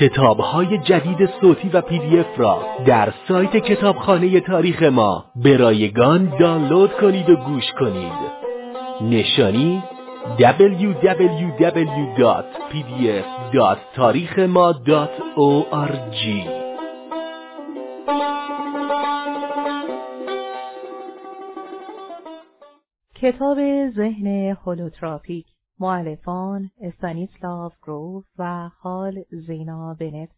کتاب های جدید صوتی و پی دی اف را در سایت کتابخانه تاریخ ما برایگان دانلود کنید و گوش کنید. نشانی www.pdf.tarikhma.org کتاب ذهن هولوتراپیک معلفان استانیسلاو گروف و خال زینا بنت.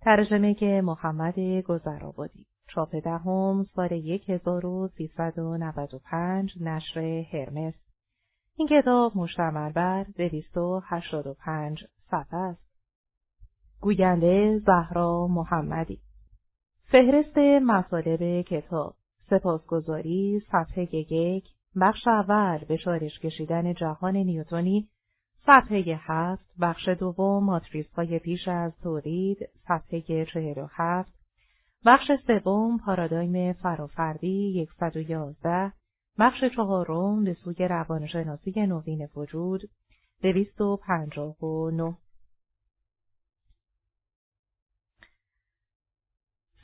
ترجمه که محمد گذرآبادی چاپ دهم سال 1395 نشر هرمس. این کتاب مشتمل بر 285 صفحه است. گوینده زهرا محمدی. فهرست مطالب کتاب. سپاسگزاری صفحه یک بخش اول به شارش کشیدن جهان نیوتونی صفحه هفت بخش دوم ماتریس های پیش از تولید صفحه چهل و هفت بخش سوم پارادایم فرافردی 111 بخش چهارم به سوی روانشناسی نوین وجود دویست و پنجاه و نه.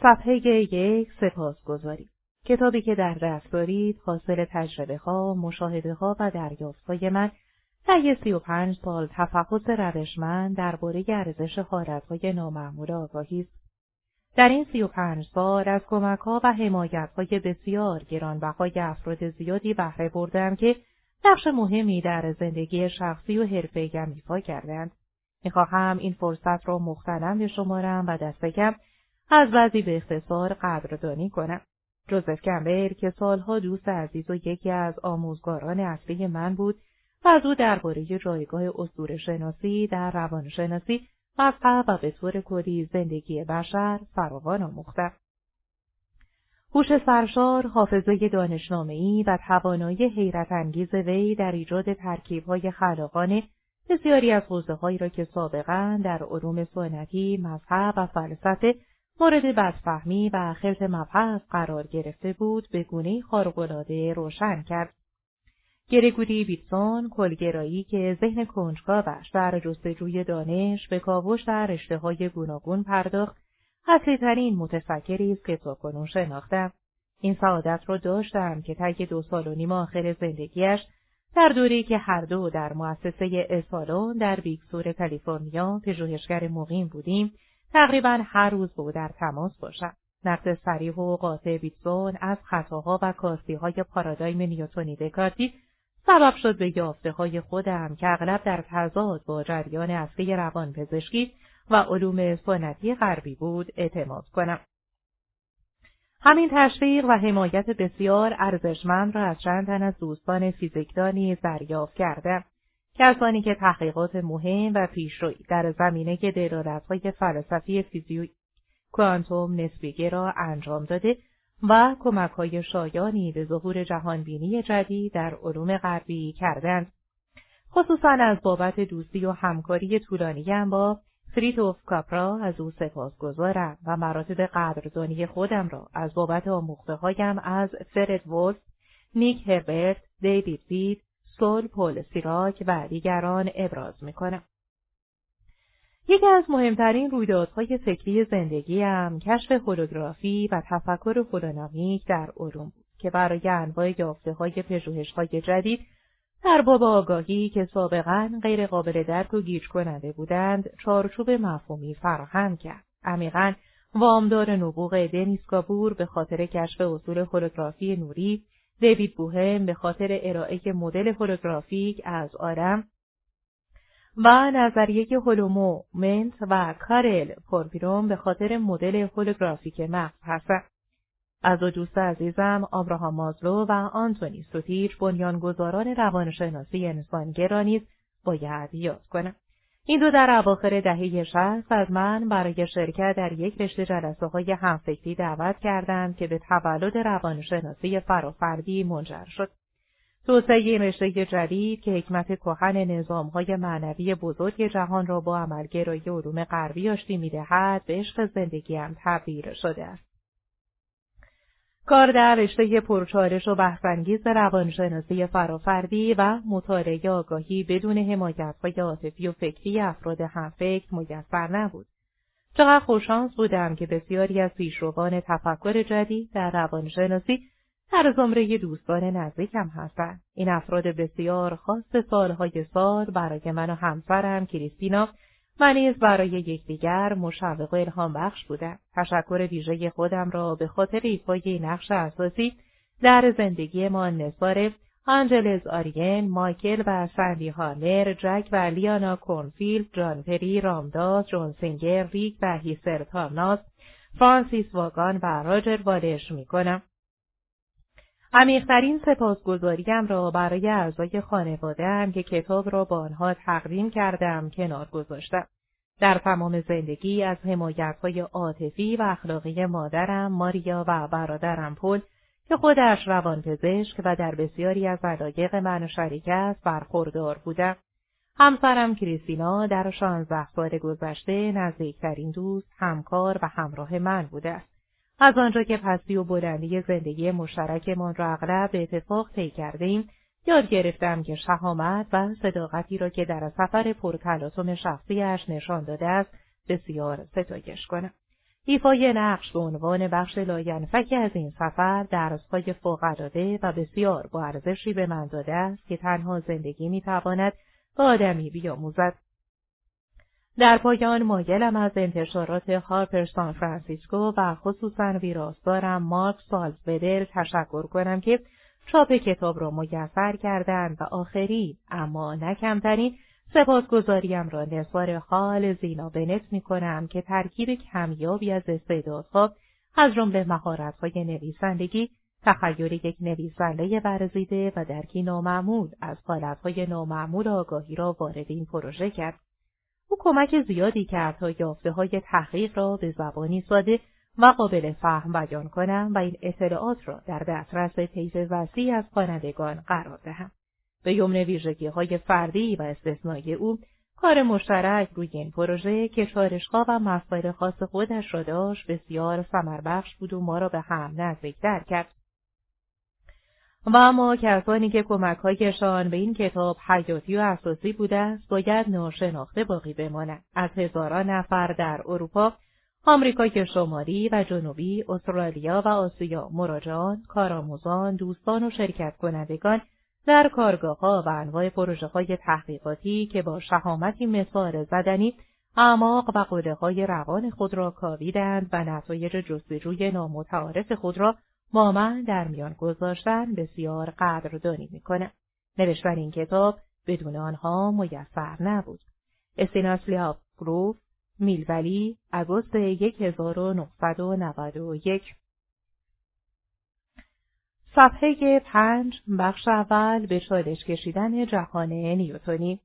صفحه یک سپاسگزاری. کتابی که در دست دارید حاصل تجربه ها، مشاهده ها و دریافت های من طی سی و پنج سال تفحص روشمند درباره ارزش های نامعمول آگاهی است. در این سی و پنج سال از کمک ها و حمایت های بسیار گرانبهای افراد زیادی بهره بردم که نقش مهمی در زندگی شخصی و حرفه‌ایم ایفا کردند. می‌خواهم این فرصت را مختنم بشمارم و دست کم از بعضی به اختصار قدردانی کنم. جوزف کمبر که سالها دوست عزیز و یکی از آموزگاران اصلی من بود و از او درباره جایگاه اسطوره شناسی در روانشناسی مذهب و به طور کلی زندگی بشر فراوان آموختم. هوش سرشار، حافظه دانشنامه‌ای و توانایی حیرت انگیز وی در ایجاد ترکیب‌های خلاقانه بسیاری از حوزه‌هایی را که سابقا در علوم سنتی، مذهب و فلسفه مورد بدفهمی و خلط مبحث قرار گرفته بود به گونه خارق‌العاده روشن کرد. گریگوری بیتسون کلگرایی که ذهن کنجکاوش در جستجوی دانش به کاوش در رشتههای گوناگون پرداخت اصلی ترین متفکری است که تاکنون شناختم این سعادت را داشتم که طی دو سال و نیم آخر زندگیش در دوری که هر دو در مؤسسه اسالون در بیکسور کالیفرنیا پژوهشگر مقیم بودیم تقریبا هر روز با در تماس باشم. نقد سریح و قاطع بیتسون از خطاها و های پارادایم نیوتونی دکارتی سبب شد به یافته های خودم که اغلب در تضاد با جریان اصلی روانپزشکی و علوم سنتی غربی بود اعتماد کنم. همین تشویق و حمایت بسیار ارزشمند را از چند تن از دوستان فیزیکدانی دریافت کردم. کسانی که تحقیقات مهم و پیشروی در زمینه دلالتهای فلسفی فیزیک کوانتوم نسبیگی را انجام داده و کمک های شایانی به ظهور جهانبینی جدید در علوم غربی کردند. خصوصا از بابت دوستی و همکاری طولانیم با فریتوف کاپرا از او سپاسگزارم و مراتب قدردانی خودم را از بابت آموخته هایم از فرد وولف، نیک هربرت، دیوید بید، سول پول سیراک و دیگران ابراز می‌کنم. یکی از مهمترین رویدادهای فکری زندگیم کشف هولوگرافی و تفکر هولونامیک در علوم بود که برای انواع یافته های پژوهش های جدید در باب آگاهی که سابقا غیر قابل درک و گیج کننده بودند چارچوب مفهومی فراهم کرد. عمیقا وامدار نبوغ دنیس گابور به خاطر کشف اصول هولوگرافی نوری دیوید بوهم به خاطر ارائه مدل هولوگرافیک از عالم و نظریه holomovement و کارل پریبرام به خاطر مدل هولوگرافیک مغز هستند. از دو دوست عزیزم آبراهام مازلو و آنتونی سوتیچ بنیانگذاران روانشناسی انسانگرا نیز باید یاد کنم. این دو در اواخر دهه شصت از من برای شرکت در یک رشته جلسه های همفکری دعوت کردند که به تولد روانشناسی فرافردی منجر شد. توسعه این رشته جدید که حکمت کهن نظامهای معنوی بزرگ جهان را با عملگرایی علوم غربی آشتی می‌دهد به عشق زندگیم تبدیل شده است. کار در رشته پرچالش و بحثانگیز روانشناسی فرافردی و مطالعه آگاهی بدون حمایتهای عاطفی و فکری افراد همفکر میسر نبود. چقدر خوششانس بودم که بسیاری از پیشروان تفکر جدید در روانشناسی در زمره دوستان نزدیکم هستند. این افراد بسیار خاص سالهای سال برای من و همسرم کریستینا و نیز برای یکدیگر مشوق و الهام بخش بودند. تشکر ویژه خودم را به خاطر ایفای نقش اساسی در زندگی ما نثار آنجلز آرین، مایکل و سندی هانر، جک و لیانا کورنفیلد، جان پری، رامداس، جون سینگر، ریک و هیسر تارناس، فرانسیس واگان و راجر والش می کنم. عمیقترین سپاسگزاریم را برای اعضای خانوادهام که کتاب را با آنها تقدیم کردم کنار گذاشتم. در تمام زندگی از حمایتهای عاطفی و اخلاقی مادرم ماریا و برادرم پل که خودش روانپزشک و در بسیاری از علایق من شریک است برخوردار بودم. همسرم کریستینا در شانزده سال گذشته نزدیکترین دوست، همکار و همراه من بوده است. از آنجا که پستی و بلندی زندگی مشترکمان را اغلب به اتفاق طی کردیم یاد گرفتم که شهامت و صداقتی را که در سفر پرتلاطم شخصیش نشان داده است بسیار ستایش کنم. ایفای نقش به عنوان بخش لاینفکی از این سفر درسهای فوقالعاده و بسیار با ارزشی به من داده است که تنها زندگی می‌تواند به آدمی بیاموزد. در پایان مایلم از انتشارات هارپر سان فرانسیسکو و خصوصا ویراستارم مارک سالزبدر تشکر کنم که چاپ کتاب را میسر کردند و آخری اما نه کمترین سپاسگزاریم را نثار حال زینا بنت می کنم که ترکیب کمیابی از استعدادها از جمله مهارت‌های نویسندگی تخیل یک نویسنده ورزیده و درکی نامعمول از حالتهای نامعمول آگاهی را وارد این پروژه کرد. او کمک زیادی کرد تا یافته های تحقیق را به زبانی ساده و قابل فهم بیان کنم و این اطلاعات را در دسترس طیف وسیع از خوانندگان قرار دهم. به یمن ویژگی های فردی و استثنایی او کار مشترک روی این پروژه که چارشها و مسائل خاص خودش را داشت بسیار بخش بود و ما را به هم نزدیکتر کرد. و اما کسانی که کمکهایشان به این کتاب حیاتی و اساسی بوده است باید ناشناخته باقی بمانند. از هزاران نفر در اروپا آمریکای شمالی و جنوبی، استرالیا و آسیا مراجعان، کارآموزان، دوستان و شرکت کنندگان در کارگاه ها و انواع پروژه های تحقیقاتی که با شهامتی مثال زدنی اعماق و قده روان خود را کاویدند و نتایج جستجوی نامتعارف خود را با من در میان گذاشتن بسیار قدردانی می‌کنه. نوشتن این کتاب بدون آنها میسر نبود. استیناسلیاف گروف میلولی اگست 1991 صفحه پنج بخش اول به چالش کشیدن جهان نیوتونی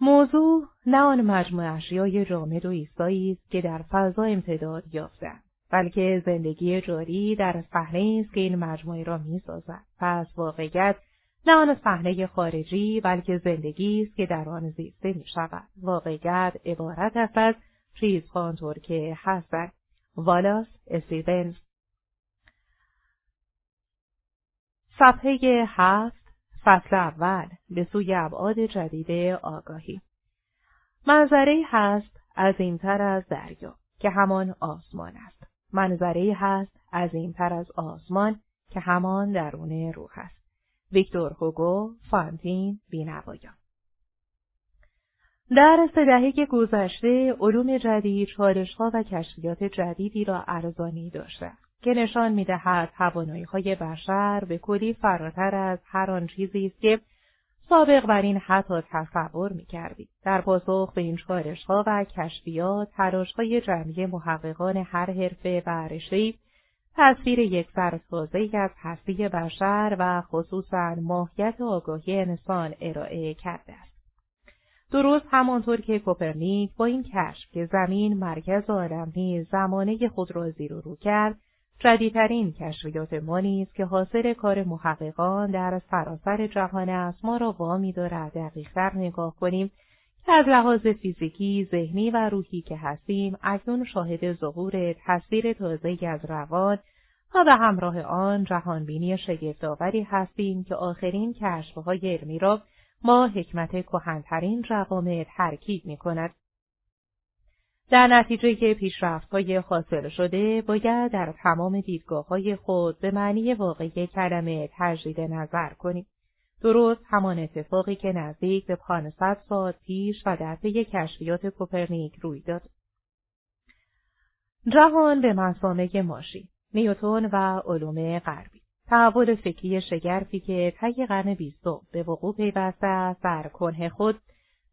موضوع نه آن مجموع اشیای جامد و ایستایی است که در فضا امتداد یافتند بلکه زندگی جاری در صحنه است که این مجموعه را می‌سازد پس واقعیت نه آن صحنه خارجی بلکه زندگی است که در آن زیسته می شود. واقعیت عبارت است از چیزها آنطور که هستند. والاس استیونز صفحه هفت فصل اول به سوی ابعاد جدید آگاهی منظره هست از این تر از دریا که همان آسمان است. منظره هست از این از آسمان که همان درون روح است. ویکتور هوگو، فانتین، بینوایان در سه دهه گذشته علوم جدید چالشها و کشفیات جدیدی را ارزانی داشته که نشان می‌دهد های بشر به کلی فراتر از هر آن چیزی است که سابق بر این حتی تصور می‌کردید در پاسخ به این چالشها و کشفیات تلاشهای جمعی محققان هر حرفه و رشتهای تصویر یک تازه از هستی بشر و خصوصا ماهیت آگاهی انسان ارائه کرده است. درست همانطور که کوپرنیک با این کشف که زمین مرکز عالم نیز زمانه خود را زیر و رو کرد جدیدترین کشفیات ما نیز که حاصل کار محققان در سراسر جهان است ما را وامی دارد دقیقتر نگاه کنیم از لحاظ فیزیکی، ذهنی و روحی که هستیم اکنون شاهد ظهور تصویر تازه از روان و به همراه آن جهانبینی شگفتآوری هستیم که آخرین کشفهای علمی را ما حکمت کهنترین جوامع ترکیب می کند. در نتیجه پیشرفت‌های حاصل شده باید در تمام دیدگاه های خود به معنی واقعی کلمه تجدید نظر کنیم. درست همان اتفاقی که نزدیک به 500 سال پیش و در پی کشفیات کوپرنیک روی داد. جهان به مسامه ماشین، نیوتون و علوم غربی. تحول فکری شگرفی که طی قرن بیستم به وقوع پیوسته است در کنه خود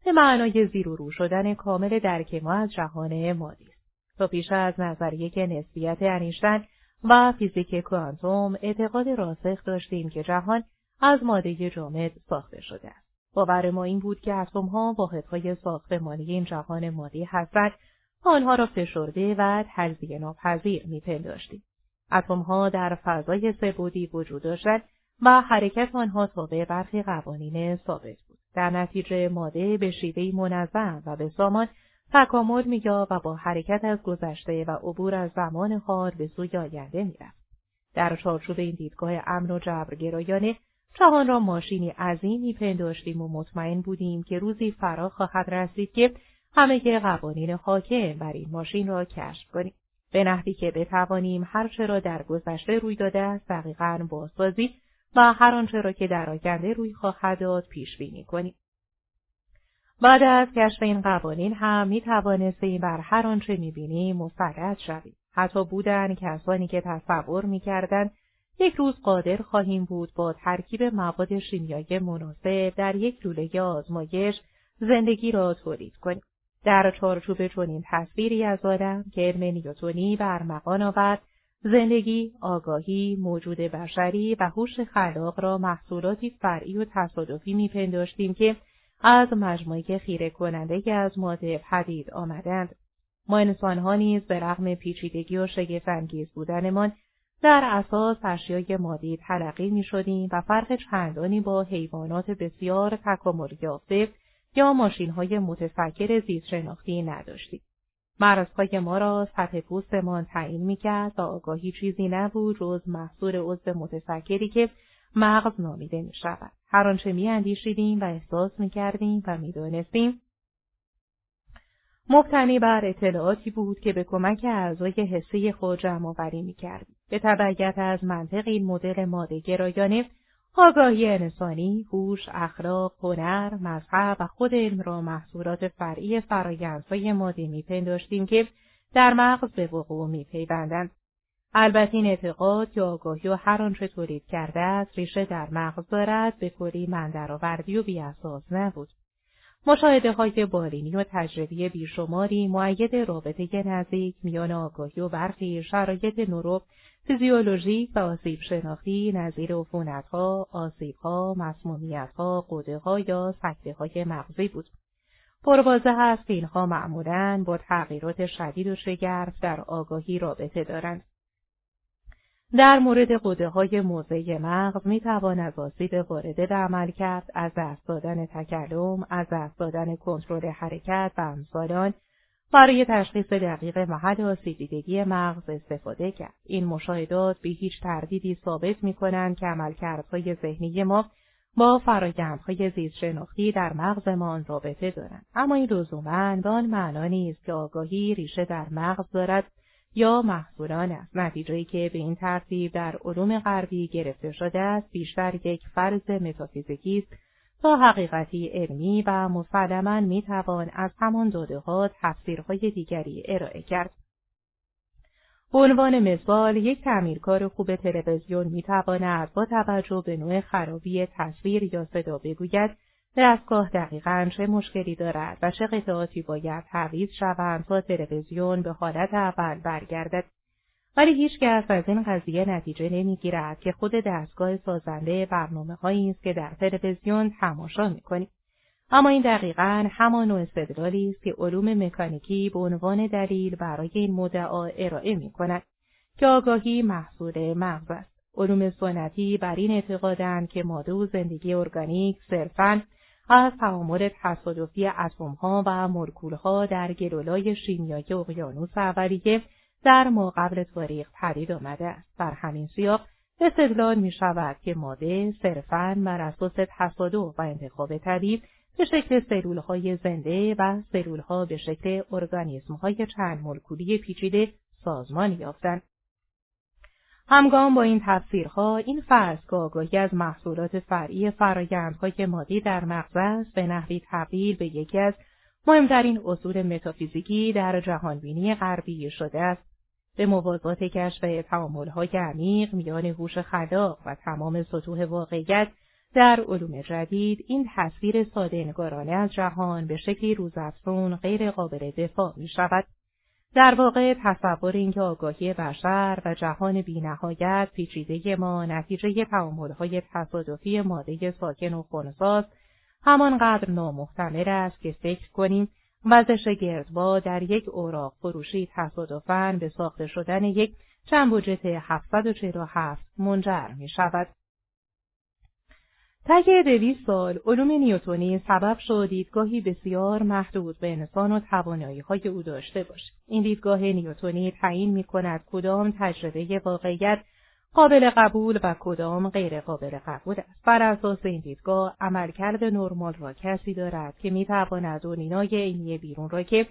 به معنای زیر و رو شدن کامل درک ما از جهان مادی است. تا پیش از نظریه نسبیت انیشتن و فیزیک کوانتوم اعتقاد راسخ داشتیم که جهان از ماده جامد ساخته شده است. باور ما این بود که اتمها واحدهای ساختمانی این جهان مادی هستند آنها را فشرده و تجزیه ناپذیر میپنداشتیم. اتمها در فضای سهبودی وجود داشتند و حرکت آنها تابع برخی قوانین ثابت. در نتیجه ماده به شیوهی منظم و به سامان تکامل می‌یافت و با حرکت از گذشته و عبور از زمان حال به سوی آینده می‌رفت. در چارچوب این دیدگاه امن و جبرگرایانه جهان را ماشینی عظیمی پنداشتیم و مطمئن بودیم که روزی فرا خواهد رسید که همه قوانین حاکم بر این ماشین را کشف کنیم. به نحوی که بتوانیم هر را در گذشته روی داده است دقیقا بازسازی و هر آنچه را که در آینده روی خواهد داد پیش بینی کنیم. بعد از کشف این قوانین هم می توانستیم بر هر آنچه می بینیم مسلط شویم. حتی بودن کسانی که تصور می کردن یک روز قادر خواهیم بود با ترکیب مواد شیمیایی مناسب در یک لوله آزمایش زندگی را تولید کنیم. در چارچوب چنین تصویری از آدم که علم نیوتونی بر مقان آورد زندگی، آگاهی، موجود بشری و هوش خلاق را محصولاتی فرعی و تصادفی میپنداشتیم که از مجموعه خیره کننده از ماده پدید آمدند. ما انسانها نیز به رغم پیچیدگی و شگفتانگیز بودنمان در اساس اشیای مادی تلقی می شدیم و فرق چندانی با حیوانات بسیار تکامل یافته یا ماشین های متفکر زیست شناختی نداشتیم. مرزهای ما را سطح پوستمان تعیین می‌کرد و آگاهی چیزی نبود جز محصول عضو متفکری که مغز نامیده می شود. هر آنچه می اندیشیدیم و احساس می کردیم و می دانستیم مبتنی بر اطلاعاتی بود که به کمک اعضای حسی خود جمع آوری می کردیم. به تبعیت از منطق این مدل ماده گرایانه آگاهی انسانی، هوش، اخلاق، هنر، مذهب و خود علم را محصولات فرعی فرایندهای ماده میپنداشتیم که در مغز به وقوع میپیوندند. البته این اعتقاد که آگاهی و هر آنچه تولید کرده است ریشه در مغز دارد به کلی مندرآوردی و بیاساس نبود. مشاهده های بالینی و تجربی بیشماری معید رابطه نزدیک میان آگاهی و برخی شرایط نورو فیزیولوژیک و آسیب شناختی نظیر عفونتها، آسیبها، مسمومیتها، ها یا سکته های مغزی بود. پروازه هست اینها معمولاً با تغییرات شدید و شگرف در آگاهی رابطه دارند. در مورد قده های موضعی مغز می توان از آسیب وارده به عمل کرد، از دست دادن تکلم، از دست دادن کنترل حرکت و امثال برای تشخیص دقیق محل آسیبیدگی مغز استفاده کرد. این مشاهدات به هیچ تردیدی ثابت می کنند که عملکردهای ذهنی ما با فرایندهای زیست شناختی در مغزمان رابطه دارند. اما این لزوما به آن معنا نیست که آگاهی ریشه در مغز دارد یا محصولان است. نتیجه‌ای که به این ترتیب در علوم غربی گرفته شده است بیشتر یک فرض متافیزیکی است تا حقیقتی علمی و مسلما می‌توان از همان داده ها تفسیرهای دیگری ارائه کرد. به عنوان مثال یک تعمیرکار خوب تلویزیون می‌تواند با توجه به نوع خرابی تصویر یا صدا بگوید دستگاه دقیقا چه مشکلی دارد و چه قطعاتی باید تعویض شوند تا تلویزیون به حالت اول برگردد ولی هیچ کس از این قضیه نتیجه نمی‌گیرد که خود دستگاه سازنده برنامه هایی است که در تلویزیون تماشا می‌کنیم. اما این دقیقا همان نوع استدلالی است که علوم مکانیکی به عنوان دلیل برای این مدعا ارائه می کند که آگاهی محصول مغز است. علوم سنتی بر این اعتقادند که ماده و زندگی ارگانیک صرفاً از تعامل تصادفی اتمها و مولکولها در گلولای شیمیایی اقیانوس اولیه در ما قبل تاریخ پدید آمده است بر همین سیاق استدلال می شود که ماده صرفاً بر اساس تصادف و انتخاب طبیب به شکل سلول های زنده و سلول ها به شکل ارگانیسم های چند مولکولی پیچیده سازمان یافتند. همگام با این تفسیرها این فرض که آگاهی از محصولات فرعی فرایندهای مادی در مغز است به نحوی تبدیل به یکی از مهمترین اصول متافیزیکی در جهانبینی غربی شده است به موازات کشف تعاملهای عمیق میان هوش خلاق و تمام سطوح واقعیت در علوم جدید این تصویر ساده نگارانه از جهان به شکلی روزافزون غیر قابل دفاع می شود. در واقع تصور اینکه آگاهی بشر و جهان بینهایت پیچیده ما نتیجه تعاملهای تصادفی ماده ساکن و خونساز همانقدر نامحتمل است که فکر کنیم وزش گردبا در یک اوراق فروشی تصادفاً به ساخته شدن یک چنبوجت 747 منجر می شود. طی دویست سال علوم نیوتونی سبب شد دیدگاهی بسیار محدود به انسان و توانایی های او داشته باشد. این دیدگاه نیوتونی تعیین می کند کدام تجربه واقعیت قابل قبول و کدام غیر قابل قبول است. بر اساس این دیدگاه عملکرد نرمال را کسی دارد که می تواند دونینای عینی بیرون را که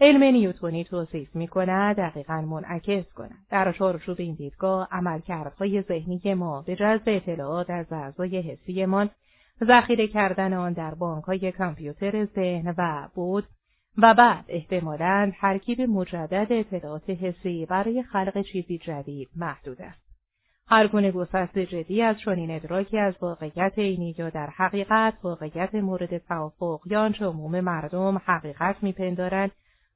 علم نیوتونی توصیف می کند دقیقا منعکس کند. در چارچوب این دیدگاه عملکردهای ذهنی ما به جذب اطلاعات از اعضای حسیمان ذخیره کردن آن در بانکهای کامپیوتر ذهن و بود و بعد احتمالاً ترکیب مجدد اطلاعات حسی برای خلق چیزی جدید محدود است. هر گونه گسست جدی از چنین ادراکی از واقعیت عینی یا در حقیقت واقعیت مورد توافق یا آنچه عموم مردم حقیقت میپندارند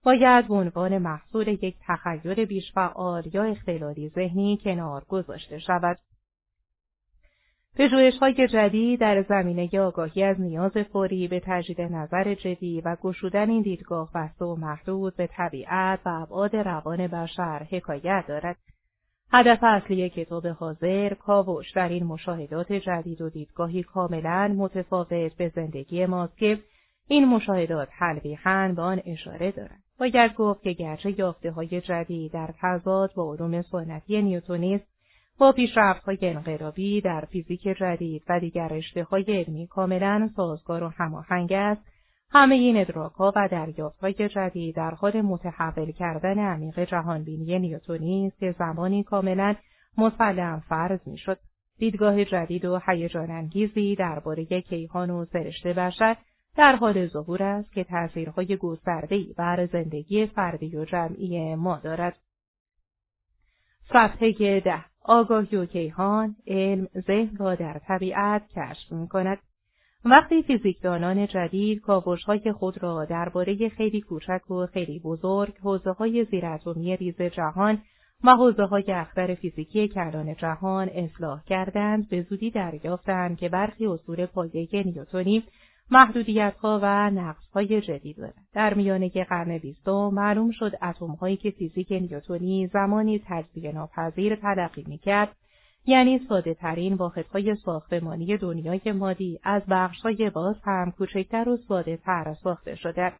باید به عنوان محصول یک تخیل بیشفعال یا اختلالی ذهنی کنار گذاشته شود. های جدید در زمینه آگاهی از نیاز فوری به تجدید نظر جدی و گشودن این دیدگاه بسته و محدود به طبیعت و ابعاد روان بشر حکایت دارد. هدف اصلی کتاب حاضر کاوش در این مشاهدات جدید و دیدگاهی کاملا متفاوت به زندگی ماست که این مشاهدات تلویحا به آن اشاره دارد. باید گفت که گرچه یافته های جدید در تضاد با علوم سنتی نیوتونیست با پیشرفت‌های انقلابی در فیزیک جدید و دیگر رشته‌های علمی کاملا سازگار و هماهنگ است همه این ادراکها و دریافتهای جدید در حال متحول کردن عمیق جهانبینی نیوتونی است که زمانی کاملا مسلم فرض می‌شد دیدگاه جدید و هیجان انگیزی درباره کیهان و سرشت بشر در حال ظهور است که تأثیرهای گسترده‌ای بر زندگی فردی و جمعی ما دارد. صفحه ده آگاهی و کیهان علم ذهن را در طبیعت کشف می کند. وقتی فیزیکدانان جدید کاوشهای خود را درباره خیلی کوچک و خیلی بزرگ حوزه های زیراتمی ریز جهان و حوزه های اختر فیزیکی کلان جهان اصلاح کردند به زودی دریافتند که برخی اصول پایه نیوتونی محدودیتها و نقصهای جدید دارد. در میانه قرن بیستم معلوم شد اتمهایی که فیزیک نیوتونی زمانی تجزیه ناپذیر تلقی می‌کرد یعنی ساده ترین واحدهای ساختمانی دنیای مادی از بخشهای باز هم کوچکتر و ساده تر ساخته شده.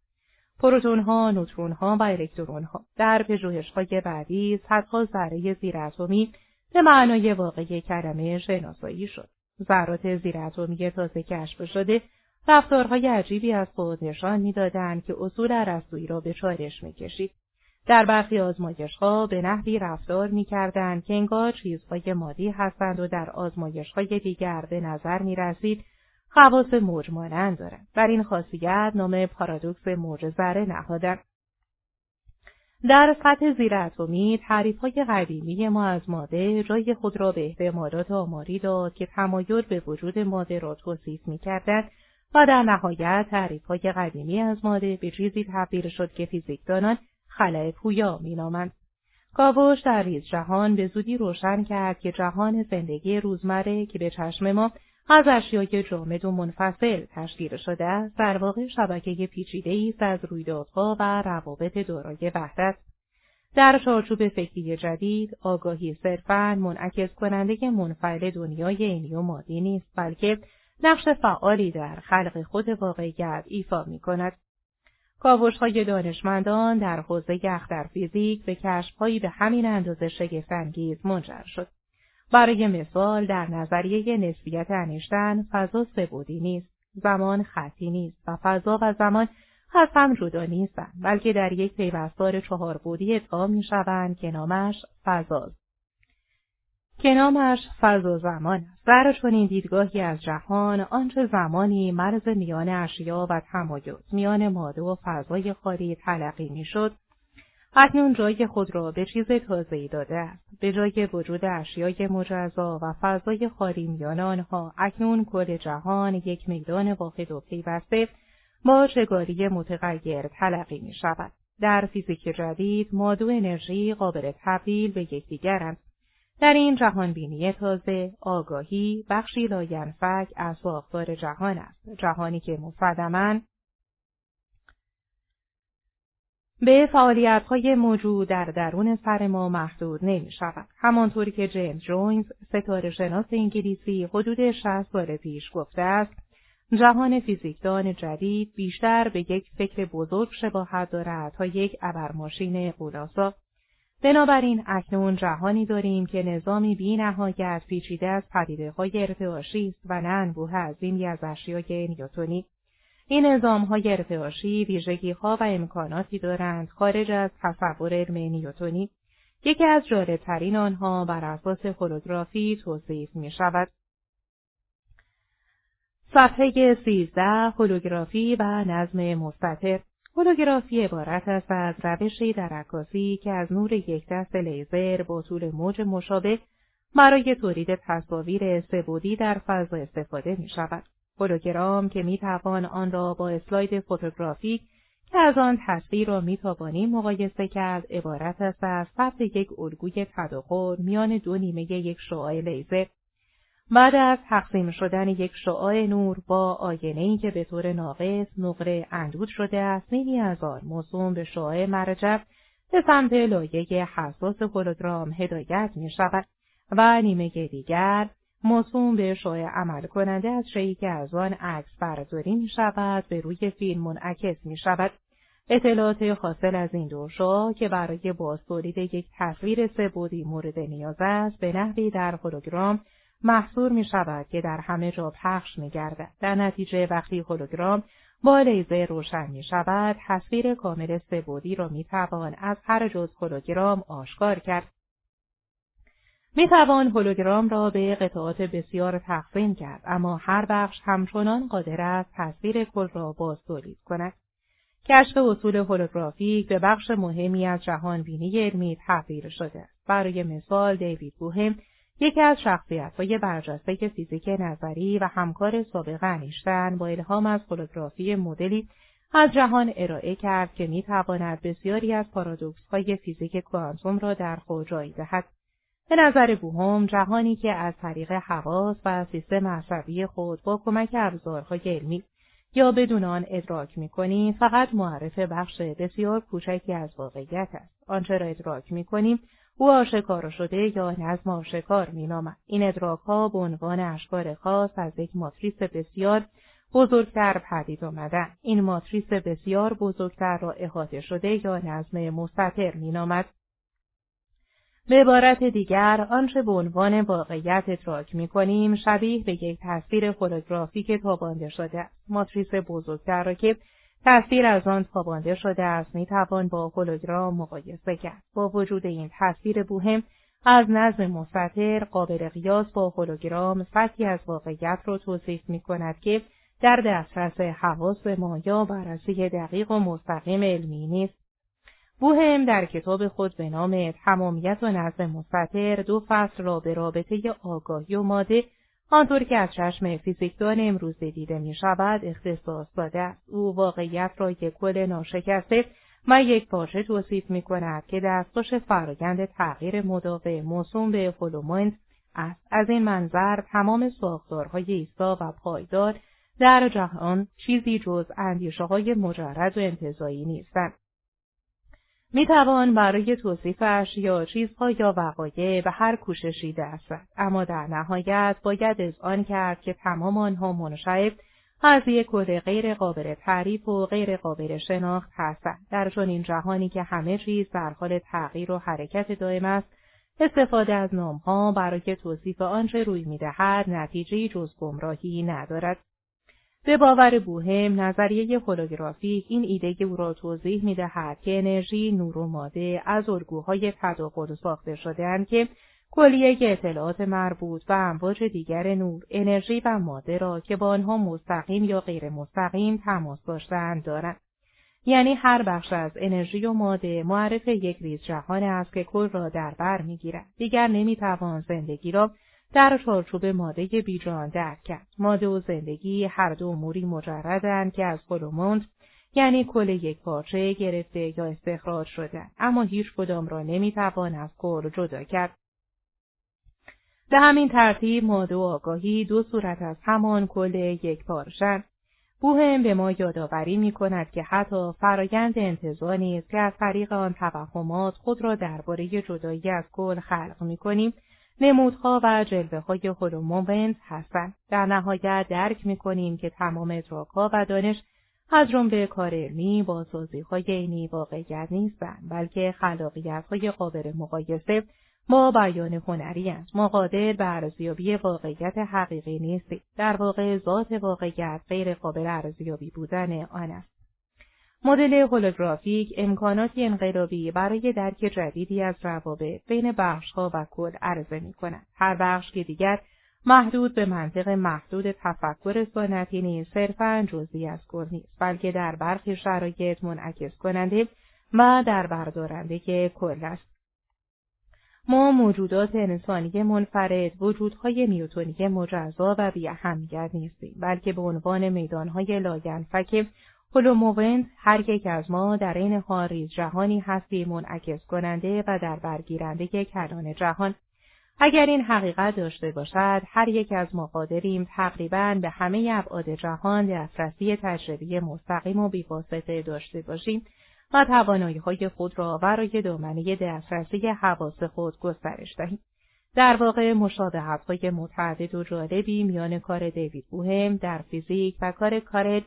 پروتون ها، نوترون ها و الکترون ها در پژوهش‌های بعدی صدها ذره زیراتمی به معنای واقعی کلمه شناسایی شد. ذرات زیراتمی تازه کشف شده رفتارهای عجیبی از خود نشان می‌دادند که اصول ارسطویی را به چالش می‌کشید. در برخی آزمایشها به نحوی رفتار می‌کردند که انگار چیزهای مادی هستند و در آزمایشهای دیگر به نظر می‌رسید خواص موج دارند. بر این خاصیت نام پارادوکس موج ذره نهادند. در سطح زیراتمی تعریف های قدیمی ما از ماده جای خود را به احتمالات آماری داد که تمایل به وجود ماده را توصیف می‌کردند و در نهایت تعریف های قدیمی از ماده به چیزی تبدیل شد که فیزیکدانان خلع پویا مینامند. کاوش در ریز جهان به زودی روشن کرد که جهان زندگی روزمره که به چشم ما از اشیای جامد و منفصل تشکیل شده است در واقع شبکه پیچیده است از رویدادها و روابط دارای وحدت در چارچوب فکری جدید آگاهی صرفا منعکس کننده منفعل دنیای عینی و مادی نیست بلکه نقش فعالی در خلق خود واقعیت ایفا می کند. کاوش های دانشمندان در حوزه اختر فیزیک به کشفهایی به همین اندازه شگفتانگیز منجر شد. برای مثال در نظریه نسبیت انیشتن فضا سبودی نیست، زمان خطی نیست و فضا و زمان از هم جدا نیستند بلکه در یک پیوستار چهار بودی ادغام می‌شوند که نامش فضاست. که نامش فضا زمان است. در چنین دیدگاهی از جهان آنچه زمانی مرز میان اشیا و تمایز میان ماده و فضای خالی تلقی می‌شد اکنون جای خود را به چیز تازه‌ای داده است. به جای وجود اشیای مجزا و فضای خالی میان آنها اکنون کل جهان یک میدان واحد و پیوسته با چگالی متغیر تلقی می شود. در فیزیک جدید ماده و انرژی قابل تبدیل به یکدیگرند. در این جهانبینی تازه آگاهی بخشی لاینفک از ساختار جهان است جهانی که مصدما به فعالیت های موجود در درون سر ما محدود نمی شود. همانطوری که جیمز جوینز ستاره شناس انگلیسی حدود 60 سال پیش گفته است جهان فیزیکدان جدید بیشتر به یک فکر بزرگ شباهت دارد تا یک ابرماشین قولاسا بنابراین اکنون جهانی داریم که نظامی بی نهایت پیچیده از پدیده های ارتعاشی است و نه انبوه عظیمی از اشیای نیوتونی. این نظام های ارتعاشی ویژگی ها و امکاناتی دارند خارج از تصور علم نیوتونی. یکی از جالبترین آنها بر اساس هولوگرافی توصیف می شود. صفحه 13 هولوگرافی و نظم مستطر. هولوگرافی عبارت است از روشی در عکاسی که از نور یک دست لیزر با طول موج مشابه برای تولید تصاویر سبودی در فضا استفاده می شود. هولوگرام که می توان آن را با اسلاید فوتوگرافیک که از آن تصویر را می توانیم مقایسه کرد عبارت است از ثبت یک الگوی تداخل میان دو نیمه یک شعاع لیزر بعد از تقسیم شدن یک شعاع نور با آینهای که به طور ناقص نقره اندود شده است نیمی از آن موسوم به شعاع مرجب به سمت لایه حساس هولوگرام هدایت می شود و نیمه دیگر موسوم به شعاع عمل کننده از شعی که از آن عکس برداری می شود به روی فیلم منعکس می شود. اطلاعات حاصل از این دو شعاع که برای بازتولید یک تصویر سبودی مورد نیاز است به نحوی در هولوگرام محصور می شود که در همه جا پخش می گردد. در نتیجه وقتی هولوگرام با لیزر روشن می شود، تصویر کامل سبودی را می توان از هر جز هولوگرام آشکار کرد. می توان هولوگرام را به قطعات بسیار تقسیم کرد، اما هر بخش همچنان قادر است تصویر کل را باز تولید کند. کشف اصول هولوگرافیک به بخش مهمی از جهان بینی علمی تبدیل شده است. برای مثال دیوید بوهم یکی از شخصیت‌های برجسته فیزیک نظری و همکار سابق انیشتن با الهام از هولوگرافی مدلی از جهان ارائه کرد که می‌تواند بسیاری از پارادوکس‌های فیزیک کوانتوم را در خود جای دهد. به نظر بوهم جهانی که از طریق حواس و سیستم عصبی خود با کمک ابزارهای علمی یا بدون آن ادراک می‌کنیم فقط معرف بخش بسیار کوچکی از واقعیت است. آنچه را ادراک می‌کنیم او آشکار شده یا نظم آشکار مینامد. این ادراک ها به عنوان اشکار خاص از یک ماتریس بسیار بزرگتر پدید آمدن این ماتریس بسیار بزرگتر را احاطه شده یا نظم مستطر مینامد. به عبارت دیگر آنچه به عنوان واقعیت ادراک می کنیم شبیه به یک تصویر هولوگرافیک تابانده شده است. ماتریس بزرگتر را که تصویر از آن تابانده شده است می توان با هولوگرام مقایسه کرد. با وجود این تصویر بوهم از نظم مستطر قابل قیاس با هولوگرام سطحی از واقعیت را توصیف می کند که در دسترس حواس ما یا بررسی دقیق و مستقیم علمی نیست. بوهم در کتاب خود به نام تمامیت و نظم مستطر دو فصل را به رابطه آگاهی و ماده آنطور که از چشم فیزیکدان امروز دیده می شود اختصاص داده است. او واقعیت را یک کل ناشکسته و یک پارچه توصیف می کند که دستخوش فرایند تغییر مداوم موسوم به holomovement است. از این منظر تمام ساختارهای ایستا و پایدار در جهان چیزی جز اندیشه های مجرد و انتزاعی نیستند. می توان برای توصیفش یا چیزها یا وقایع به هر کوششی دست اما در نهایت باید آن کرد که تمام آنها منشعب از یک کل غیر قابل تعریف و غیر قابل شناخت هستند. در چنین جهانی که همه چیز در حال تغییر و حرکت دائم است استفاده از نامها برای توصیف آنچه روی می‌دهد نتیجه جز گمراهی ندارد. به باور بوهم نظریه هولوگرافیک این ایده او را توضیح می دهد که انرژی نور و ماده از الگوهای تداخل ساخته شدهاند که کلیه اطلاعات مربوط و امواج دیگر نور انرژی و ماده را که با آنها مستقیم یا غیر مستقیم تماس داشتهاند دارند. یعنی هر بخش از انرژی و ماده معرف یک ریز جهان است که کل را در بر می‌گیرد. دیگر نمی‌توان زندگی را در چارچوب ماده بیجان درک کرد. ماده و زندگی هر دو اموری مجردند که از خلوموند یعنی کل یک پارچه گرفته یا استخراج شدن اما هیچ کدام را نمی‌توان از کل جدا کرد. به همین ترتیب ماده و آگاهی دو صورت از همان کل یک پارچه بوهم به ما یادآوری می کند که حتی فرایند انتظاری است که از طریق آن توهمات خود را درباره جدایی از کل خلق می کنیم نمودها و جلوه های هولومومنت هستند. در نهایت درک می کنیم که تمام ادراکها و دانش از جمله کار علمی با سازی های عینی واقعیت نیستند بلکه خلاقیت های قابل مقایسه ما بیان هنری است ما قادر به ارزیابی واقعیت حقیقی نیستیم. در واقع ذات واقعیت غیر قابل ارزیابی بودن آن است. مدل هولوگرافیک امکاناتی انقلابی برای درک جدیدی از روابط بین بخشها و کل عرضه می کند. هر بخش که دیگر محدود به منطق محدود تفکر سنتی نیست صرفا جزئی از کل نیست بلکه در برخی شرایط منعکس کننده و در بردارنده کل است ما موجودات انسانی منفرد وجودهای نیوتونی مجزا و بی اهمیت نیستیم بلکه به عنوان میدانهای لاینفک holomovement هر یک از ما در این ریز جهانی هستیم منعکس کننده و در برگیرنده کلان جهان اگر این حقیقت داشته باشد هر یک از ما قادریم تقریبا به همه ابعاد جهان دسترسی تجربی مستقیم و بیواسطه داشته باشیم و توانایی های خود را برای دامنه دسترسی حواس خود گسترش دهیم. در واقع مشابهت های متعدد و جالبی میان کار دیوید بوهم در فیزیک و کار کارل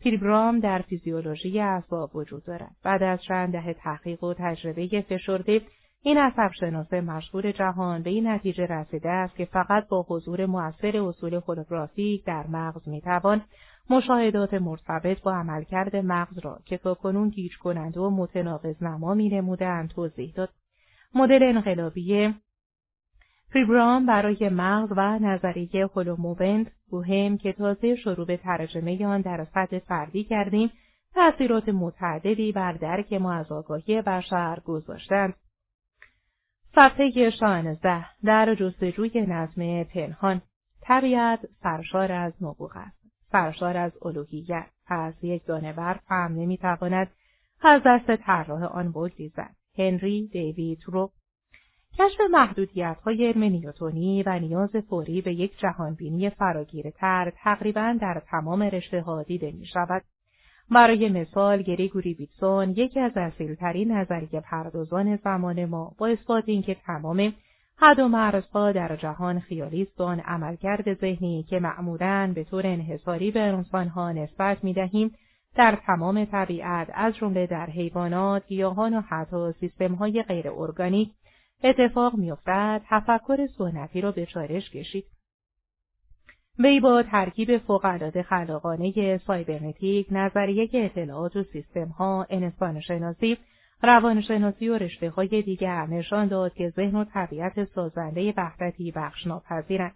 پیلگرام در فیزیولوژی اسباب وجود دارد. بعد از چند دهه تحقیق و تجربه فشرده این عصبشناس مشهور جهان به این نتیجه رسیده است که فقط با حضور مؤثر اصول هولوگرافیک در مغز می‌توان مشاهدات مرتبط با عملکرد مغز را که کنون گیج کننده و متناقض نما می نمودن توضیح داد. مدل انقلابی فریبرام برای مغز و نظریه هولوموونت بوهم که تازه شروع به ترجمه آن در سطح فردی کردیم تأثیرات متعددی بر درک ما از آگاهی بشر گذاشتند. صفحه شانزده در جستجوی نظم پنهان طبیعت سرشار از نبوغ است. سرشار از الوهیت پس یک دانه برف هم نمی‌تواند از دست طراح آن بگریزد هنری دیوید رو کشف محدودیت های علم نیوتونی و نیاز فوری به یک جهانبینی فراگیره تر تقریبا در تمام رشته ها دیده می شود. برای مثال گریگوری بیتسون یکی از اصیلترین نظریه پردازان زمان ما با اثبات اینکه تمام حد و مرزها در جهان خیالی است آن عملکرد ذهنی که معمولا به طور انحصاری به انسانها نسبت می دهیم در تمام طبیعت از جمله در حیوانات، گیاهان و حتی سیستمهای غیر ارگانیک اتفاق میافتد تفکر سنتی را به چالش کشید. وی با ترکیب فوقالعاده خلاقانه سایبرنتیک، نظریه اطلاعات و سیستمها، انسانشناسی روانشناسی و رشته های دیگر نشان داد که ذهن و طبیعت سازنده وحدتی بخش ناپذیرند.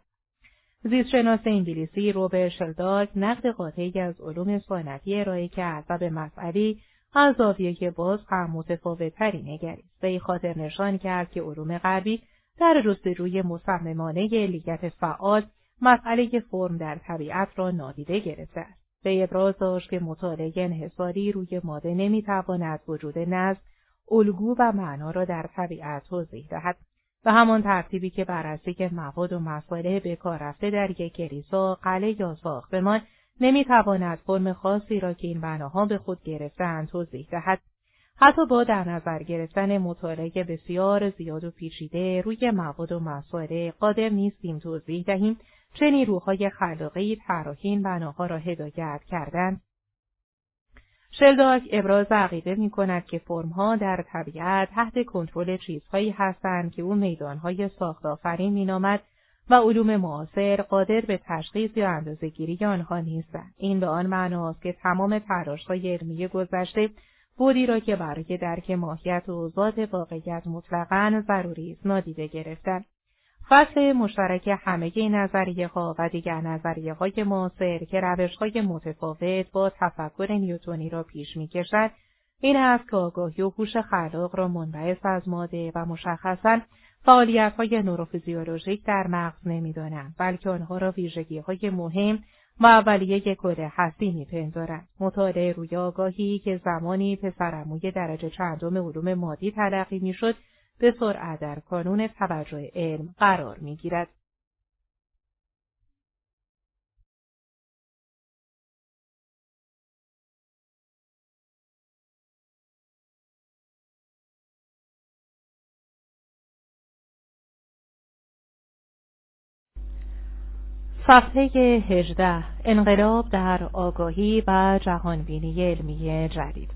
زیستشناس انگلیسی روبر شلداک نقد قاطعی از علوم سنتی ارائه کرد و به مسئله از زاویه که باز هم متفاوتتری نگریست به خاطر نشان کرد که علوم غربی در جستجوی مصممانه لیت فعال مسئله فرم در طبیعت را نادیده گرفته است. به ابراز داشت که مطالعه انحصاری روی ماده نمی‌تواند وجود نزد الگو و معنا را در طبیعت توضیح دهد. و همان ترتیبی که بررسی مواد و مسائل به کار رفته در یک کلیسا قلعه یا ساختمان نمی‌تواند فرم خاصی را که این بناها به خود گرفتهاند توضیح دهد. حتی با در نظر گرفتن مطالعه بسیار زیاد و پیچیده روی مواد و مسائل قادر نیستیم توضیح دهیم. چه نیروهای خلاقی طراحی بناها را هدایت کردند. شلداک ابراز عقیده می کند که فرمها در طبیعت تحت کنترل چیزهایی هستند که او میدانهای ساخت آفرین مینامد. و علوم معاصر قادر به تشخیص یا اندازهگیری آنها نیستند این به آن معناست که تمام تلاشهای علمی گذشته بودی را که برای درک ماهیت و ذات واقعیت مطلقا ضروری است نادیده گرفتند فصل مشترک همه نظریه ها و دیگر نظریه های معاصر که روش های متفاوت با تفکر نیوتونی را پیش می کشد، این است که آگاهی و هوش خلاق را منبعث از ماده و مشخصا فعالیت های نوروفیزیولوژیک در مغز نمی‌دانند بلکه آنها را ویژگی های مهم و اولیه کل هستی میپندارند. مطالعه روی آگاهی که زمانی پسرموی درجه چندم علوم مادی تلقی می‌شد به سرعت در کانون توجه علم قرار می‌گیرد. صفحه هجده انقلاب در آگاهی و جهانبینی علمی جدید.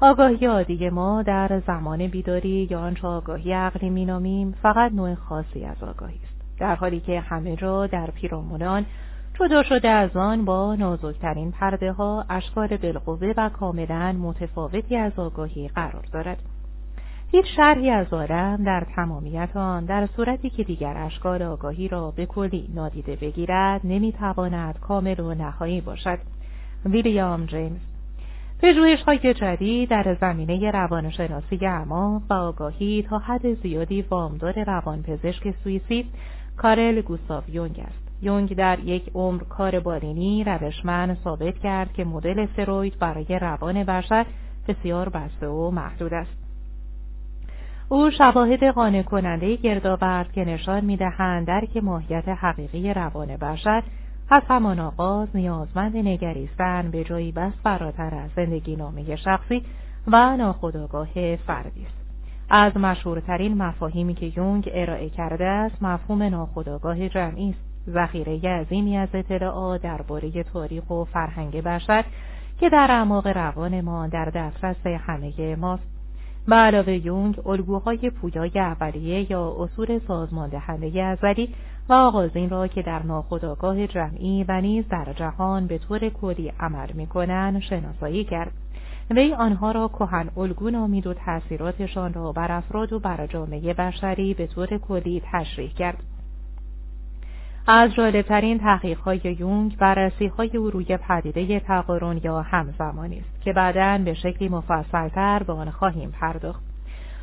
آگاهی عادی ما در زمان بیداری یا آنچه آگاهی عقلی مینامیم فقط نوع خاصی از آگاهی است. در حالی که همه جا در پیرامونان جدا شده از آن با نازکترین پرده ها اشکال بالقوه و کاملا متفاوتی از آگاهی قرار دارد. هیچ شرحی از عالم در تمامیت آن در صورتی که دیگر اشکال آگاهی را به کلی نادیده بگیرد نمی‌تواند کامل و نهایی باشد. ویلیام جیمز. پژوهش های جدید در زمینه روانشناسی اعماق و آگاهی تا حد زیادی وامدار روانپزشک سوئیسی کارل گوستاو یونگ است. یونگ در یک عمر کار بالینی روشمند ثابت کرد که مدل فروید برای روان بشر بسیار بسته و محدود است. او شواهد قانع کننده گرد آورد که نشان می‌دهند درک ماهیت حقیقی روان بشر از همان آغاز نیازمند نگریستن به جایی بس فراتر از زندگی نامه شخصی و ناخودآگاه فردی است. از مشهورترین مفاهیمی که یونگ ارائه کرده است مفهوم ناخودآگاه جمعی است ذخیره عظیمی از اطلاعات درباره تاریخ و فرهنگ بشر که در اعماق روان ما در دسترس همه ماست به علاوه یونگ الگوهای پویای اولیه یا اصول سازمان دهنده ازلی و آغازین را که در ناخودآگاه جمعی و نیز در جهان به طور کلی عمل می‌کنند شناسایی کرد. وی آنها را کهن الگو نامید و تاثیراتشان را بر افراد و بر جامعه بشری به طور کلی تشریح کرد. از جالبترین تحقیقهای یونگ بررسیهای او روی پدیده تقارن یا همزمانی است که بعدا به شکلی مفصلتر به آن خواهیم پرداخت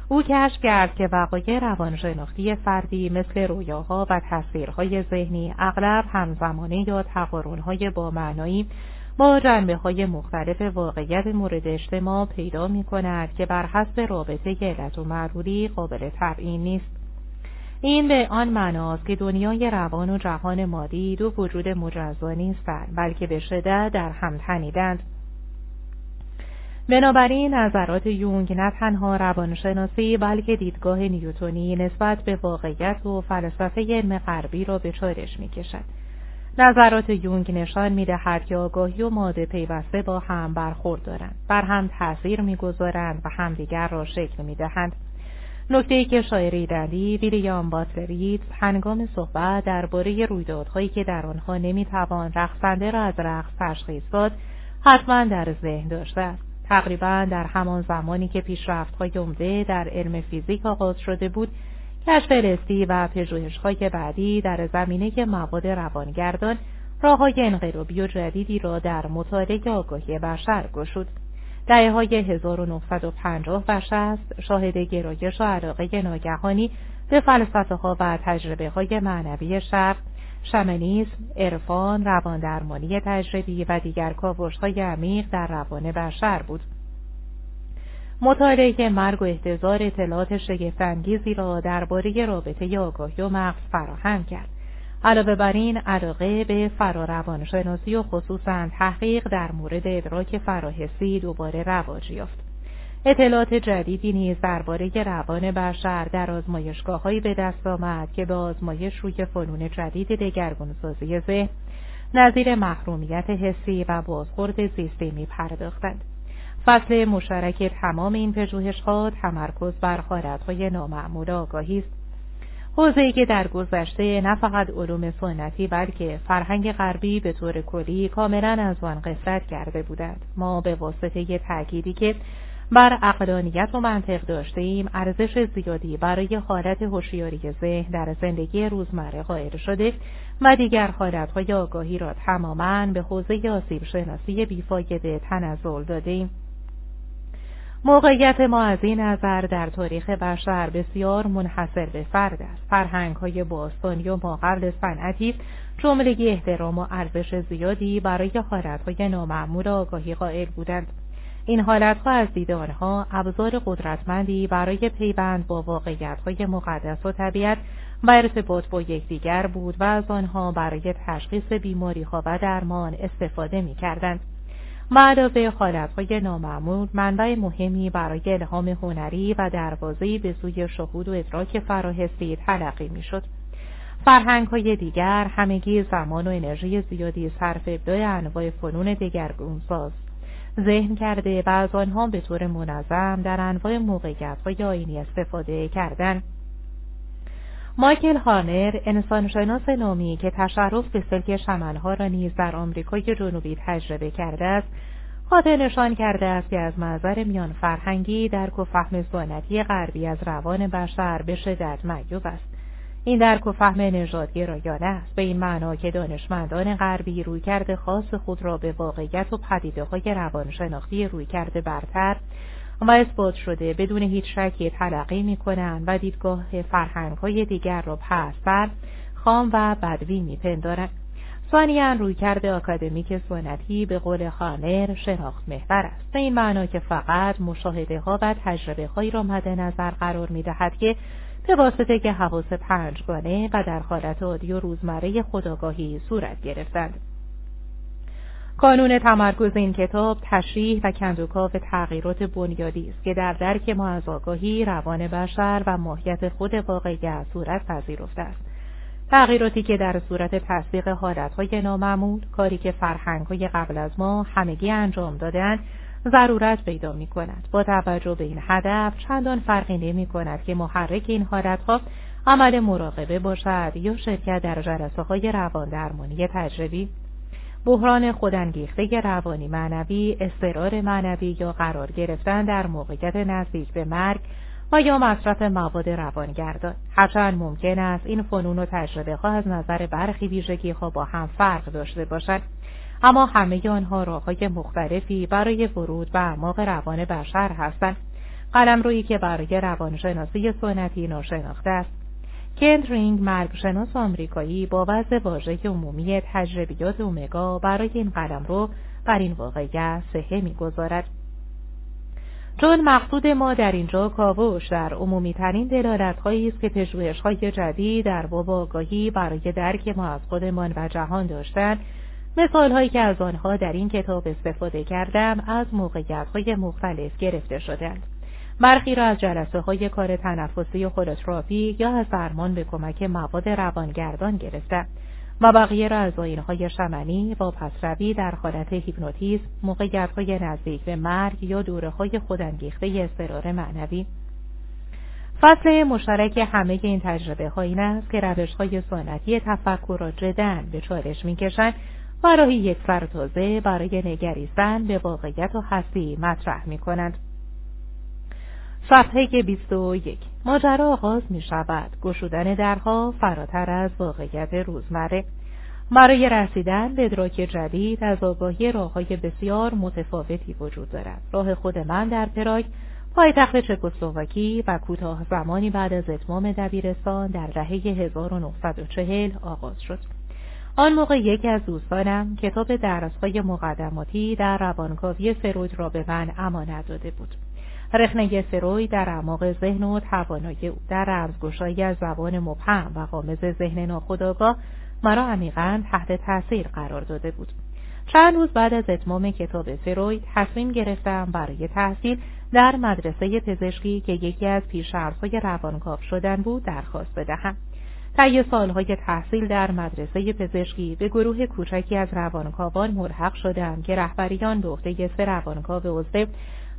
او کشف کرد که وقایع روانشناختی فردی مثل رویاها و تصویرهای ذهنی اغلب همزمانه یا تقارنهای با معنایی با جنبه های مختلف واقعیت مورد اجتماع پیدا می کند که بر حسب رابطه علت و معلولی قابل تبیین نیست. این به آن معناست که دنیای روان و جهان مادی دو وجود مجزا نیستند بلکه به شدت در هم تنیدند. بنابراین نظرات یونگ نه تنها روانشناسی بلکه دیدگاه نیوتونی نسبت به واقعیت و فلسفه علم غربی را به چالش می‌کشد. نظرات یونگ نشان می‌دهد که آگاهی و ماده پیوسته با هم برخورد دارند بر هم تاثیر می‌گذارند و همدیگر را شکل می‌دهند. نکته ای که شاعری دلی ویلیام باتلریت هنگام صحبت درباره رویدادهایی که در آنها نمی‌توان رقصنده را از رقص تشخیص داد حتما در ذهن داشته است. تقریبا در همان زمانی که پیشرفت‌های عمده در علم فیزیک آغاز شده بود کشف لستی و پژوهش‌های بعدی در زمینه مواد روانگردان راههای انقلابی و جدیدی را در مطالعه آگاهی بشر گشود. دهه های 1950 و 60 شاهد گرایش و علاقه ناگهانی به فلسفه ها و تجربه های معنوی شرق شمنیسم، عرفان، رواندرمانی تجربی و دیگر های عمیق در روان بشر بود. مطالعه مرگ و احتضار اطلاعات شگفتانگیزی را درباره رابطه آگاهی و مغز فراهم کرد. علاوه بر این علاقه به فراروانشناسی و خصوصا تحقیق در مورد ادراک فراحسی دوباره رواج یافت. اطلاعات جدیدی نیز درباره روان بشر در آزمایشگاههایی به دست آمد که به آزمایش روی فنون جدید دگرگونسازی ذهن نظیر محرومیت حسی و بازخورد سیستمی پرداختند فصل مشترک تمام این پژوهشها تمرکز بر حالتهای نامعمول آگاهی است حوزه‌ای که در گذشته نه فقط علوم سنتی بلکه فرهنگ غربی به طور کلی کاملا از آن قصد کرده بودند. ما به واسطه تأکیدی که بر اقلانیت و منطق داشته ایم ارزش زیادی برای حالت هوشیاری ذهن در زندگی روزمره قائل شده و دیگر حالتهای آگاهی را تماما به حوزه آسیب شناسی بیفایده تنزل دادیم موقعیت ما از این نظر در تاریخ بشر بسیار منحصر به فرد است. فرهنگ های باستانی و ما قبل صنعتی جملگی احترام و ارزش زیادی برای حالتهای نامعمول آگاهی قائل بودند. این حالتها از دید آنها ابزار قدرتمندی برای پیوند با واقعیتهای مقدس و طبیعت و ارتباط با یکدیگر بود و از آنها برای تشخیص بیماریها و درمان استفاده می‌کردند. و علاوه حالتهای نامعمول منبع مهمی برای الهام هنری و دروازهای به سوی شهود و ادراک فراحسی تلقی می‌شد. فرهنگ های دیگر همگی زمان و انرژی زیادی صرف ابداع انواع فنون دگرگونساز. ذهن کرده و از آنها به طور منظم در انواع موقعیت های آینی استفاده کردن مایکل هارنر انسانشناس نامی که تشرف به سلک شمنها را نیز در آمریکای جنوبی تجربه کرده است خاطر نشان کرده است که از منظر میان فرهنگی درک و فهم سنتی غربی از روان بشر به شدت معیوب است. این درک و فهم نژادگرایانه است به این معنا که دانشمندان غربی رویکرد خاص خود را به واقعیت و پدیده های روانشناختی رویکرد برتر و اثبات شده بدون هیچ شکی تلقی می کنند و دیدگاه فرهنگ های دیگر را پستر خام و بدوی می پندارند. ثانیا رویکرد آکادمیک سنتی به قول خانر شناخت محور است این معنا که فقط مشاهده ها و تجربه هایی را مد نظر قرار می دهد که به واسطه که حواس پنجگانه و در حالت عادی و روزمره خداگاهی صورت گرفتند. کانون تمرکز این کتاب تشریح و کندوکاو تغییرات بنیادی است که در درک ما از آگاهی روان بشر و ماهیت خود واقعی صورت پذیرفته است تغییراتی که در صورت تصدیق حالتهای نامعمول کاری که فرهنگهای قبل از ما همگی انجام دادند ضرورت پیدا می کند. با توجه به این هدف چندان فرقی نمی کند که محرک این حالتها عمل مراقبه باشد یا شرکت در جلسه های روان درمانی تجربی بحران خودانگیخته روانی معنوی، استرار معنوی یا قرار گرفتن در موقعیت نزدیک به مرگ و یا مصرف مواد روانگردان. هرچند ممکن است این فنون و تجربه ها از نظر برخی ویژگی ها با هم فرق داشته باشد. اما همه آنها راه های مختلفی برای ورود به اعماق روان بشر هستند. قلم روی که برای روانشناسی سنتی ناشناخته است. کندرینگ مرگشناس آمریکایی با وضع واژه عمومی تجربیات اومگا برای این قلم رو بر این واقعیت صحه می‌گذارد. چون مقصود ما در اینجا کاوش در عمومی ترین دلالت هایی است که پژوهش های جدید در باب آگاهی برای درک ما از خودمان و جهان داشتند مثال هایی که از آنها در این کتاب استفاده کردم از موقعیت های مختلف گرفته شدند. برخی را از جلسه های کار تنفسی خودتراپی یا از درمان به کمک مواد روانگردان گرفته و بقیه را از های شمنی و پسروی در حالت هیپنوتیزم موقعیت های نزدیک به مرگ یا دوره های خودانگیخته استرار معنوی فصل مشترک همه این تجربه ها این است که روش های سنتی تفکر را جدن به چالش می‌کشند و راهی یک تازه برای نگریستن به واقعیت و هستی مطرح می کنند. صفحه 21 ماجرا آغاز می شود گشودن درها فراتر از واقعیت روزمره. برای رسیدن به ادراک جدید از آگاهی راه های بسیار متفاوتی وجود دارد. راه خود من در پراگ پایتخت چکسلواکی و کوتاه زمانی بعد از اتمام دبیرستان در دهه 1940 آغاز شد. آن موقع یکی از دوستانم کتاب درسهای مقدماتی در روانکاوی فروید را به من امانت داده بود. رخنه فروید در اعماق ذهن و توانایی او در رمزگشایی از زبان مبهم و قامز ذهن ناخودآگاه مرا عمیقا تحت تاثیر قرار داده بود. چند روز بعد از اتمام کتاب فروید تصمیم گرفتم برای تحصیل در مدرسه پزشکی که یکی از پیشرزهای روانکاو شدن بود درخواست بدهم. طی سالهای تحصیل در مدرسه پزشکی به گروه کوچکی از روانکاوان ملحق شدم که رهبریان به عهده سه روانکاو عضو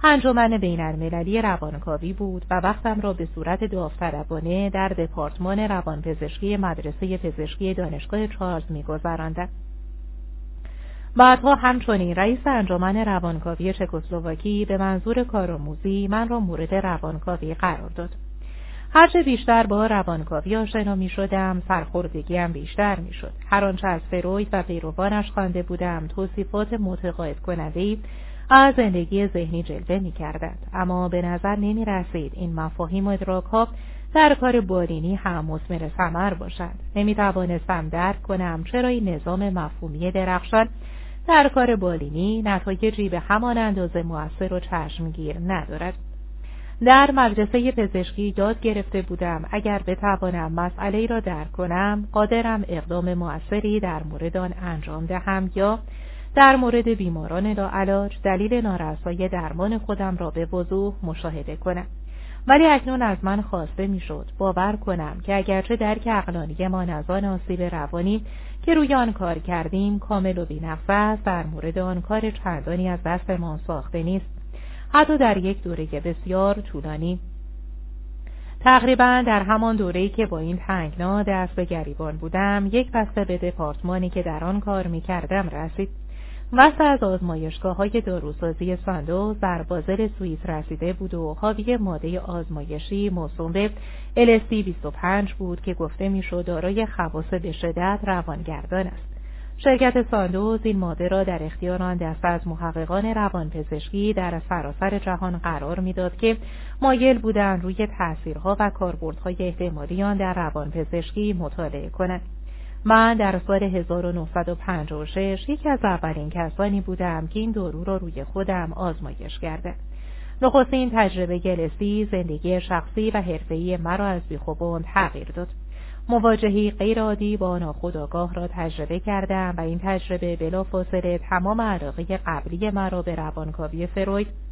انجمن بین المللی روانکاوی بود و وقتم را به صورت داوطلبانه در دپارتمان روانپزشکی مدرسه پزشکی دانشگاه چارلز میگذراندم بعدها همچنین رئیس انجمن روانکاوی چکسلواکی به منظور کارآموزی من را مورد روانکاوی قرار داد هرچه بیشتر با روانکاوی آشنا می شدم سرخوردگیم بیشتر می شد. هر آنچه از فروید و پیروانش خوانده بودم توصیفات متقاعد کننده از زندگی ذهنی جلوه می کردند. اما به نظر نمی رسید این مفاهیم و ادراک در کار بالینی هم مثمر ثمر باشند. نمی توانستم درک کنم چرا این نظام مفهومی درخشان در کار بالینی نتایجی به همان اندازه موثر و چشمگیر ندارد. در مدرسه پزشکی یاد گرفته بودم اگر بتوانم مسئله را درک کنم قادرم اقدام موثری در مورد آن انجام دهم یا در مورد بیماران علاج دلیل نارسایی درمان خودم را به وضوح مشاهده کنم. ولی اکنون از من خواسته می‌شد باور کنم که اگرچه درک عقلانیمان از آن آسیب روانی که روی آن کار کردیم کامل و بینقص است در مورد آن کار چندانی از دستمان ساخته نیست. حتی در یک دوره بسیار طولانی. تقریبا در همان دوره‌ای که با این تنگنا دست به گریبان بودم یک بسته به دپارتمانی که در آن کار می کردم رسید. وسط از آزمایشگاه های داروسازی ساندو در بازل سوئیس رسیده بود و حاوی ماده آزمایشی موسوم به LSD 25 بود که گفته می‌شد دارای خواص به شدت روانگردان است. شرکت ساندوز این ماده را در اختیار آن دست از محققان روانپزشکی در سراسر جهان قرار می‌داد که مایل بودند روی تاثیرها و کاربردهای احتمالی آن در روانپزشکی مطالعه کنند. من در سال 1956 یکی از اولین کسانی بودم که این دورو را روی خودم آزمایش کرده. نخستین تجربه گلسی زندگی شخصی و حرفه‌ای مرا از بیخوبان تغییر داد. مواجهی غیرعادی با ناخودآگاه را تجربه کردم و این تجربه بلافاصله تمام علاقه قبلی مرا به روانکاوی فروید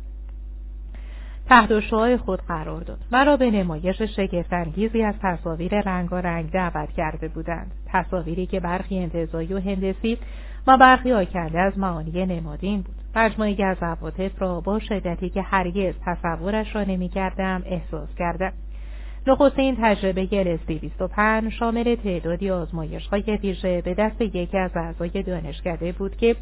تحت خود قرار داد. مرا به نمایش شگفتانگیزی از تصاویر رنگارنگ دعوت کرده بودند. تصاویری که برخی انتظایی و هندسی و برخی آکنده از معانی نمادین بود. مجموعی از عواطف را با شدتی که هرگز تصورش را نمی‌کردم احساس کردم. نخستین تجربه گلستی 25 شامل تعدادی آزمایش های ویژه به دست یکی از اعضای دانشکده بود که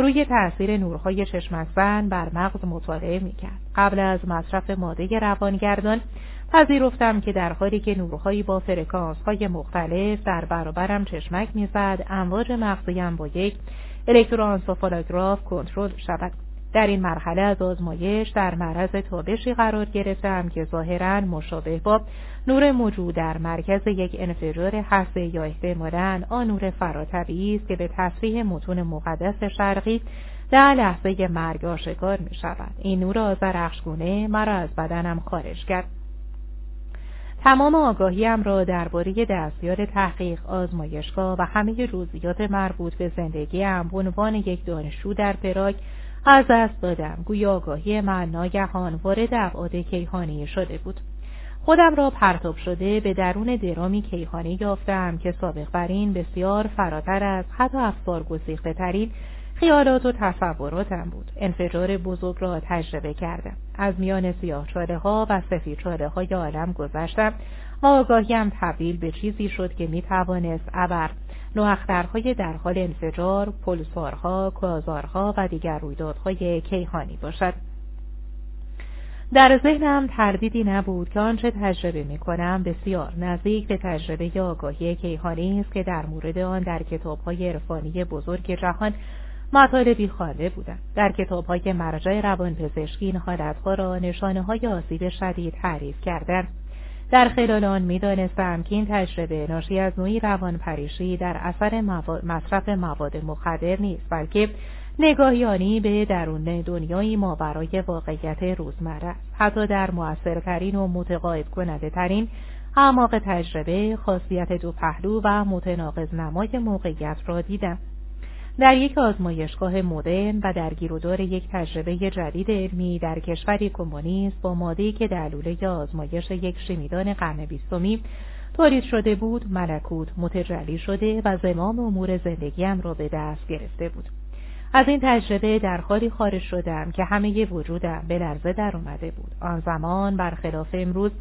روی تأثیر نورهای چشمکزن بر مغز مطالعه می‌کرد. قبل از مصرف ماده روانگردان پذیرفتم که در حالی که نورهایی با فرکانس های مختلف در برابرم چشمک می‌زد امواج مغزیم با یک الکتروانسوفالوگراف کنترل شود در این مرحله از آزمایش در معرض تابشی قرار گرفتم که ظاهرا مشابه با نور موجود در مرکز یک انفجار هسته یا احتمالا آن نور فراتبیعی است که به تصریح متون مقدس شرقی در لحظه مرگ آشکار می شود. این نور آزرخشگونه مرا از بدنم خارج کرد. تمام آگاهیم را درباره دستیار تحقیق آزمایشگاه و همه جزئیات مربوط به زندگیم به عنوان یک دانشجو در پراگ از دست دادم گویا آگاهی من ناگهان وارد ابعاد کیهانی شده بود خودم را پرتاب شده به درون درامی کیهانی یافتم که سابق بر این بسیار فراتر از حتی افکار گسیخته ترین خیالات و تصوراتم بود. انفجار بزرگ را تجربه کردم. از میان سیاه ها و سفید چاله های عالم گذشتم. و آگاهیم تبدیل به چیزی شد که می توانست ابر نواخترهای در حال انفجار، پلسارها، کوازارها و دیگر رویدادهای کیهانی باشد. در ذهنم تردیدی نبود که آنچه تجربه می کنم بسیار نزدیک به تجربه آگاهی کیهانی است که در مورد آن در کتابهای عرفانی بزرگ جهان مطالبی خوانده بودم. در کتابهای مرجع روانپزشکی این حالتها را نشانه های آسیب شدید تعریف کردند در خلال آن می‌دانستم که این تجربه ناشی از نوعی روانپریشی در اثر مصرف مواد مخدر نیست بلکه نگاهیانی به درون دنیایی ما برای واقعیت روزمره است. حتی در موثرترین و متقاعد کننده ترین اعماق تجربه خاصیت دو پهلو و متناقض نمای موقعیت را دیدم. در یک آزمایشگاه مدرن و در گیرودار یک تجربه جدید علمی در کشوری کمونیست با ماده‌ای که در لوله آزمایش یک شیمیدان قرن بیستمی تولید شده بود ملکوت متجلی شده و زمام امور زندگیم را به دست گرفته بود. از این تجربه در حالی خارج شدم که همه وجودم به لرزه در اومده بود. آن زمان برخلاف امروز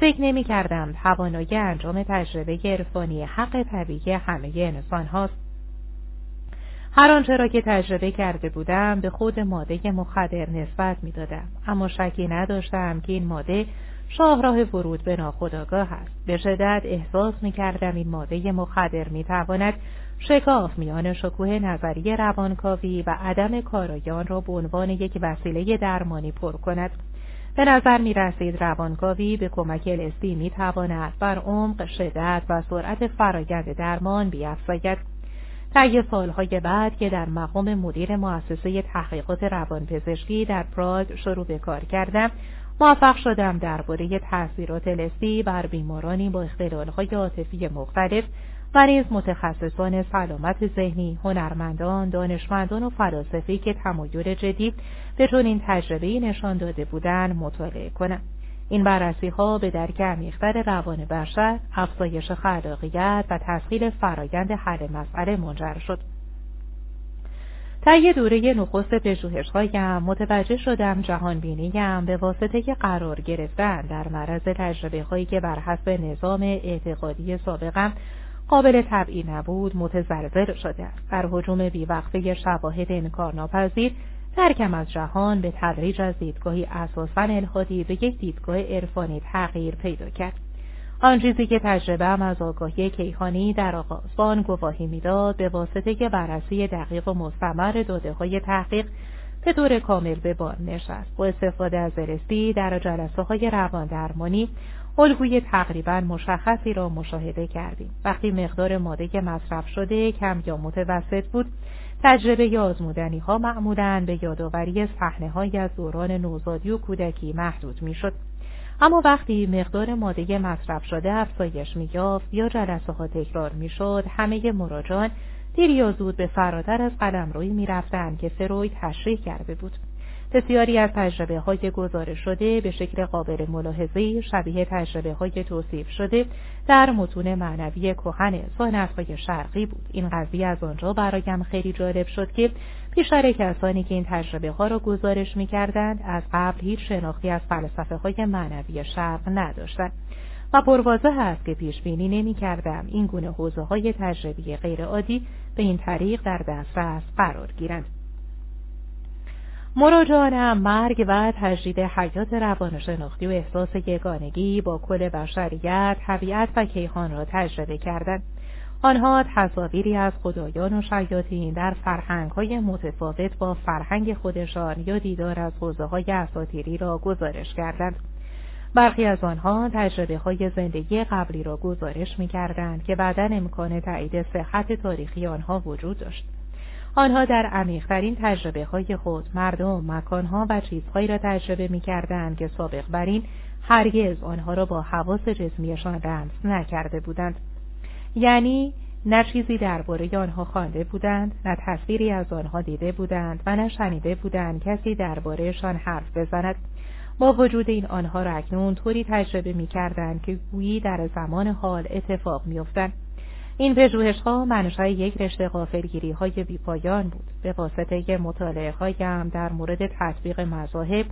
فکر نمی کردم توانایی انجام تجربه عرفانی حق طبیعی همه انسان هاست. هر آنچه را که تجربه کرده بودم به خود ماده مخدر نسبت می دادم. اما شکی نداشتم که این ماده شاهراه ورود به ناخودآگاه است. به شدت احساس می کردم این ماده مخدر می تواند شکاف میان شکوه نظری روانکاوی و عدم کارایان را به عنوان یک وسیله درمانی پر کند. به نظر می رسید روانکاوی به کمک الستی می تواند بر عمق شدت و سرعت فرایند درمان بیافزاید طی سالهای بعد که در مقام مدیر مؤسسه تحقیقات روانپزشکی در پراگ شروع به کار کردم موفق شدم درباره تاثیرات لسی بر بیمارانی با اختلالهای عاطفی مختلف و نیز متخصصان سلامت ذهنی، هنرمندان، دانشمندان و فلاسفی که تمایل جدی به چنین تجربه نشان داده بودند مطالعه کنم. این بررسی ها به درک عمیقتر روان بشر، افزایش خلاقیت و تسهیل فرایند حل مسئله منجر شد. طی دوره نخست پژوهشهایم متوجه شدم جهان بینیم به واسطه قرار گرفتن در معرض تجربه هایی که بر حسب نظام اعتقادی سابقم قابل طبعی نبود متزلزل شده است. در حجوم بیوقفه شواهد انکارناپذیر ترکم از جهان به تدریج از دیدگاهی اساسا الهادی به یک دیدگاه عرفانی تغییر پیدا کرد. آن چیزی که تجربه هم از آگاهی کیهانی در آغازان گواهی می‌داد به واسطه که بررسی دقیق و مستمر داده های تحقیق به طور کامل به بار نشست. با استفاده از ارستی در جلسه های روان درمانی الگوی تقریبا مشخصی را مشاهده کردیم وقتی مقدار ماده مصرف شده کم یا متوسط بود تجربه آزمودنی ها معمولا به یادآوری صحنه از دوران نوزادی و کودکی محدود می‌شد. اما وقتی مقدار ماده مصرف شده افزایش مییافت یا جلسه ها تکرار می‌شد همه مراجعان دیر یا زود به فراتر از قلمرویی می‌رفتند که فروید تشریح کرده بود بسیاری از تجربه های گزارش شده به شکل قابل ملاحظه شبیه تجربه های توصیف شده در متون معنوی کهن سنت های شرقی بود. این قضیه از آنجا برایم خیلی جالب شد که بیشتر کسانی که این تجربه ها را گزارش می کردند از قبل هیچ شناختی از فلسفه های معنوی شرق نداشتند. و پروازه است که پیش بینی نمی کردم این گونه حوزه های تجربی غیرعادی به این طریق در دسترس قرار گیرند. مراجعانم مرگ و تجدید حیات روانشناختی و احساس یگانگی با کل بشریت طبیعت و کیهان را تجربه کردند آنها تصاویری از خدایان و شیاطین در های متفاوت با فرهنگ خودشان یا دیدار از حوزه های اساطیری را گزارش کردند برخی از آنها تجربه های زندگی قبلی را گزارش می کردند که بعدا امکان تایید صحت تاریخی آنها وجود داشت. آنها در عمیقترین تجربه های خود مردم، مکانها و چیزهایی را تجربه می کردند که سابق بر این هرگز آنها را با حواس جسمیشان رمز نکرده بودند. یعنی نه چیزی درباره آنها خوانده بودند نه تصویری از آنها دیده بودند و نه شنیده بودند کسی دربارهشان حرف بزند با وجود این آنها را اکنون طوری تجربه می کردند که گویی در زمان حال اتفاق می افتند. این پژوهش ها منشأ یک رشته غافلگیری های بیپایان بود. به واسطه مطالعه هایم در مورد تطبیق مذاهب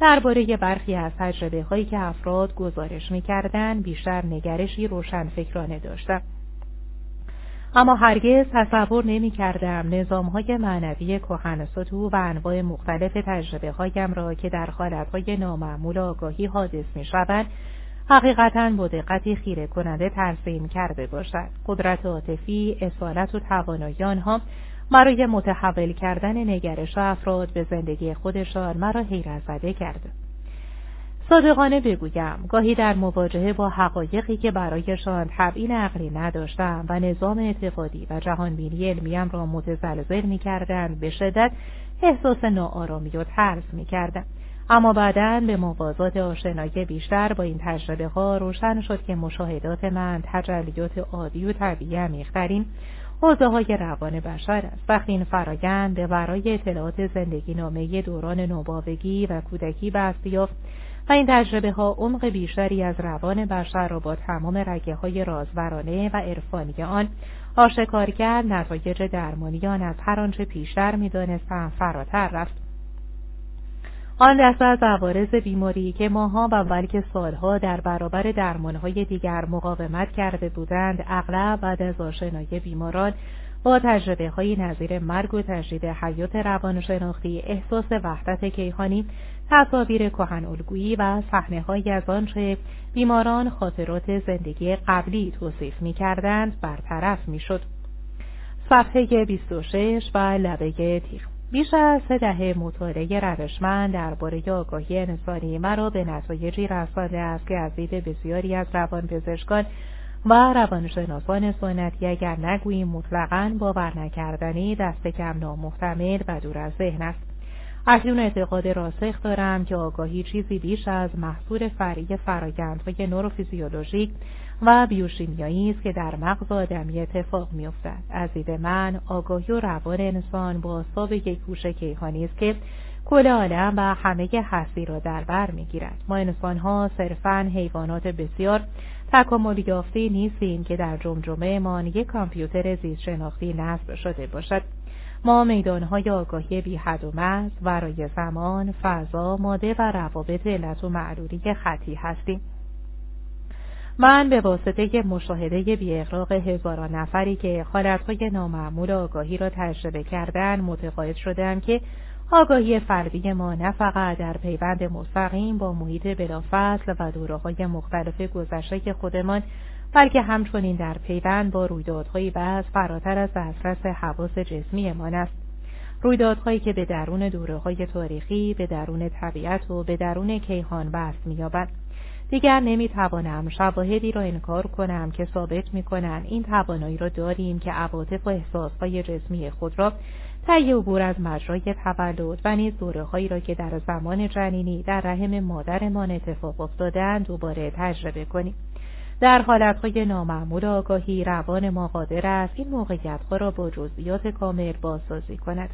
درباره برخی از تجربه هایی که افراد گزارش می‌کردند بیشتر نگرشی روشنفکرانه داشتم. اما هرگز تصور نمی کردم نظام های معنوی کهن سطو و انواع مختلف تجربه هایم را که در حالت های نامعمول آگاهی حادث می شوند حقیقتا با دقتی خیره کننده ترسیم کرده باشد. قدرت عاطفی اصالت و توانایی آنها برای متحول کردن نگرش افراد به زندگی خودشان مرا حیرت زده کرده. صادقانه بگویم گاهی در مواجهه با حقایقی که برایشان تبعین عقلی نداشتم و نظام اعتقادی و جهانبینی علمیم را متزلزل می‌کردند به شدت احساس ناآرامی و ترس اما بعدا به موازات آشنایی بیشتر با این تجربه ها روشن شد که مشاهدات من تجلیات عادی و طبیعی عمیقترین حوزه های روان بشر است. وقتی این فرایند به ورای اطلاعات زندگی نامه دوران نوباوگی و کودکی بست یافت و این تجربه ها عمق بیشتری از روان بشر را با تمام رگه های رازورانه و عرفانی آن آشکار کرد. نتایج درمانی آن از هر آنچه پیشتر می‌دانستم فراتر رفت. آن دسته از عوارض بیماری که ماها و بلکه سالها در برابر درمانهای دیگر مقاومت کرده بودند اغلب بعد از آشنایی بیماران با تجربه های نظیر مرگ و تجدید حیات روانشناختی احساس وحدت کیهانی تصاویر کهن الگویی و صحنه از آنچه بیماران خاطرات زندگی قبلی توصیف می کردند برطرف می. صفحه 26 و لبه تیغ بیش از سه دهه مطالعه روشمند درباره آگاهی انسانی مرا به نتایجی رسانده است که از دید بسیاری از روانپزشکان و روانشناسان سنتی اگر نگوییم مطلقا باور نکردنی دست کم نامحتمل و دور از ذهن است. اکنون اعتقاد راسخ دارم که آگاهی چیزی بیش از محصول فرعی فرایندهای نوروفیزیولوژیک و بیوشیمیایی است که در مغز آدمی اتفاق میافتد. از دید من آگاهی و روان انسان با ساب یک گوشه کیهانی است که کل عالم و همه هستی را در بر می‌گیرد. ما انسانها صرفا حیوانات بسیار تکامل یافته نیستیم که در جمجمهمان یک کامپیوتر زیست شناختی نصب شده باشد. ما میدانهای آگاهی بی حد و مرز ورای زمان، فضا، ماده و روابط علت و معلولی خطی هستیم. من به واسطه مشاهده بی اغراق هزاران نفری که حالتهای نامعمول آگاهی را تجربه کردن متقاعد شدم که آگاهی فردی ما نه فقط در پیوند مستقیم با محیط بلافصل و دوره های مختلف گذشته خودمان بلکه همچنین در پیوند با رویدادهایی بعض فراتر از دسترس حواس جسمیمان است. رویدادهایی که به درون دوره های تاریخی به درون طبیعت و به درون کیهان بست مییابد. دیگر نمی‌توانم شواهدی را انکار کنم که ثابت می‌کنند. این توانایی را داریم که عواطف و احساسهای جسمی خود را طی عبور از مجرای تولد و نیز دورههایی را که در زمان جنینی در رحم مادرمان اتفاق افتادند دوباره تجربه کنیم. در حالتهای نامعمول آگاهی روان ما قادر است این موقعیتها را با جزئیات کامل بازسازی کند.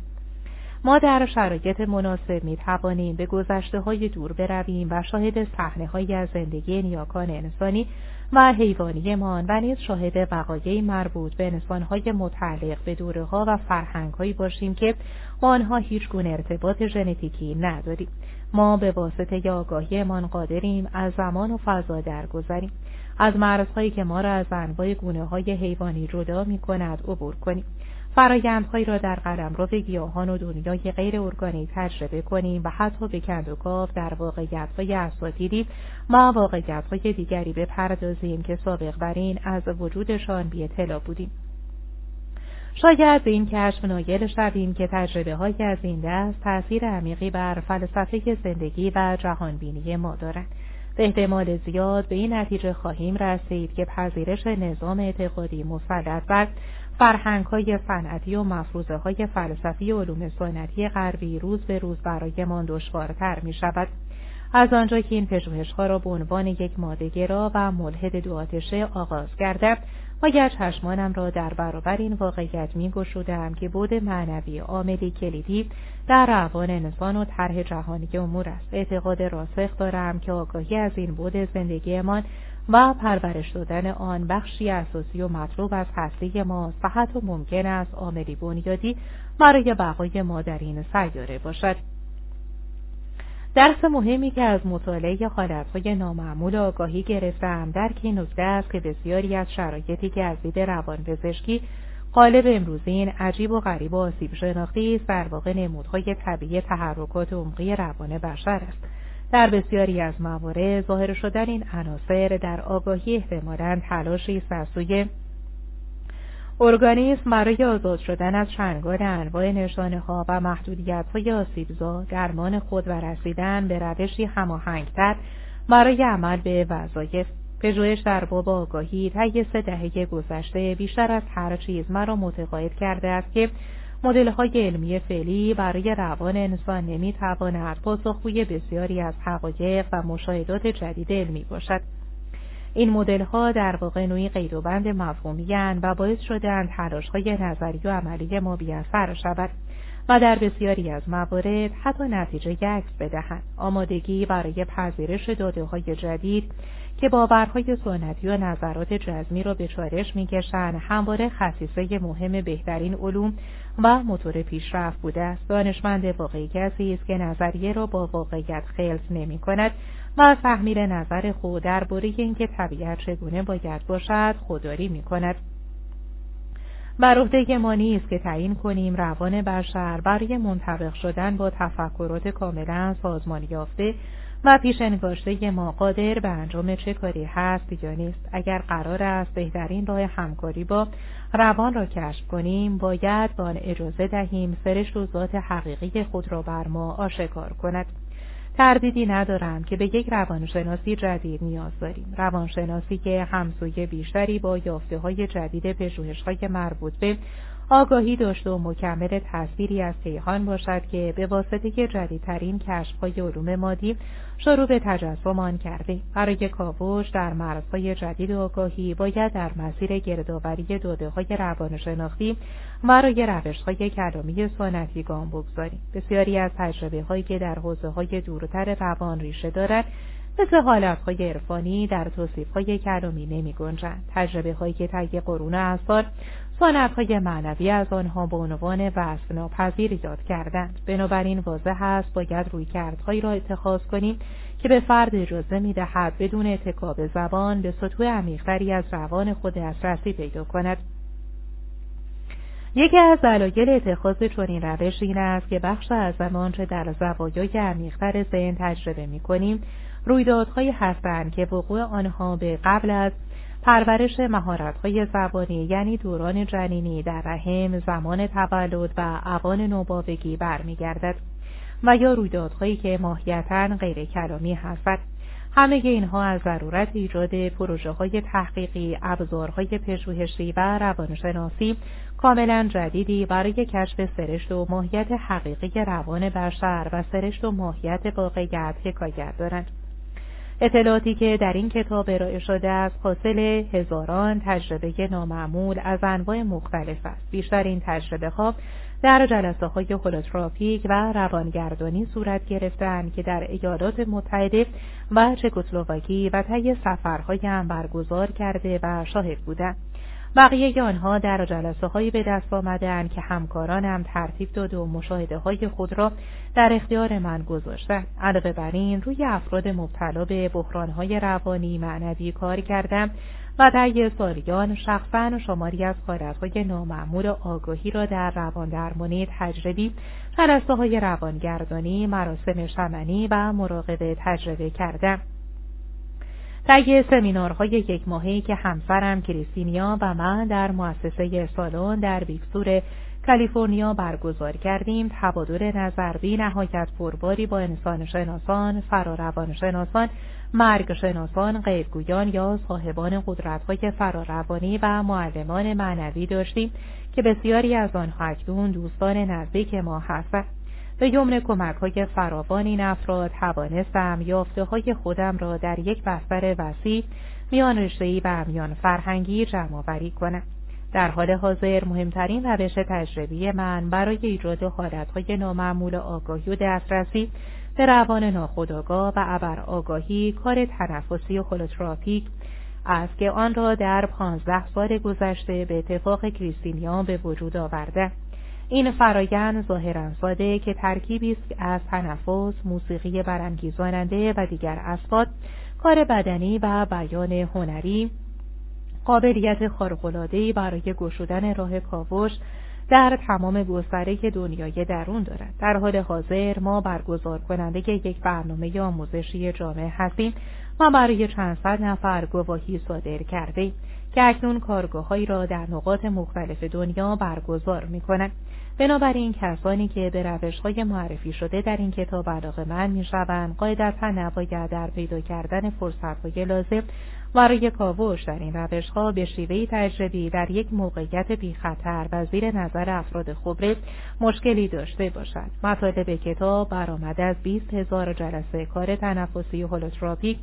ما در شرایط مناسب می توانیم به گذشته های دور برویم و شاهد صحنه های از زندگی نیاکان انسانی و حیوانیمان و نیز شاهد وقایعی مربوط به انسانهای متعلق به دوره ها و فرهنگ باشیم که با آنها هیچ گونه ارتباط ژنتیکی نداریم. ما به واسطه آگاهیمان قادریم از زمان و فضا درگذریم. از مرزهایی که ما را از انواع گونه های حیوانی جدا می کند عبور کنیم. فرایندهایی را در قلمرو گیاهان و دنیای غیر ارگانی تجربه کنیم و حتی به کند و کاف در واقعیتهای اساتیری و واقعیتهای دیگری بپردازیم که سابق بر این از وجودشان بی اطلاع بودیم. شاید به این کشف نایل شویم که تجربه های از این دست تأثیر عمیقی بر فلسفه زندگی و جهانبینی ما دارند. به احتمال زیاد به این نتیجه خواهیم رسید که پذیرش نظام اعتقادی مسلط بر فرهنگ های صنعتی و مفروضه های فلسفی علوم سنتی غربی روز به روز برایمان دشوارتر می شود. از آنجا که این پژوهشها را به عنوان یک مادهگرا و ملحد دو آتشه آغاز کردم گر چشمانم را در برابر این واقعیت می گشودم که بود معنوی عاملی کلیدی در روان انسان و طرح جهانی امور است اعتقاد راسخ دارم که آگاهی از این بود زندگیمان و پرورش دادن آن بخشی اساسی و مطلوب از هستی ماست و حتی ممکن است عاملی بنیادی برای بقای ما در این سیاره باشد. درس مهمی که از مطالعه حالتهای نامعمول آگاهی گرفتم در این نکته است که بسیاری از شرایطی که از دید روانپزشکی قالب امروزین عجیب و غریب و آسیب شناختی است در واقع نمودهای طبیعی تحرکات عمقی روان بشر است. در بسیاری از موارد ظاهر شدن این عناصر در آگاهی احتمالا تلاشی است از سوی ارگانیسم برای آزاد شدن از چنگال انواع نشانه ها و محدودیت های آسیبزا درمان خود و رسیدن به روشی هماهنگتر برای عمل به وظایف. پژوهش در باب آگاهی طی سه دهه گذشته بیشتر از هر چیز مرا متقاعد کرده است که مدل های علمی فعلی برای روان انسان نمی تواند پاسخگوی بسیاری از حقایق و مشاهدات جدید علمی باشد. این مدل ها در واقع نوعی قید و بند مفهومی و باعث شدن تلاش های نظری و عملی ما بیاثر شود و در بسیاری از موارد حتی نتیجه عکس بدهند آمادگی برای پذیرش داده های جدید که باورهای سنتی و نظرات جزمی را به چالش می‌کشند همواره خصیصه مهم بهترین علوم و موتور پیشرفت بوده است. دانشمند واقعی کسی است که نظریه را با واقعیت خلط نمی کند و تحمیل نظر خود درباره اینکه طبیعت چگونه باید باشد خودداری می کند. بر عهده ما نیست که تعیین کنیم روان بشر. برای منطبق شدن با تفکرات کاملا سازمان یافته و پیش انگاشته ما قادر به انجام چه کاری هست یا نیست. اگر قرار است بهترین راه همکاری با روان را کشف کنیم باید با آن اجازه دهیم سرشت و ذات حقیقی خود را بر ما آشکار کند. تردیدی ندارم که به یک روانشناسی جدید نیاز داریم. روانشناسی که همسوی بیشتری با یافته های جدید پژوهش های مربوط به آگاهی داشته و مکمل تصویری از کیهان باشد که به واسطه جدیدترین کشفهای علوم مادی شروع به تجسم آن کرده برای کاوش در مرزهای جدید آگاهی باید در مسیر گردآوری داده های روانشناختی برای روش های کلامی سنتی گام بگذاریم بسیاری از تجربه هایی که در حوزه های دورتر روان ریشه دارد مثل حالتهای عرفانی در توصیف های کلامی نمی گنجند. تجربه هایی که طی قرون اثار های معنوی از آنها به عنوان وصف ناپذیر یاد کردند. بنابراین واضح است باید روی کردهایی را اتخاذ کنیم که به فرد اجازه می‌دهد بدون اتکاب زبان به سطوح عمیقتری از روان خود دسترسی پیدا کند. یکی از دلایل اتخاذ چنین روش این است که بخش از زمان چه در زوایای عمیقتر ذهن تجربه می‌کنیم. رویدادهایی هستند که وقوع آنها به قبل از پرورش مهارت‌های زبانی یعنی دوران جنینی در رحم زمان تولد و اوان نوباوگی برمیگردد و یا رویدادهایی که ماهیتا غیر کلامی هستند همه اینها از ضرورت ایجاد پروژه های تحقیقی، ابزارهای پژوهشی و روانشناسی کاملا جدیدی برای کشف سرشت و ماهیت حقیقی روان بشر و سرشت و ماهیت واقعیت حکایت دارند. اطلاعاتی که در این کتاب ارائه شده است حاصل هزاران تجربه نامعمول از انواع مختلف است. بیشتر این تجربه ها در جلسه های هولوتراپیک و روانگردانی صورت گرفتند که در ایالات متحده و چکسلواکی و طی سفرهای هم برگزار کرده و شاهد بودند. بقیه آنها در جلسه هایی به دست آمدن که همکارانم ترتیب داد و مشاهده های خود را در اختیار من گذاشتند. علاوه بر این روی افراد مبتلا به بحران های روانی معنوی کار کردم و طی سالیان شخصا شماری از حالتهای نامعمول آگاهی را در روان درمانی تجربی جلسه های روانگردانی مراسم شمنی و مراقبه تجربه کردم. طی سمینارهای یک ماهی که همسرم کریستینیا و من در مؤسسه سالن در بیکسور کالیفرنیا برگزار کردیم تبادل نظر بی نهایت پرباری با انسان شناسان، فراروان شناسان، مرگ شناسان، غیبگویان یا صاحبان قدرتهای فراروانی و معلمان معنوی داشتیم که بسیاری از آنها اکنون دوستان نزدیک ما هستند. به یمن کمک های فراوان این افراد توانستم یافته های خودم را در یک بستر وسیع میان رشتهای و میان فرهنگی جمع آوری کنم. در حال حاضر مهمترین روش تجربی من برای ایجاد حالتهای نامعمول آگاهی و دسترسی به روان ناخودآگاه و ابر آگاهی کار تنفسی و هولوتراپیک است که آن را در پانزده سال گذشته به اتفاق کریستینیان به وجود آورده این فرایند ظاهرا ساده که ترکیبی است از تنفس، موسیقی برانگیزاننده و دیگر اسباب، کار بدنی و بیان هنری، قابلیت خارق‌العاده‌ای برای گشودن راه کاوش در تمام گستره دنیای درون دارد. در حال حاضر ما برگزار کننده یک برنامه آموزشی جامع هستیم و برای چند صد نفر گواهی صادر کرده که اکنون کارگاههایی را در نقاط مختلف دنیا برگزار می کنند. بنابراین کسانی که به روش های معرفی شده در این کتاب علاقه من می شوند قاعدتا نباید در پیدا کردن فرصت های لازم برای کاوش در این روش ها به شیوه تجربی در یک موقعیت بی خطر و زیر نظر افراد خبره مشکلی داشته باشد. مطالب کتاب برآمده از 20 هزار جلسه کار تنفسی هولوتراپیک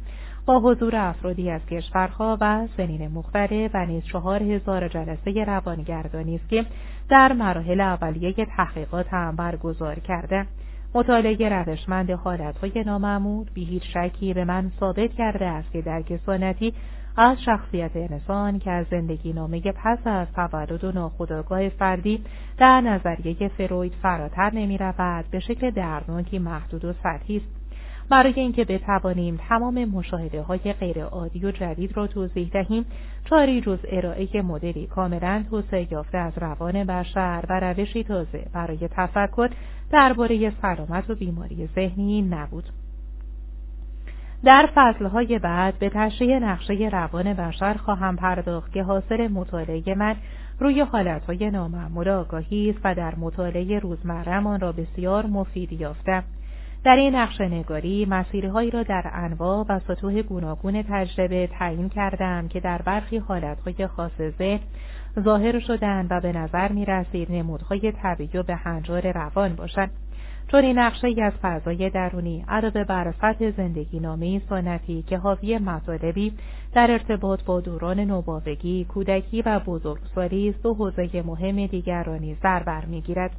با حضور افرادی از کشورها و سنین مختلف و نیز چهار هزار جلسه روانگردانی است که در مراحل اولیه تحقیقات هم برگزار کرده. مطالعه روشمند حالتهای نامعمول بی هیچ شکی به من ثابت کرده است که در سنتی از شخصیت انسان که از زندگی نامه پس از تولد و ناخودآگاه فردی در نظریه فروید فراتر نمی رود به شکل دردناکی محدود و سطحی است. برای اینکه بتوانیم تمام مشاهده های غیر عادی و جدید را توضیح دهیم چاری جز ارائه مدلی کاملا توسعه یافته از روان بشر و روشی تازه برای تفکر درباره سلامت و بیماری ذهنی نبود. در فصلهای بعد به تشریح نقشه روان بشر خواهم پرداخت که حاصل مطالعه من روی حالتهای نامعمول آگاهی است و در مطالعه روزمرهمان را بسیار مفید یافتم. در این نقشه نگاری مسیرهایی را در انواع و سطوح گوناگون تجربه تعیین کردم که در برخی حالتهای خاص ذهن ظاهر شدن و به نظر می رسید نمودهای طبیعی و به هنجار روان باشند. چون این نقشه از فضای درونی علاوه بر سطح زندگی نامه سنتی که حاوی مطالبی در ارتباط با دوران نوباوگی، کودکی و بزرگسالی است و حوزه مهم دیگر را نیز در بر می‌گیرد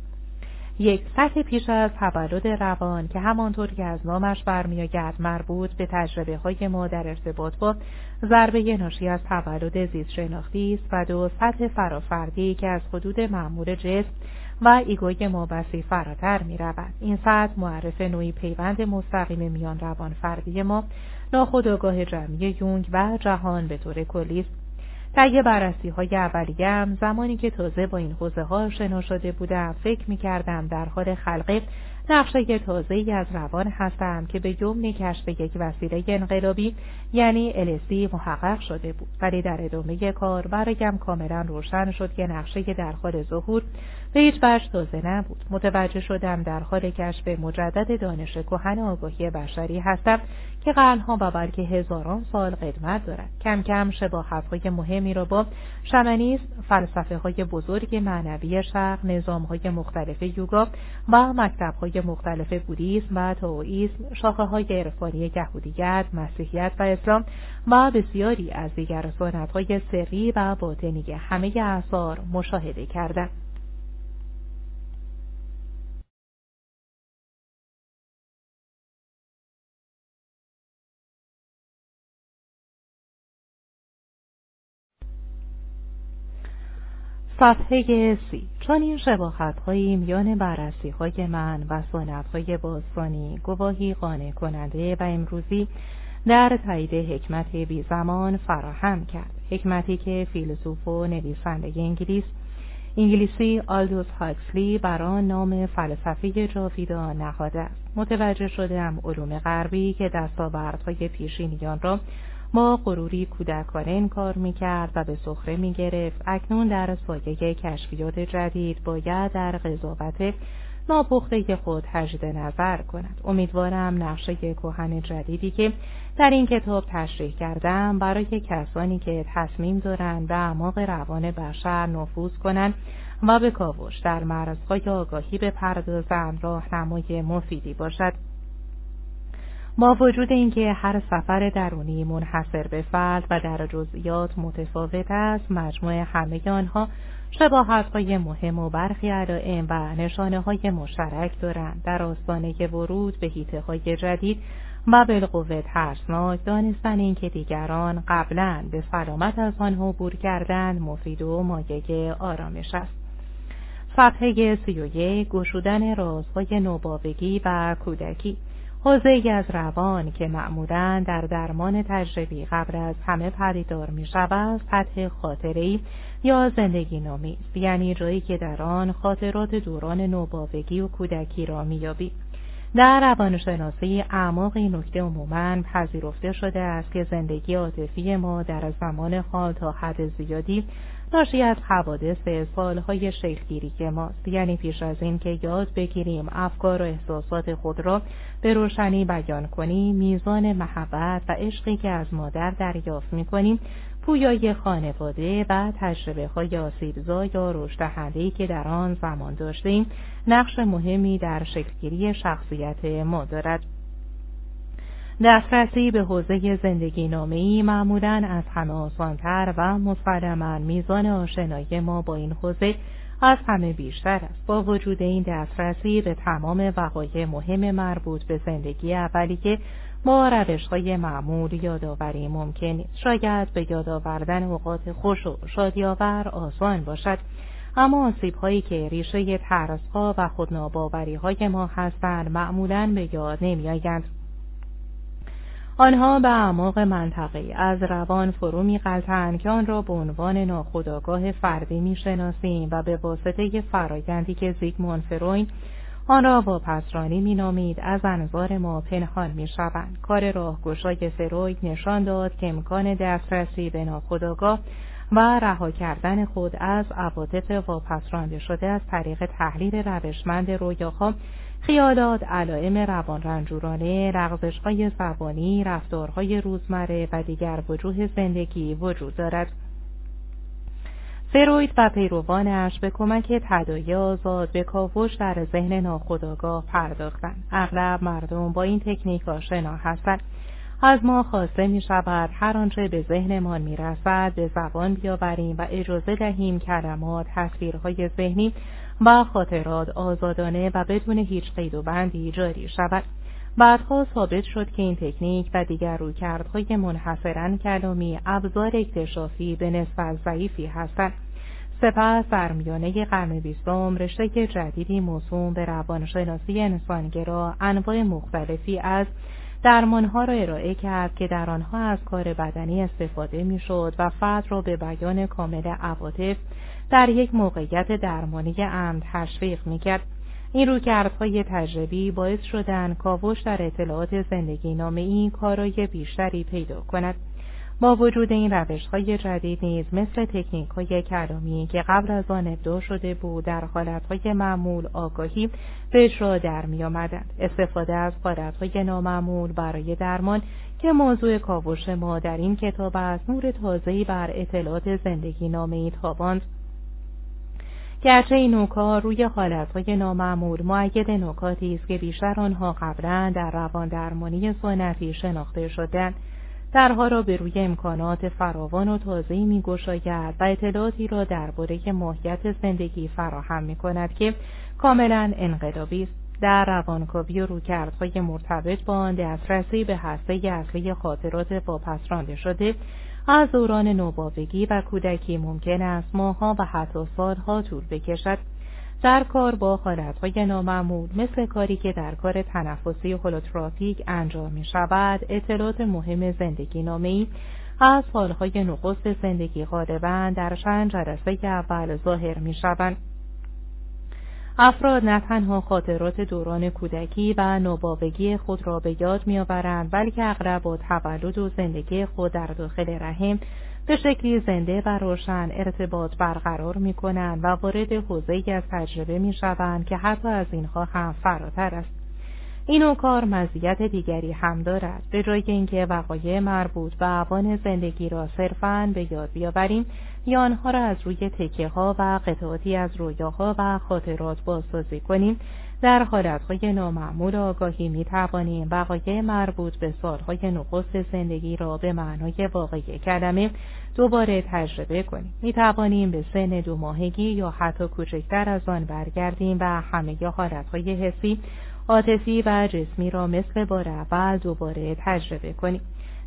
یک سطح پیش از تولد روان که همانطور که از نامش برمیآید مربوط به تجربه های ما در ارتباط با ضربه ناشی از تولد زیست شناختی است و دو سطح فرافردی که از حدود معمول جسم و ایگوی مابسی فراتر می رود. این سطح معرف نوعی پیوند مستقیم میان روان فردی ما ناخودآگاه جمعی یونگ و جهان به طور کلی است طی بررسی های اولیم زمانی که تازه با این حوزه ها آشنا شده بودم فکر می کردم در حال خلق نقشه تازه ای از روان هستم که به جمع کشف یک وسیله انقلابی یعنی السی محقق شده بود. ولی در ادامه کار برایم کاملا روشن شد که نقشه در حال ظهور به هیچ وجه تازه نبود. متوجه شدم در حال کشف مجدد دانش کهن آگاهی بشری هستم که قرنها و بلکه هزاران سال قدمت دارد. کم کم شباهتهای مهمی را با شمنیست فلسفه های بزرگ معنوی شرق نظام های مختلف یوگا و مکتب های مختلف بودیسم و تاوئیسم شاخه های عرفانی یهودیت مسیحیت و اسلام و بسیاری از دیگر سنت های سری و باطنی همه اثار مشاهده کردم صفحه سی. چون این شباخت های میان بررسی های من و سنت های باستانی گواهی قانع کننده و امروزی در تایید حکمت بی زمان فراهم کرد. حکمتی که فیلسوف و نویسنده انگلیس انگلیسی آلدوس هاکسلی بر آن نام فلسفه جاویدان نهاده است. متوجه شدم علوم غربی که دستاوردهای پیشینیان را ما غروری کودکانه این کار می‌کرد و به سخره می‌گرفت. اکنون در سایه کشفیات جدید باید در قضاوت ناپخته خود تجدید نظر کند. امیدوارم نقشه کهن جدیدی که در این کتاب تشریح کردم برای کسانی که تصمیم دارند به اعماق روان بشر نفوذ کنند و به کاوش در مرزهای آگاهی بپردازند راهنمای مفیدی باشد. با وجود اینکه هر سفر درونی منحصر به فرد و در جزئیات متفاوت است مجموع همه آنها شباهتهای مهم و برخی علائم و نشانه های مشترک دارند. در آستانه ورود به هیته های جدید و بالقوه ترسناک دانستن اینکه دیگران قبلا به سلامت از آنها عبور کردند مفید و مایه آرامش است. صفحه سی و گشودن رازهای نوباوگی و کودکی. حوزه از روان که معمولا در درمان تجربی قبل از همه پدیدار می شود سطح خاطری یا زندگی نامی یعنی جایی که در آن خاطرات دوران نوباوگی و کودکی را میابی در روانشناسی اعماق این نکته عموما پذیرفته شده است که زندگی عاطفی ما در زمان حال تا حد زیادی ناشی از حوادث سالهای شکلگیری ماست یعنی پیش از این که یاد بگیریم افکار و احساسات خود را به روشنی بیان کنیم میزان محبت و عشقی که از مادر دریافت می‌کنیم پویای خانواده و تجربه های آسیبزا یا رشدهندهای که در آن زمان داشتیم نقش مهمی در شکلگیری شخصیت ما دارد. دسترسی به حوزه زندگی نامهی معمولا از همه آسانتر و مسلما میزان آشنایی ما با این حوزه از همه بیشتر است با وجود این دسترسی به تمام وقایع مهم مربوط به زندگی اولیه با روش های معمول یادآوری ممکن شاید به یاد آوردن اوقات خوش و شادیآور آسان باشد اما آسیب هایی که ریشه ترس ها و خودناباوری های ما هستند معمولا به یاد نمی آیند. آنها به اعماق منطقه از روان فرو می که آن را به عنوان ناخودآگاه فردی می شناسیم و به واسطه فرایندی که زیگموند فروین آن را واپسرانی می نامید از انظار ما پنهان می شوند. کار راهگشای فروید نشان داد که امکان دسترسی به ناخودآگاه و رها کردن خود از عواطف واپس شده از طریق تحلیل روشمند رویاها خیالات، علائم روان رنجورانه، های زبانی، رفتارهای روزمره و دیگر وجوه زندگی وجود دارد. فروید و پیروانش به کمک تدایی آزاد به کاوش در ذهن ناخودآگاه پرداختند. اغلب مردم با این تکنیک آشنا هستند. از ما خواسته می شود هر آنچه به ذهنمان می رسد به زبان بیاوریم و اجازه دهیم کلمات، تصویرهای ذهنی و خاطرات آزادانه و بدون هیچ قید و بندی جاری شود. بعدها ثابت شد که این تکنیک و دیگر رویکردهای منحصرا کلامی ابزار اکتشافی به نسبت ضعیفی هستند. سپس در میانه قرن بیستم رشته جدیدی موسوم به روانشناسی انسانگرا انواع مختلفی از درمانها را ارائه کرد که در آنها از کار بدنی استفاده می‌شد و فرد را به بیان کامل عواطف در یک موقعیت درمانی امن تشویق می‌کرد. این رویکردهای تجربی باعث شدن کاوش در اطلاعات زندگی نامه این کارای بیشتری پیدا کند. با وجود این روش های جدید نیز مثل تکنیک های کلامی که قبل از آن ابداع شده بود در حالت های معمول آگاهی به اجرا در می آمدند. استفاده از حالت های نامعمول برای درمان که موضوع کاوش ما در این کتاب از نور تازه‌ای بر اطلاعات زندگی نامه ای تاباند. گرچه این نوکار روی حالتهای نامعمول معید نکاتی است که بیشتر آنها قبلا در روان درمانی سنتی شناخته شدند درها را به روی امکانات فراوان و تازه‌ای میگشاید و اطلاعاتی را درباره ماهیت زندگی فراهم می کند که کاملا انقلابی است. در روانکاوی و رویکردهای مرتبط با آن دسترسی به هسته اصلی خاطرات واپس رانده شده از دوران نوباوگی و کودکی ممکن است ماهها و حتی سالها طول بکشد در کار با حالتهای نامعمول مثل کاری که در کار تنفسی هولوتراپیک انجام می شود اطلاعات مهم زندگی نامه از حالهای نخست زندگی غالبا در چند جلسه اول ظاهر می شوند. افراد نه تنها خاطرات دوران کودکی و نوباوگی خود را به یاد میآورند بلکه اغلب با تولد و زندگی خود در داخل رحم به شکلی زنده و روشن ارتباط برقرار می کنند و وارد حوزه از تجربه می شوند که حتی از اینها هم فراتر است. این کار مزیت دیگری هم دارد به جای اینکه وقایع مربوط به عوان زندگی را صرفاً به یاد بیاوریم یا آنها را از روی تکه ها و قطعاتی از رویاها و خاطرات بازسازی کنیم در حالتهای نامعمول آگاهی می توانیم وقایع مربوط به سالهای نخست زندگی را به معنای واقعی کلمه دوباره تجربه کنیم. می توانیم به سن دو ماهگی یا حتی کوچکتر از آن برگردیم و همه حالتهای حسی عاطفی و جسمی را مثل بار اول دوباره تجربه کنیم.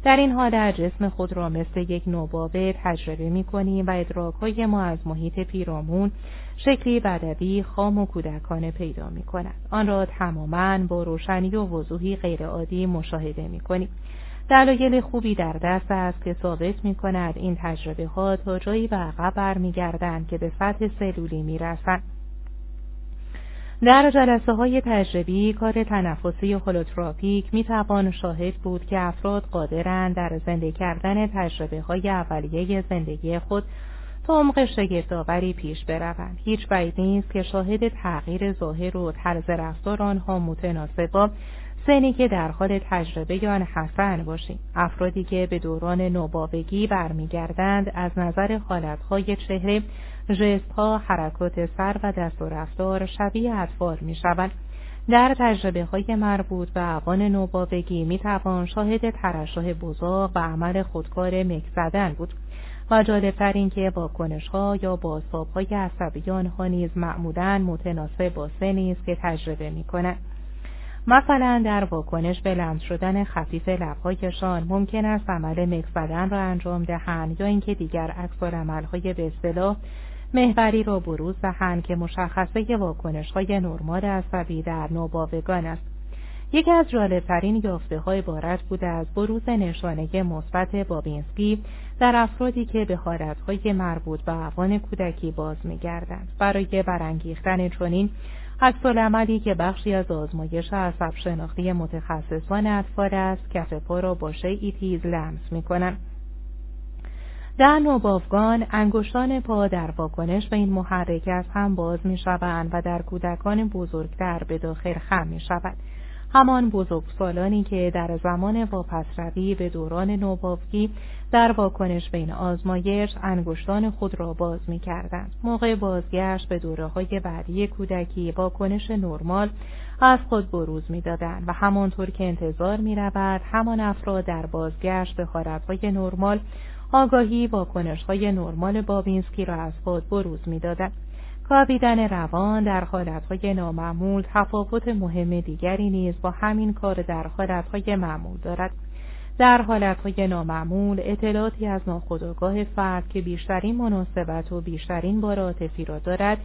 در این حالت جسم خود را مثل یک نوبابه تجربه می کنیم و ادراک ما از محیط پیرامون شکلی بدوی خام و کودکانه پیدا می کند. آن را تماما با روشنی و وضوحی غیرعادی مشاهده می کنیم. دلایل خوبی در دست است که ثابت می کند این تجربه ها تا جایی به عقب برمیگردند که به سطح سلولی می رسند. در جلسه های تجربی کار تنفسی هولوتراپیک می توان شاهد بود که افراد قادرند در زنده کردن تجربه های اولیه زندگی خود تا عمق شگفتآوری پیش بروند. هیچ بعید نیست که شاهد تغییر ظاهر و طرز رفتار آنها متناسب با سنی که در حال تجربه آن حسن باشیم. افرادی که به دوران نوباوگی برمیگردند از نظر حالتهای چهره ژستها حرکات سر و دست و رفتار شبیه اطفال می‌شوند در تجربه های مربوط به اوان نوباوگی می توان شاهد ترشح بزاق و عمل خودکار مک زدن بود و جالبتر این که واکنش ها یا بازتاب های عصبی آنها نیز معمولا متناسب با سنی است که تجربه می کنند. مثلا در واکنش به لمس شدن خفیف لبهایشان ممکن است عمل مکس زدن را انجام دهند یا اینکه دیگر عکس عملهای به اصطلاح محوری را بروز دهند که مشخصه واکنش های نرمال عصبی در نوباوگان است. یکی از جالبترین یافته های بارت بوده از بروز نشانه مثبت بابینسکی در افرادی که به حالتهای مربوط به عوان کودکی باز میگردند برای برانگیختن چنین عکس عملی که بخشی از آزمایش عصب شناختی متخصصان اطفال است کف پا را با شیعی تیز لمس می‌کنند. در نوبافگان انگشتان پا در واکنش به این محرک از هم باز می شوند و در کودکان بزرگتر به داخل خم می شود. همان بزرگسالانی که در زمان واپسروی به دوران نوبافگی در واکنش بین آزمایش انگشتان خود را باز می کردند. موقع بازگشت به دوره های بعدی کودکی واکنش نرمال از خود بروز می دادند و همانطور که انتظار می رود همان افراد در بازگشت به حالتهای نرمال آگاهی واکنش های نرمال بابینسکی را از خود بروز می دادند. کابیدن روان در حالتهای نامعمول تفاوت مهم دیگری نیز با همین کار در حالتهای معمول دارد. در حالتهای نامعمول اطلاعاتی از ناخودآگاه فرد که بیشترین مناسبت و بیشترین بار عاطفی را دارد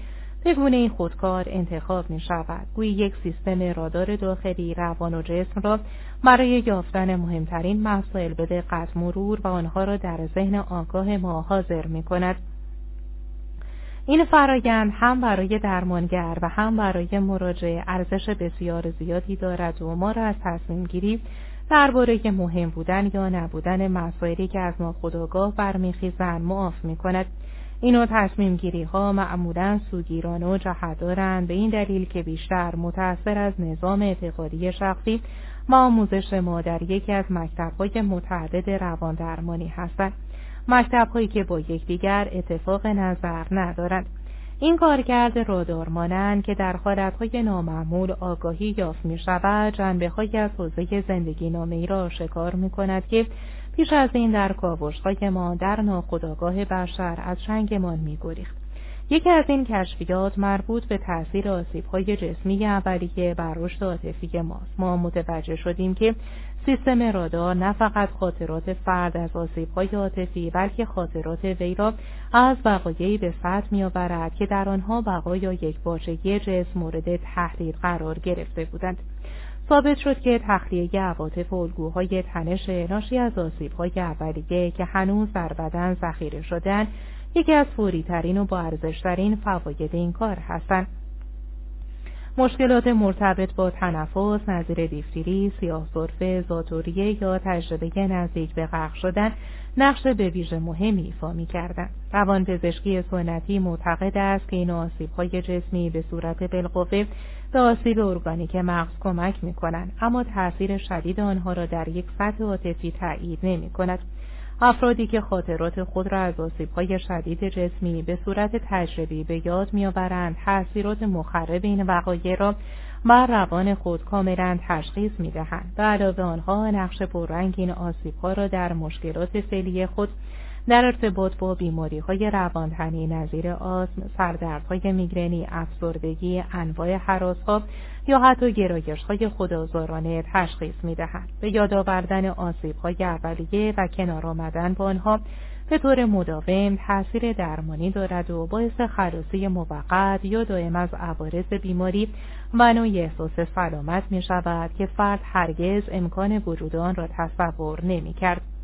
به گونه خودکار انتخاب می شود. گویی یک سیستم رادار داخلی روان و جسم را برای یافتن مهمترین مسائل به دقت مرور و آنها را در ذهن آگاه ما حاضر می کند. این فرایند هم برای درمانگر و هم برای مراجعه ارزش بسیار زیادی دارد و ما را از تصمیم گیری درباره مهم بودن یا نبودن مسائلی که از ناخودآگاه برمیخیزند معاف می کند. این نوع تصمیم گیری ها معمولا سوگیرانه و جهدارند به این دلیل که بیشتر متأثر از نظام اعتقادی شخصی و آموزش ما در یکی از مکتبهای متعدد روان درمانی هستند. مکتبهایی که با یکدیگر اتفاق نظر ندارند. این کارکرد رادار مانند که در حالتهای نامعمول آگاهی یافت می شود جنبه های از حوزه زندگی نامه را آشکار می کند که پیش از این در های ما در ناخودآگاه بشر از چنگمان می گریخت. یکی از این کشفیات مربوط به تاثیر آسیب‌های جسمی اولیه بر رشد عاطفی ماست. ما متوجه شدیم که سیستم رادار نه فقط خاطرات فرد از آسیب‌های عاطفی بلکه خاطرات وی را از وقایعی به سطح میآورد که در آنها بقای یک باچگی جسم مورد تهدید قرار گرفته بودند. ثابت شد که تخلیه عواطف و الگوهای تنش ناشی از آسیب‌های اولیه که هنوز در بدن ذخیره شدن یکی از فوریترین و با ارزشترین فواید این کار هستند. مشکلات مرتبط با تنفس، نظیر دیفتری، سیاه صرفه، زاتوریه یا تجربه نزدیک به غرق شدن نقش به ویژه مهمی ایفا می کردن. روان پزشکی سنتی معتقد است که این آسیب جسمی به صورت بالقوه به آسیب ارگانیک مغز کمک می کنند اما تاثیر شدید آنها را در یک سطح عاطفی تایید نمی کند. افرادی که خاطرات خود را از آسیبهای شدید جسمی به صورت تجربی به یاد میآورند تاثیرات مخرب این وقایع را بر روان خود کاملا تشخیص می‌دهند و علاوه آنها نقش پررنگ این آسیبها را در مشکلات فعلی خود در ارتباط با بیماری های روانتنی نظیر آسم، سردردهای میگرنی، افسردگی، انواع حراسها یا حتی گرایش های خدازارانه تشخیص می دهند. به یاد آوردن آسیب های اولیه و کنار آمدن با آنها به طور مداوم تاثیر درمانی دارد و باعث خلاصی موقت یا دائم از عوارض بیماری و نوع احساس سلامت می شود که فرد هرگز امکان وجود آن را تصور نمی کرد.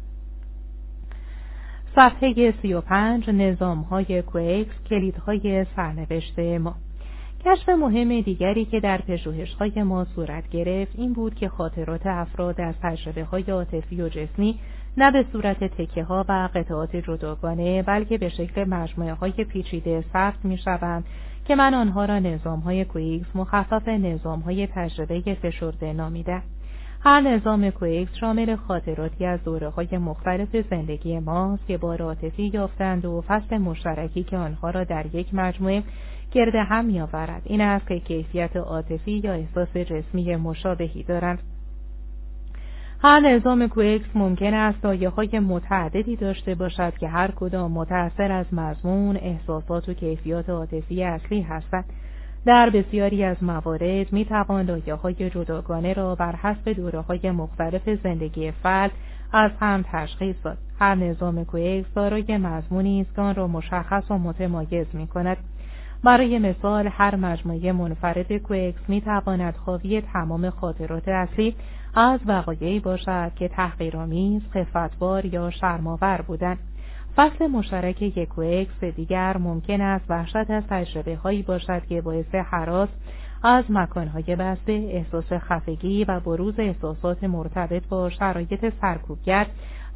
صفحه 35 نظام های کویکس کلیدهای سرنوشت ما. کشف مهم دیگری که در پژوهش‌های ما صورت گرفت این بود که خاطرات افراد از تجربه های عاطفی و جسمی نه به صورت تکه ها و قطعات جداگانه بلکه به شکل مجموعه های پیچیده ثبت می شوند که من آنها را نظام های COEX مخفف نظام های تجربه فشرده نامیده هر نظام COEX شامل خاطراتی از دوره های مختلف زندگی ماست که با عاطفی یافتند و فصل مشترکی که آنها را در یک مجموعه گرد هم میآورد این است که کیفیت عاطفی یا احساس جسمی مشابهی دارند هر نظام COEX ممکن است لایه های متعددی داشته باشد که هر کدام متأثر از مضمون، احساسات و کیفیات عاطفی اصلی هستند. در بسیاری از موارد می توان لایه های جداگانه را بر حسب دوره های مختلف زندگی فرد از هم تشخیص داد. هر نظام COEX دارای مضمونی است که آن را مشخص و متمایز می کند. برای مثال هر مجموعه منفرد COEX می تواند حاوی تمام خاطرات اصلی از وقایعی باشد که تحقیرآمیز، خفتبار یا شرماور بودند. فصل مشترک یک COEX دیگر ممکن است وحشت از تجربه هایی باشد که باعث هراس از مکانهای بسته احساس خفگی و بروز احساسات مرتبط با شرایط سرکوبگر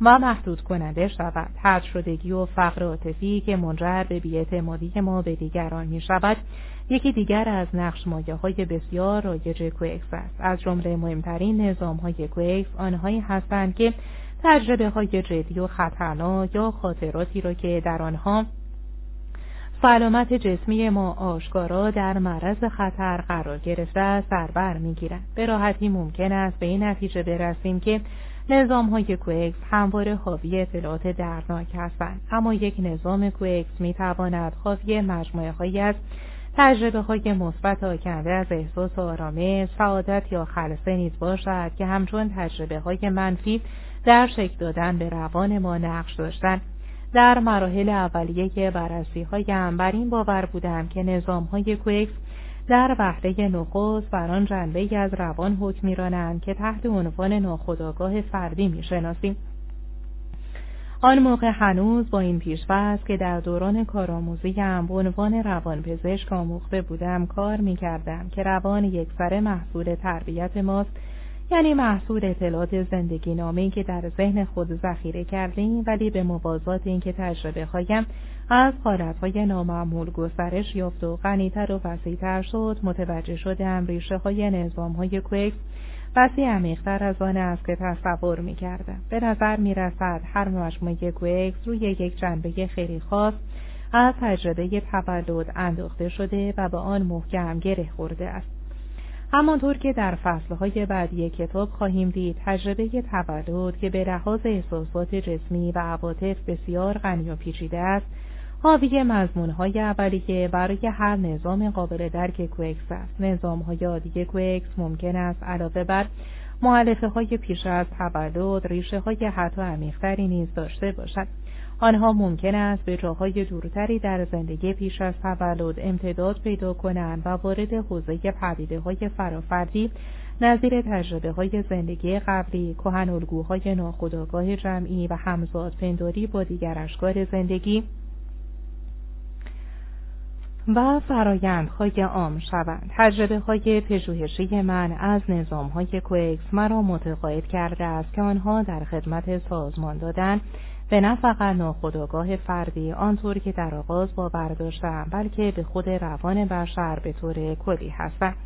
و محدود کننده شود. طرد شدگی و فقر عاطفی که منجر به بیاعتمادی ما به دیگران می شود یکی دیگر از نقش مایه های بسیار رایج کوکس است. از جمله مهمترین نظام های کوکس آنهایی هستند که تجربه های جدی و خطرناک یا خاطراتی را که در آنها سلامت جسمی ما آشکارا در معرض خطر قرار گرفته است در بر به راحتی ممکن است به این نتیجه برسیم که نظام های کوکس همواره حاوی اطلاعات دردناک هستند. اما یک نظام کوکس می تواند حاوی مجموعه های از تجربه های مثبت آکنده از احساس آرامش سعادت یا خلصه نیز باشد که همچون تجربه های منفی در شکل دادن به روان ما نقش داشتند در مراحل اولیه بررسی هایم بر این باور بودم که نظام های کوکس در وحده نخست بر آن جنبه از روان حکم میرانند که تحت عنوان ناخودآگاه فردی می‌شناسیم. آن موقع هنوز با این پیشفرض که در دوران کارآموزیم به عنوان روانپزشک آموخته بودم کار می‌کردم که روان یک سر محصول تربیت ماست یعنی محصول اطلاعات زندگی نامه که در ذهن خود ذخیره کردیم ولی به موازات اینکه تجربه هایم از حالتهای نامعمول گسترش یافت و غنیتر و وسیعتر شد متوجه شدم ریشه های نظام های کوکس بسی عمیقتر از آن است که تصور می کردم. به نظر می رسد هر مجموعه کوکس روی یک جنبه خیلی خاص از تجربه تولد انداخته شده و به آن محکم گره خورده است. همانطور که در فصلهای بعدی کتاب خواهیم دید تجربه تولد که به لحاظ احساسات جسمی و عواطف بسیار غنی و پیچیده است حاوی مضمونهای اولیه برای هر نظام قابل درک کوکس است. نظامهای عادی کوکس ممکن است علاوه بر معلفه های پیش از تولد ریشه های حتی عمیقتری نیز داشته باشد. آنها ممکن است به جاهای دورتری در زندگی پیش از تولد امتداد پیدا کنند و وارد حوزه پدیده های فرافردی نظیر تجربه های زندگی قبلی، کهن الگوهای ناخودآگاه جمعی و همزاد پنداری با دیگر اشکار زندگی و فرایندهای عام شوند. تجربه های پژوهشی من از نظام های کوکس مرا متقاعد کرده است که آنها در خدمت سازمان دادن به نه فقط ناخودآگاه فردی آنطور که در آغاز باور داشتم بلکه به خود روان بشر به طور کلی هستند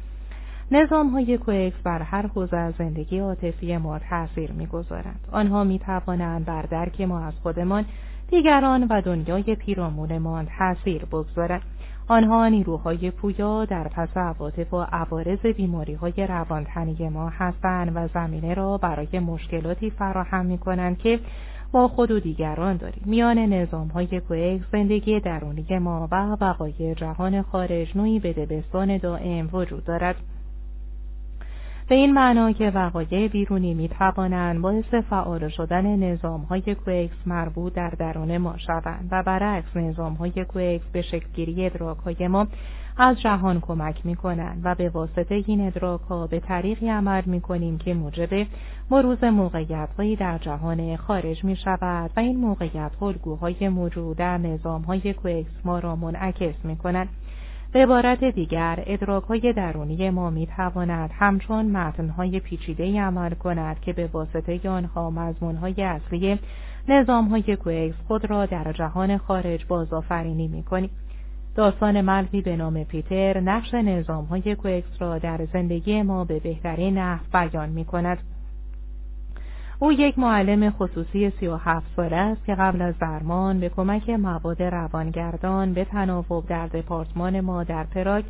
نظام های کوکس بر هر حوزه از زندگی عاطفی ما تأثیر می‌گذارند. آنها می توانند بر درک ما از خودمان دیگران و دنیای پیرامونمان تأثیر بگذارند. آنها نیروهای پویا در پس عواطف و عوارض بیماری های روانتنی ما هستند و زمینه را برای مشکلاتی فراهم می کنند که با خود و دیگران داریم. میان نظام های کوکس زندگی درونی ما و وقایع جهان خارج نوعی بدبستان دائم وجود دارد. به این معنا که وقایع بیرونی می توانند باعث فعال شدن نظام های کوکس مربوط در درون ما شوند و برعکس نظام های کوکس به شکلگیری ادراک های ما از جهان کمک می کنند و به واسطه این ادراک ها به طریقی عمل می کنیم که موجب مروز موقعیت هایی در جهان خارج می شود و این موقعیت الگوهای موجود در نظام های کوکس ما را منعکس می کنند. به عبارت دیگر ادراک های درونی ما می تواند همچون متن های پیچیده عمل کند که به واسطه آنها مضمون های اصلی نظام های کوکس خود را در جهان خارج بازآفرینی می کنیم. داستان مردی به نام پیتر نقش نظام های کوکس را در زندگی ما به بهترین نحو بیان می کند. او یک معلم خصوصی سی و هفت ساله است که قبل از درمان به کمک مواد روانگردان به تناوب در دپارتمان ما در پراگ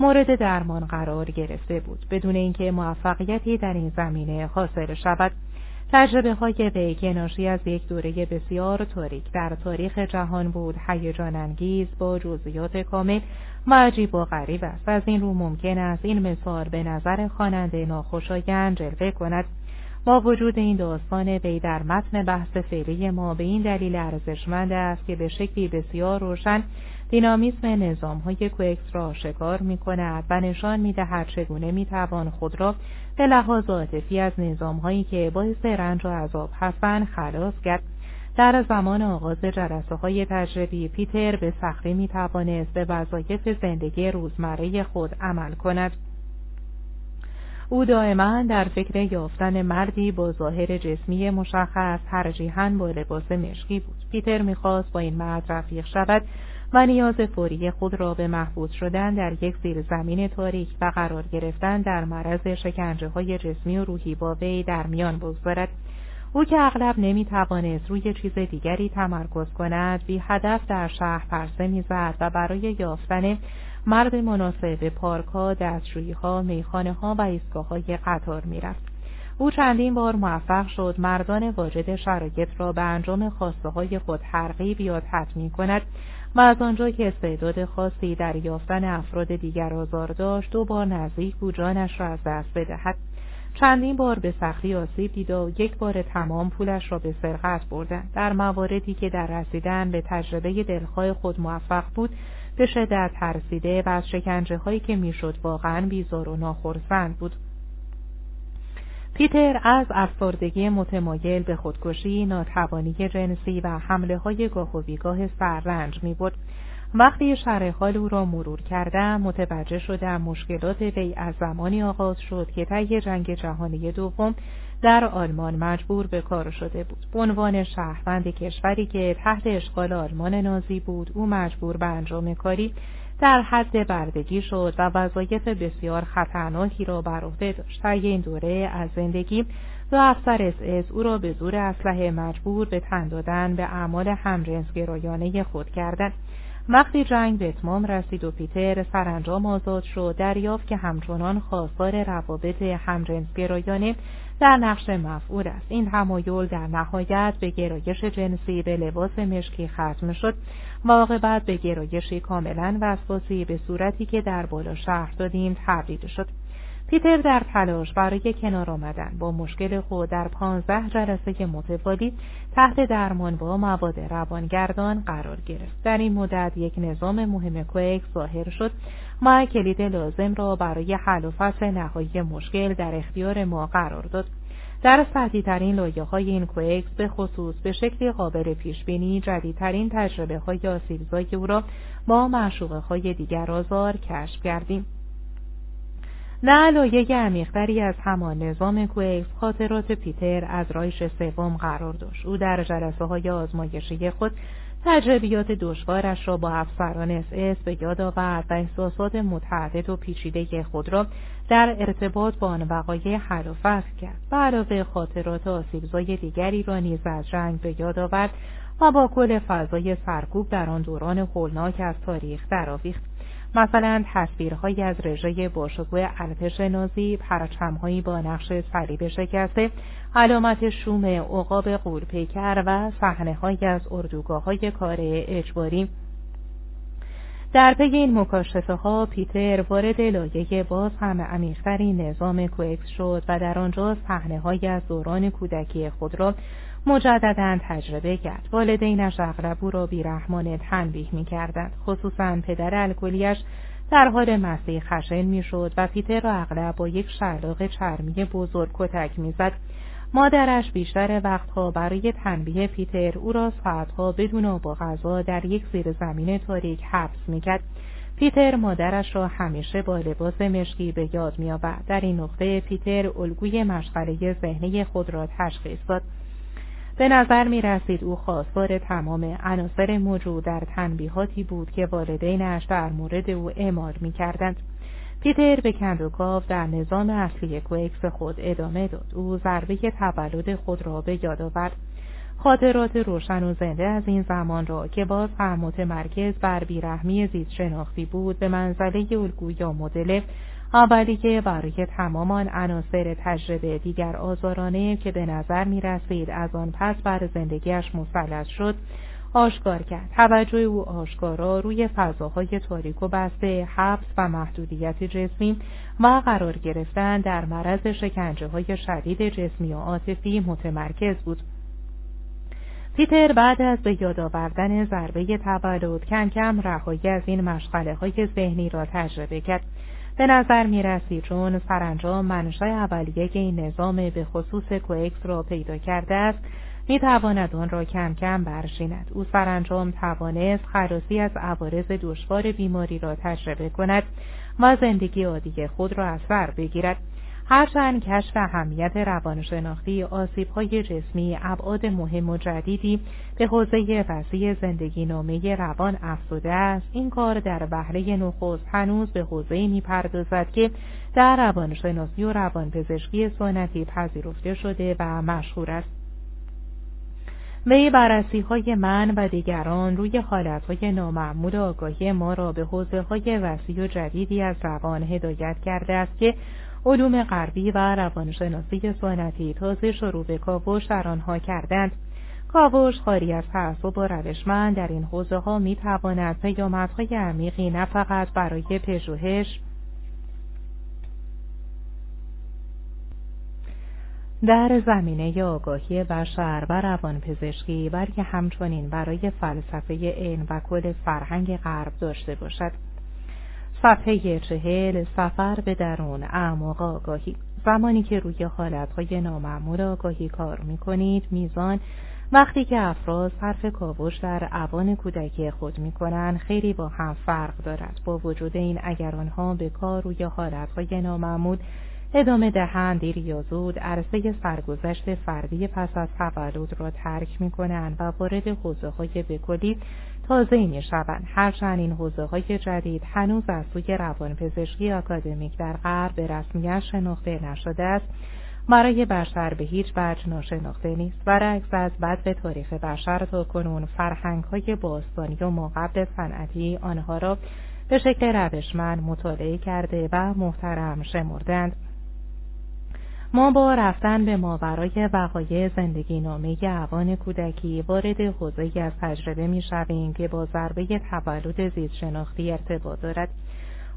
مورد درمان قرار گرفته بود بدون اینکه موفقیتی در این زمینه حاصل شود تجربه های وی ناشی از یک دوره بسیار تاریک در تاریخ جهان بود. هیجان انگیز با جزئیات کامل و عجیب و غریب است. از این رو ممکن است این مثال به نظر خواننده ناخوشایند جلوه کند. با وجود این داستان وی در متن بحث فعلی ما به این دلیل ارزشمند است که به شکلی بسیار روشن دینامیسم نظام های کوکس را آشکار می کند و نشان می دهد چگونه می توان خود را به لحاظ عاطفی از نظام هایی که باعث رنج و عذاب هستند خلاص کرد. در زمان آغاز جلسه های تجربی پیتر به سختی می توانست به وظایف زندگی روزمره خود عمل کند. او دائما در فکر یافتن مردی با ظاهر جسمی مشخص ترجیحاً با لباس مشکی بود. پیتر می‌خواست با این مرد رفیق شود. و نیاز فوری خود را به محبوس شدن در یک زیر زمین تاریک و قرار گرفتن در معرض شکنجه های جسمی و روحی با وی در میان بگذارد او که اغلب نمی توانست روی چیز دیگری تمرکز کند بی هدف در شهر پرسه می‌زد و برای یافتن مرد مناسب پارکها، دستشوییها، میخانه و ایستگاه های قطار می‌رفت. او چندین بار موفق شد مردان واجد شرایط را به انجام خواسته های خود ترغیب یا تطمین کند و از آنجا که استعداد خاصی در یافتن افراد دیگر آزار داشت دو بار نزدیک بود جانش را از دست بدهد. چندین بار به سختی آسیب دید و یک بار تمام پولش را به سرقت بردند. در مواردی که در رسیدن به تجربه دلخواه خود موفق بود به شدت ترسیده و از شکنجه هایی که می‌شد واقعا بیزار و ناخرسند بود. پیتر از افسردگی متمایل به خودکشی، ناتوانی جنسی و حمله های گاه و بیگاه سررنج می بود. وقتی شرح حال او را مرور کردم متوجه شدم مشکلات وی از زمانی آغاز شد که طی جنگ جهانی دوم در آلمان مجبور به کار شده بود. به عنوان شهروند کشوری که تحت اشغال آلمان نازی بود او مجبور به انجام کاری در حد بردگی شد و وظایف بسیار خطرناکی را بر عهده داشت. طی این دوره از زندگی دو افسر اس او را به زور اسلحه مجبور به تن دادن به اعمال همجنسگرایانه خود کردند وقتی جنگ به اتمام رسید و پیتر سرانجام آزاد شد دریافت که همچنان خواستار روابط همجنسگرایانه در نقش مفعول است. این تمایل در نهایت به گرایش جنسی به لباس مشکی ختم شد. عاقبت به گرایشی کاملا وسواسی به صورتی که در بالا شهر دادیم تبدیل شد پیتر در تلاش برای کنار آمدن با مشکل خود در پانزده جلسه متوالی تحت درمان با مواد روانگردان قرار گرفت. در این مدت یک نظام مهم COEX ظاهر شد ما کلید لازم را برای حل و فصل نهایی مشکل در اختیار ما قرار داد. در سطحی ترین لایه های این COEX به خصوص به شکل قابل پیش بینی جدیدترین تجربه های آسیبزای او را با معشوقه های دیگر آزار کشف کردیم. در لایه عمیقتری از همان نظام COEX خاطرات پیتر از رایش سوم قرار داشت او در جلسه های آزمایشی خود تجربیات دشوارش را با افسران اس به یاد آورد و احساسات متعدد و پیچیده خود را در ارتباط با آن وقایع حل و فصل کرد. و خاطرات آسیبزای دیگری را نیز از جنگ به یاد آورد و با کل فضای سرکوب در آن دوران هولناک از تاریخ درآویخت. مثلا تصویرهایی از رژه باشگوه ارتش نازی پرچمهایی با نقش صلیب شکسته علامت شوم عقاب قورپیکر و صحنههایی از اردوگاه های کار اجباری. در پی این مکاشفه ها پیتر وارد لایه باز هم عمیقتری نظام کوکس شد و در آنجا صحنه از دوران کودکی خود را مجددا تجربه کرد. والدینش اغلب او را بیرحمانه تنبیه می‌کردند. خصوصا پدر الکلیش در حال مسیح خشن می‌شد و پیتر را اغلب با یک شلاق چرمی بزرگ کتک می‌زد. مادرش بیشتر وقتها برای تنبیه پیتر او را ساعتها بدون آب و غذا در یک زیر زمین تاریک حبس می‌کرد. پیتر مادرش را همیشه با لباس مشکی به یاد میآورد. در این نقطه پیتر الگوی مشغله ذهنی خود را تشخیص داد. به نظر می رسید او خواستار تمام عناصر موجود در تنبیهاتی بود که والدینش در مورد او اعمال می کردند. پیتر به کندوکاف در نظام اصلی کوکس خود ادامه داد. او ضربه تولد خود را به یاد آورد. خاطرات روشن و زنده از این زمان را که باز هم متمرکز بر بیرحمی زیست شناختی بود به منزله الگو یا مدل اولیه برای تمام آن عناصر تجربه دیگر آزارانه که به نظر می رسید از آن پس بر زندگیش مسلط شد آشکار کرد. توجه او آشکارا روی فضاهای تاریک و بسته حبس و محدودیت جسمی و قرار گرفتن در معرض شکنجه های شدید جسمی و عاطفی متمرکز بود. پیتر بعد از به یاد آوردن ضربه تولد کم کم رهایی از این مشغله های ذهنی را تجربه کرد. به نظر می رسی چون سرانجام منشای اولیه این نظام به خصوص کوکس را پیدا کرده است می تواند آن را کم کم برشیند. او سرانجام توانست خلاصی از عوارض دشوار بیماری را تجربه کند و زندگی عادی خود را از سر بگیرد. هرچند کشف اهمیت روانشناختی آسیبهای جسمی ابعاد مهم و جدیدی به حوزه وسیع زندگی نامه روان افزوده است این کار در بهره نخست هنوز به حوزه می‌پردازد که در روانشناسی و روانپزشکی سنتی پذیرفته شده و مشهور است. وی بررسی های من و دیگران روی حالت های نامعمول آگاهی ما را به حوزه های وسیع و جدیدی از روان هدایت کرده است که علوم غربی و روانشناسی سنتی تازه شروع به کاوش در آنها کردند. کاوش خاری از تعصب و روشمند در این حوزه ها می تواند پیامدهای عمیقی نه فقط برای پژوهش در زمینه آگاهی بشر و روانپزشکی بلکه همچنین برای فلسفه علم و کل فرهنگ غرب داشته باشد. صفحه چهل سفر به درون اعماق آگاهی. زمانی که روی حالتهای نامعمول آگاهی کار می کنید میزان وقتی که افراد صرف کاوش در اوان کودکی خود می کنند خیلی با هم فرق دارد. با وجود این اگر آنها به کار روی حالتهای نامعمول ادامه دهند. دیر یا زود عرصه سرگذشت فردی پس از تولد را ترک می کنند و وارد حوزه های بکلی تازه می شوند هرچند این حوزه های جدید هنوز از سوی روانپزشکی آکادمیک در غرب به رسمیت شناخته نشده است برای بشر به هیچ وجه ناشناخته نیست. برعکس از بد به تاریخ بشر تا کنون فرهنگ های باستانی و ماقبل صنعتی آنها را به شکل روشمند مطالعه کرده و محترم شمردند. ما با رفتن به ماورای وقایع زندگی نامه اوان کودکی وارد حوزه از تجربه می شویم که با ضربه تولد زیست شناختی ارتباط دارد.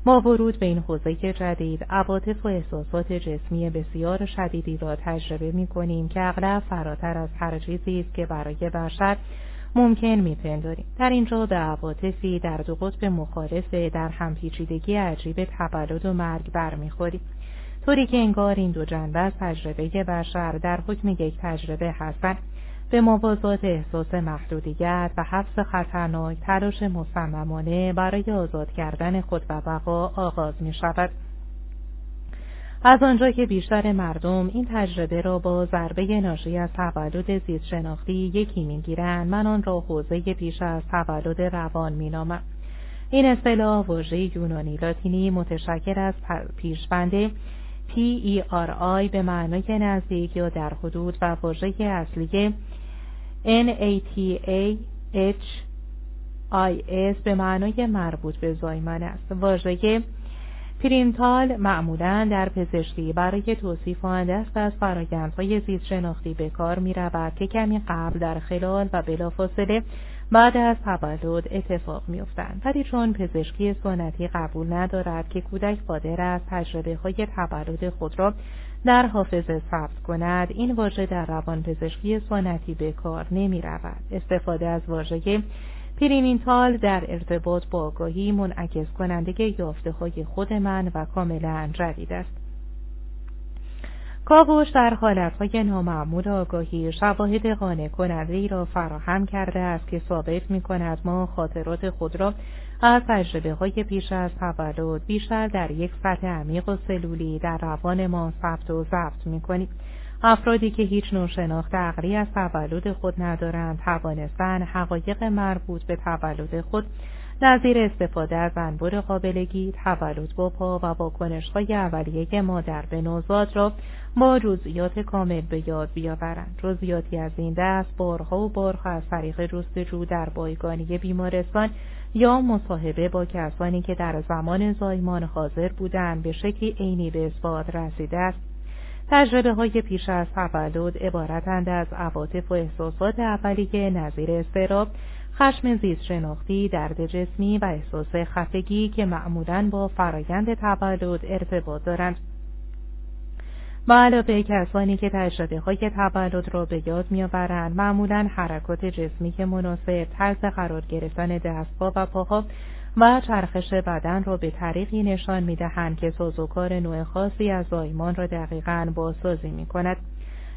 ما ورود به این حوزه جدید عواطف و احساسات جسمی بسیار شدیدی را تجربه می کنیم که اغلب فراتر از هر چیزی است که برای بشر ممکن میپنداریم در اینجا به عواطفی در دو قطب مخالف در همپیچیدگی عجیب تولد و مرگ برمیخوریم. طوری که انگار این دو جنبه از تجربه بشر در حکم یک تجربه هستند به موازات احساس محدودیت و حبس خطرناک تلاش مصممانه برای آزاد کردن خود و بقا آغاز می شود. از آنجا که بیشتر مردم این تجربه را با ضربه ناشی از تولد زیست شناختی یکی می‌گیرند من آن را حوزه پیش از تولد روان مینامم این اصطلاح واژه یونانی لاتینی متشکل از پیشبند P-E-R-I به معنای نزدیک یا در حدود و واژه اصلی N-A-T-A-H-I-S به معنای مربوط به زایمان است. واژه پرینتال معمولا در پزشکی برای توصیف آن دست از فرایندهای زیست شناختی به کار می رود که کمی قبل در خلال و بلافاصله بعد از تولد اتفاق میافتند ولی چون پزشکی سنتی قبول ندارد که کودک قادر است تجربه های تولد خود را در حافظه ثبت کند این واژه در روان پزشکی سنتی به کار نمی رود. استفاده از واژه پرینینتال در ارتباط با آگاهی منعکس کننده یافته های خود من و کاملا جدید است. کاوش در حالتهای نامعمول آگاهی شواهد قانع کننده را فراهم کرده است که ثابت می کند ما خاطرات خود را از تجربه های پیش از تولد بیشتر در یک سطح عمیق و سلولی در روانمان ثبت و ضبط می کنیم. افرادی که هیچ نوع شناخت عقلی از تولد خود ندارند توانستند حقایق مربوط به تولد خود نظیر استفاده از انبور قابلگی تولد با پا و واکنش های اولیه مادر به نوزاد را با جزئیات کامل به یاد بیاورند. جزئیاتی از این دست بارها و بارها از طریق جستجو در بایگانی بیمارستان یا مصاحبه با کسانی که در زمان زایمان حاضر بودند به شکلی عینی به اثبات رسیده است. تجربه های پیش از تولد عبارتند از عواطف و احساسات اولیه نظیر استراب خشم زیست شناختی، درد جسمی و احساس خفگی که معمولا با فرایند تولد ارتباط دارند. با علاوه کسانی که تجربه های تولد را به یاد میآورند معمولا حرکات جسمی که مناسب طرز قرار گرفتن دستها و پاها و چرخش بدن را به طریقی نشان می‌دهند که سازوکار نوع خاصی از زایمان را دقیقا بازسازی می کند.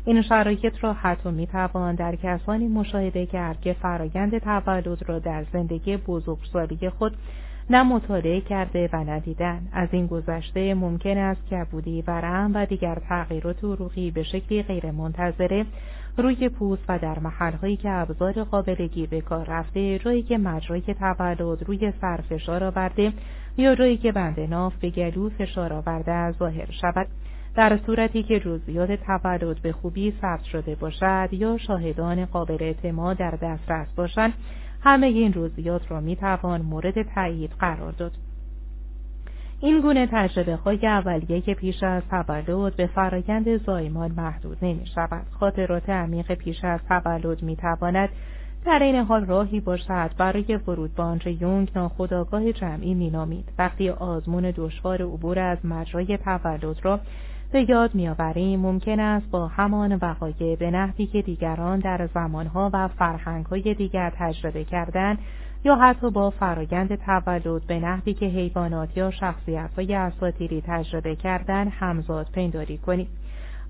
این شرایط را حتی می توان در کسانی مشاهده کرد که فرایند تولد را در زندگی بزرگسالی خود نه مطالعه کرده و ندیدن. از این گذشته ممکن است که بودی و رحم و دیگر تغییرات عروقی به شکلی غیرمنتظره روی پوست و در محلهایی که ابزار قابلگی به کار رفته جایی که مجرای تولد روی سر فشار آورده یا جایی که بند ناف به گلو فشار آورده ظاهر شود. در صورتی که جزئیات تولد به خوبی ثبت شده باشد یا شاهدان قابل اعتماد در دسترس باشند همه این جزئیات را می‌توان مورد تایید قرار داد این گونه تجربه های اولیه که پیش از تولد به فرایند زایمان محدود نمی شود. خاطرات عمیق پیش از تولد می تواند در این حال راهی باشد برای ورود به آنچه یونگ ناخداگاه جمعی مینامید وقتی آزمون دشوار عبور از مجرای تولد را به یاد میآوریم ممکن است با همان وقایع به نحوی که دیگران در زمانها و فرهنگهای دیگر تجربه کردن یا حتی با فرایند تولد به نحوی که حیوانات یا شخصیتهای اساطیری تجربه کردن همزاد پنداری کنیم.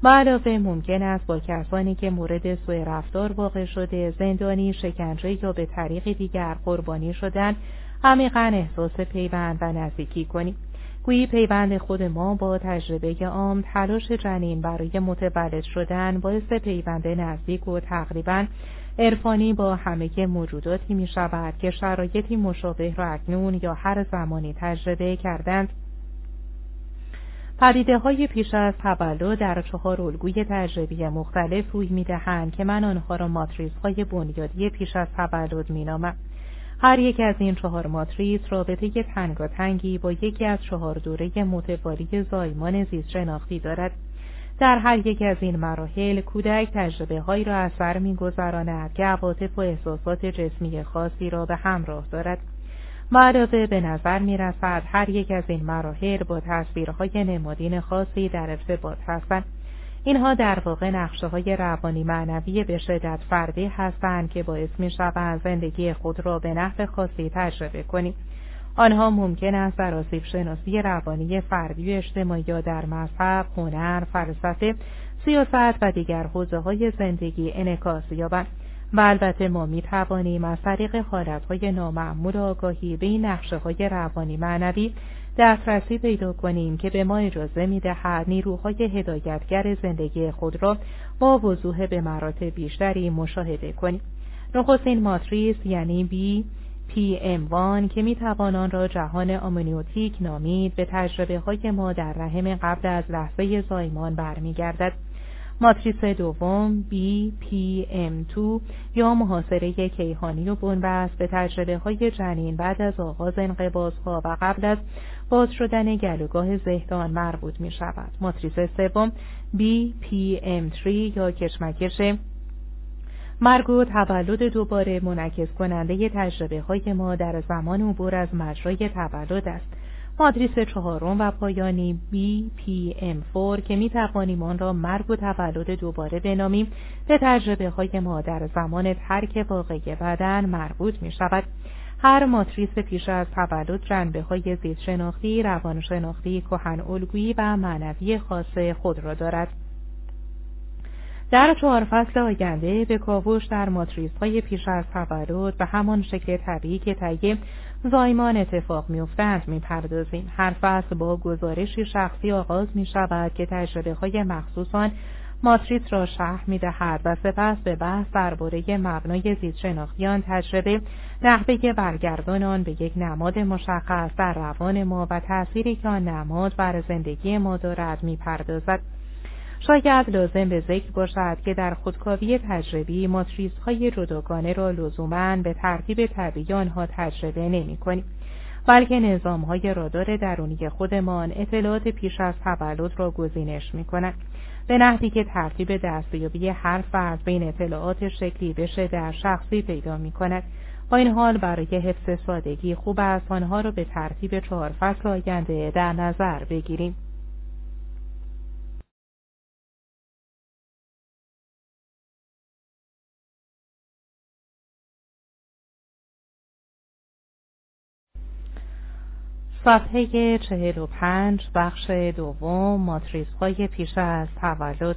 با علاوه ممکن است با کسانی که مورد سوء رفتار واقع شده زندانی شکنجه یا به طریق دیگر قربانی شدن عمیقا احساس پیوند و نزدیکی کنیم. گویی پیوند خود ما با تجربه عام تلاش جنین برای متولد شدن باعث پیوند نزدیک و تقریبا عرفانی با همه موجوداتی می شود که شرایطی مشابه را اکنون یا هر زمانی تجربه کردند پدیده های پیش از تولد در چهار الگوی تجربی مختلف روی می دهند که من آنها را ماتریس های بنیادی پیش از تولد می نامم. هر یک از این چهار ماتریس رابطه تنگاتنگی با یکی از چهار دوره متوالی زایمان زیست شناختی دارد. در هر یک از این مراحل کودک تجربه هایی را از سر میگذراند که عواطف و احساسات جسمی خاصی را به همراه دارد. علاوه به نظر می رسد هر یک از این مراحل با تصویرهای نمادین خاصی در ارتباط هستند. اینها در واقع نقشه های روانی معنوی به شدت فردی هستند که باعث می شوند زندگی خود را به نحو خاصی تجربه کنیم. آنها ممکن است در آسیب شناسی روانی فردی و اجتماعی یا در مذهب، هنر، فلسفه، سیاست و دیگر حوزه های زندگی انعکاس یابند. و البته ما می توانیم از طریق حالتهای نامعمول آگاهی به این نقشه های روانی معنوی دسترسی پیدا کنیم که به ما اجازه می دهد نیروهای هدایتگر زندگی خود را با وضوح به مراتب بیشتری مشاهده کنیم. نخستین ماتریس یعنی BPM one که من آن را جهان آمنیوتیک نامید به تجربه های ما در رحم قبل از لحظه زایمان برمیگردد. ماتریس دوم BPM2 یا محاصره کیهانی و بنبست به تجربه های جنین بعد از آغاز انقباضها و قبل از باز شدن گلوگاه زهدان مربوط می شود. ماتریس سوم BPM3 یا کشمکش مرگ و تولد دوباره منعکس کننده تجربه های ما در زمان عبور از مجرای تولد است. مادریس چهارم و پایانی BPM4 که می توانیم آن را مرگ و تولد دوباره بنامیم به تجربه های ما در زمان ترک واقعی بدن مربوط می شود. هر ماتریس پیش از تولد جنبه های زیست شناختی، کهن الگویی و معنوی خاص خود را دارد. در چهار فصل آینده به کاوش در ماتریس های پیش از تولد به همان شکل طبیعی که طی زایمان اتفاق میافتند می‌پردازیم هر فصل با گزارشی شخصی آغاز می شود که تجربه های مخصوصان ماتریس را شهر می‌دهد و سپس به بحث درباره مبنای زیستشناختیان تجربه نحوه برگردان آن به یک نماد مشخص در روان ما و تأثیری که آن نماد بر زندگی ما دارد می‌پردازد شاید لازم به ذکر باشد که در خودکاوی تجربی ماتریس های جداگانه را لزوما به ترتیب طبیعی آنها تجربه نمی. بلکه نظام های رادار درونی خودمان اطلاعات پیش از تولد را گزینش می کنند. به نحوی که ترتیب دستیابی هر فرد بین اطلاعات شکلی بشه در شخصی پیدا می کند. با این حال برای حفظ سادگی خوب است آنها را به ترتیب چهار فصل آینده در نظر بگیریم. صفحه چهل و پنج بخش دوم ماتریس های پیش از تولد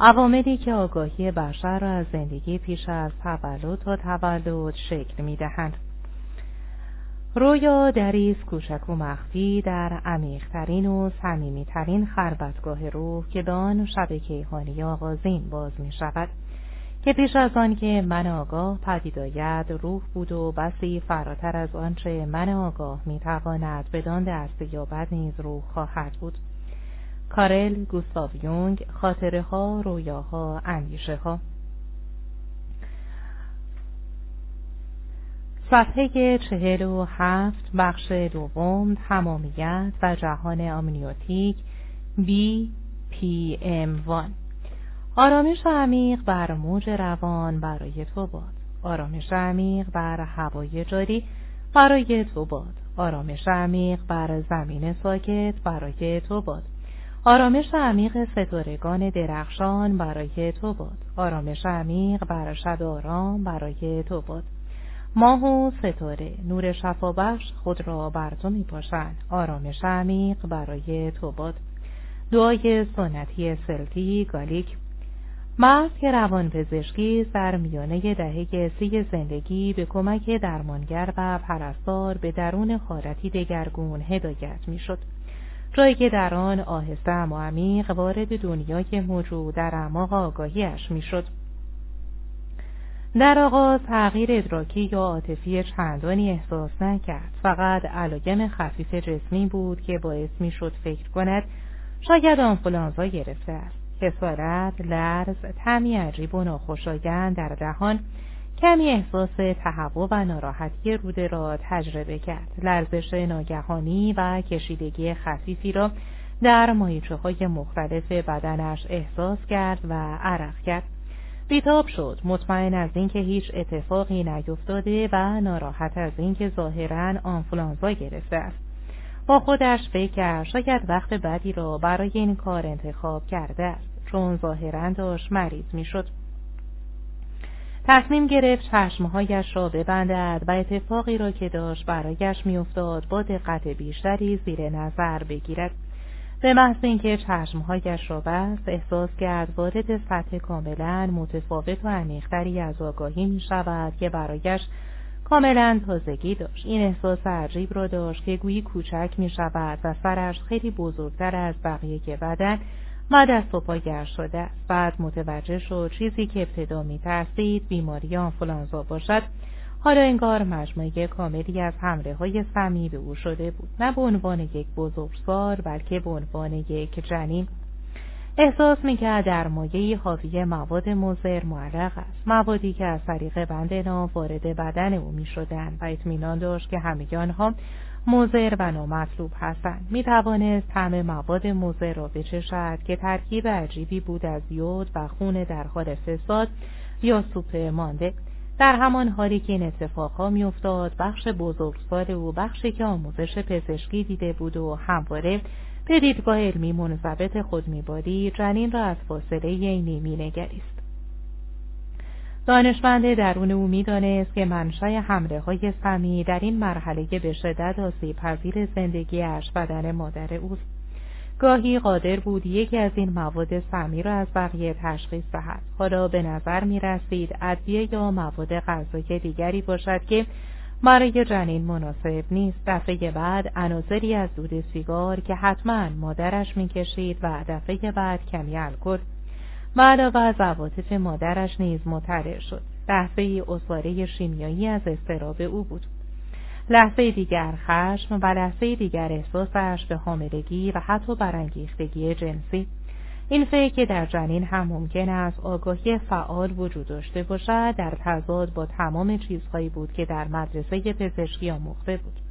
عواملی که آگاهی بشر را از زندگی پیش از تولد تا تولد شکل می دهند. رویا دریز کوچک و مخفی در عمیقترین و صمیمیترین خربتگاه روح که به آن شب کیهانی آغازین باز می شود. که پیش از آن که من آگاه پدید روح بود و بسی فراتر از آنچه من آگاه می‌تواند بدان دست یابد نیز روح خواهد بود. کارل گوستاو یونگ خاطره ها رویاها اندیشه ها صفحه چهل و هفت بخش دوم تمامیت و جهان آمنیوتیک بی پی ام وان آرامش عمیق بر موج روان برای تو باد. آرامش عمیق بر هوای جاری برای تو باد. آرامش عمیق بر زمین ساکت برای تو باد. آرامش عمیق ستارگان درخشان برای تو باد. آرامش عمیق بر شب آرام برای تو باد. ماه و ستاره نور شفابخش خود را بر تو می پاشند آرامش عمیق برای تو باد. دعای سنتی سلتی گالیک مرد که روان پزشکی در میانه دهه سی زندگی به کمک درمانگر و پرستار به درون خارتی دگرگون هدایت می‌شد. جایی که در آن آهسته و عمیق وارد دنیای موجود در اعماق آگاهیش می‌شد. در آغاز تغییر ادراکی یا عاطفی چندانی احساس نکرد فقط علایم خفیف جسمی بود که باعث می‌شد فکر کند شاید آنفولانزا گرفته است حسارت، لرز، تعمی عجیب و ناخوشایند در دهان کمی احساس تهوع و ناراحتی روده را تجربه کرد. لرزش ناگهانی و کشیدگی خفیفی را در مایچه های مختلف بدنش احساس کرد و عرق کرد. بیتاب شد مطمئن از اینکه هیچ اتفاقی نیفتاده و ناراحت از اینکه ظاهرا آنفولانزا گرفته است با خودش فکر کرد شاید وقت بدی را برای این کار انتخاب کرده است چون ظاهرا داشت مریض می‌شد. تصمیم گرفت چشمهایش را ببندد و اتفاقی را که داشت برایش میافتاد با دقت بیشتری زیر نظر بگیرد. به محض اینکه چشمهایش را بست احساس کرد وارد سطح کاملا متفاوت و عمیقتری از آگاهی می شود که برایش کاملا تازگی داشت. این احساس عجیب را داشت که گویی کوچک می شود و سرش خیلی بزرگتر از بقیه بدن و دست و پا شده بعد متوجه شد چیزی که ابتدا می ترسید بیماری آنفولانزا باشد. حالا انگار مجموعه کاملی از حمله های سمی به او شده بود. نه به عنوان یک بزرگسال بلکه به عنوان یک جنین. احساس می‌کرد در مایه حاوی مواد مزر معلق است. موادی که از طریق بند نام وارد بدن او می‌شدند و اطمینان داشت که همه آنها موزر و نامطلوب هستند. می توانست همه مواد موزر را بچشد که ترکیب عجیبی بود از یود و خون در حال فساد یا سوپ مانده. در همان حالی که این اتفاقها میافتاد بخش بزرگسال او بخشی که آموزش پزشکی دیده بود و همواره به دیدگاه علمی منضبط خود میباری جنین را از فاصله عینی مینگریست. دانشمند درون او می‌دانست که منشای حمله های سمی در این مرحله به شدت آسیب پذیر زندگیش بدن مادر اوست. گاهی قادر بود یکی از این مواد سمی را از بقیه تشخیص دهد. حالا به نظر می رسید ادویه یا مواد غذایی دیگری باشد که برای جنین مناسب نیست. دفعه بعد عناصری از دود سیگار که حتما مادرش می‌کشید و دفعه بعد کمی الکل و علاوه از عواطف مادرش نیز مطلع شد. لحظه ای شیمیایی از استراب او بود. لحظه دیگر خشم و لحظه دیگر احساسش به حاملگی و حتی برانگیختگی جنسی. این فکر که در جنین هم ممکن است آگاهی فعال وجود داشته باشد در تضاد با تمام چیزهایی بود که در مدرسه پزشکی آموخته بود.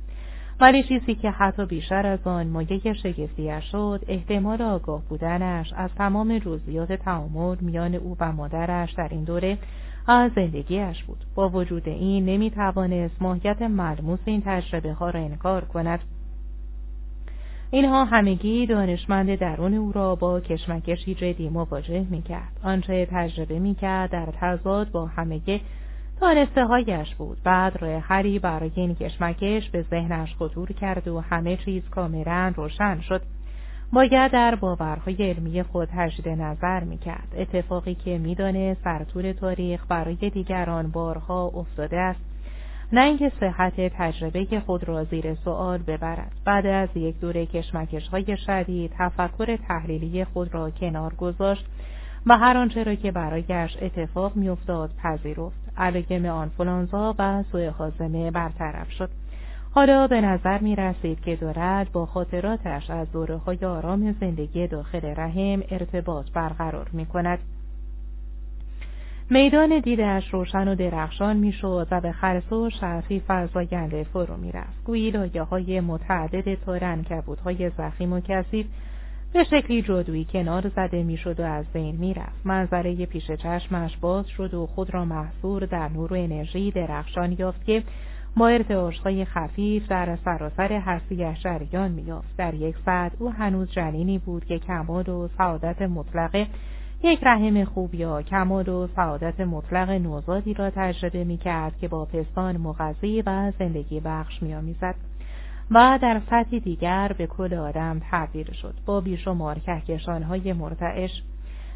ولی چیزی که حتی بیشتر از آن مایه شگفتیاش شد احتمال آگاه بودنش از تمام جزئیات تعامل میان او و مادرش در این دوره از زندگیش بود. با وجود این نمی‌توانست ماهیت ملموس این تجربه ها را انکار کند. اینها همگی دانشمند درون او را با کشمکشی جدی مواجه می‌کرد. آنچه تجربه می‌کرد در تضاد با همگی دانسته هایش بود. بعد حلی برای این کشمکش به ذهنش خطور کرد و همه چیز کاملا روشن شد. باید در باورهای علمی خود تجدید نظر می‌کرد. اتفاقی که می‌دانست در طول تاریخ برای دیگران بارها افتاده است. نه اینکه صحت تجربه خود را زیر سوال ببرد. بعد از یک دوره کشمکش های شدید تفکر تحلیلی خود را کنار گذاشت و هر آنچه را که برایش اتفاق میافتاد پذیرفت. علیهم آنفولانزا و سوء حازمه برطرف شد حالا به نظر می رسید که دارد با خاطراتش از دوره های آرام زندگی داخل رحم ارتباط برقرار می کند. میدان دیدش روشن و درخشان می‌شد و به خرس و شرفی فرزاینده فرو می‌رفت گویی لایه های متعدد تارن های زخیم و کثیف به شکلی جادویی کنار زده می‌شد و از بین می‌رفت منظره پیش چشمش باز شد و خود را محصور در نور و انرژی درخشان یافت که با ارتعاشهای خفیف در سراسر هستیش جریان میافت در یک ساعت او هنوز جنینی بود که کمال و سعادت مطلقه یک رحم خوب یا کمال و سعادت مطلق نوزادی را تجربه می کرد که با پستان مغذی و زندگی بخش می آمیزد. و در سطحی دیگر به کل آدم تبدیل شد. با بیشمار کهکشانهای مرتعش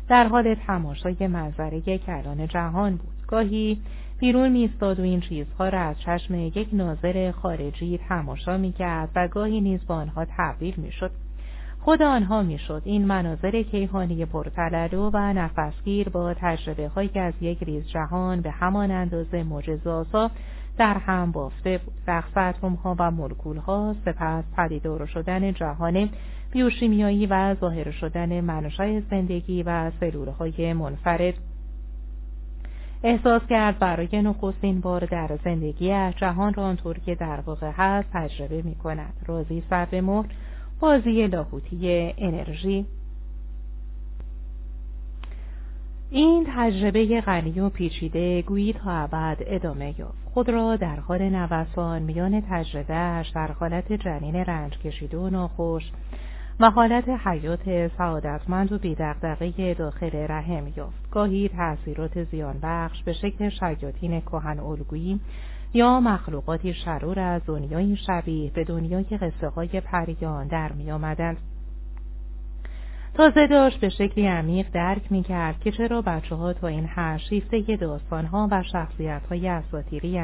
در حال تماشای منظره کلان جهان بود. گاهی بیرون میستاد و این چیزها را از چشم یک ناظر خارجی تماشا می‌کرد و گاهی نیز با آنها تبدیل می‌شد. خود آنها می‌شد. این مناظر کیهانی پرتلالو و نفسگیر با تجربه های از یک ریز جهان به همان اندازه معجزه‌آسا در هم بافته بود رقص ها و مولکول ها سپس پدیدار شدن جهان بیوشیمیایی و ظاهر شدن منشای زندگی و سلول های منفرد. احساس کرد برای نخستین بار در زندگی جهان را آنطور که در واقع هست تجربه می کند. رازی سر به مهر بازی لاهوتی انرژی. این تجربه غنی و پیچیده گویی تا ابد ادامه یافت. خود را در حال نوسان میان تجربهاش در حالت جنین رنج کشیده و ناخوش و حالت حیات سعادتمند و بیدقدقه داخل رحم یافت گاهی تأثیرات زیان بخش به شکل شیاطین کهن الگویی یا مخلوقاتی شرور از دنیای شبیه به دنیای قصه های پریان در می آمدند. تازه داشت به شکلی عمیق درک می کرد که چرا بچه ها تا این هر شیفته داستان ها و شخصیت های اساتیری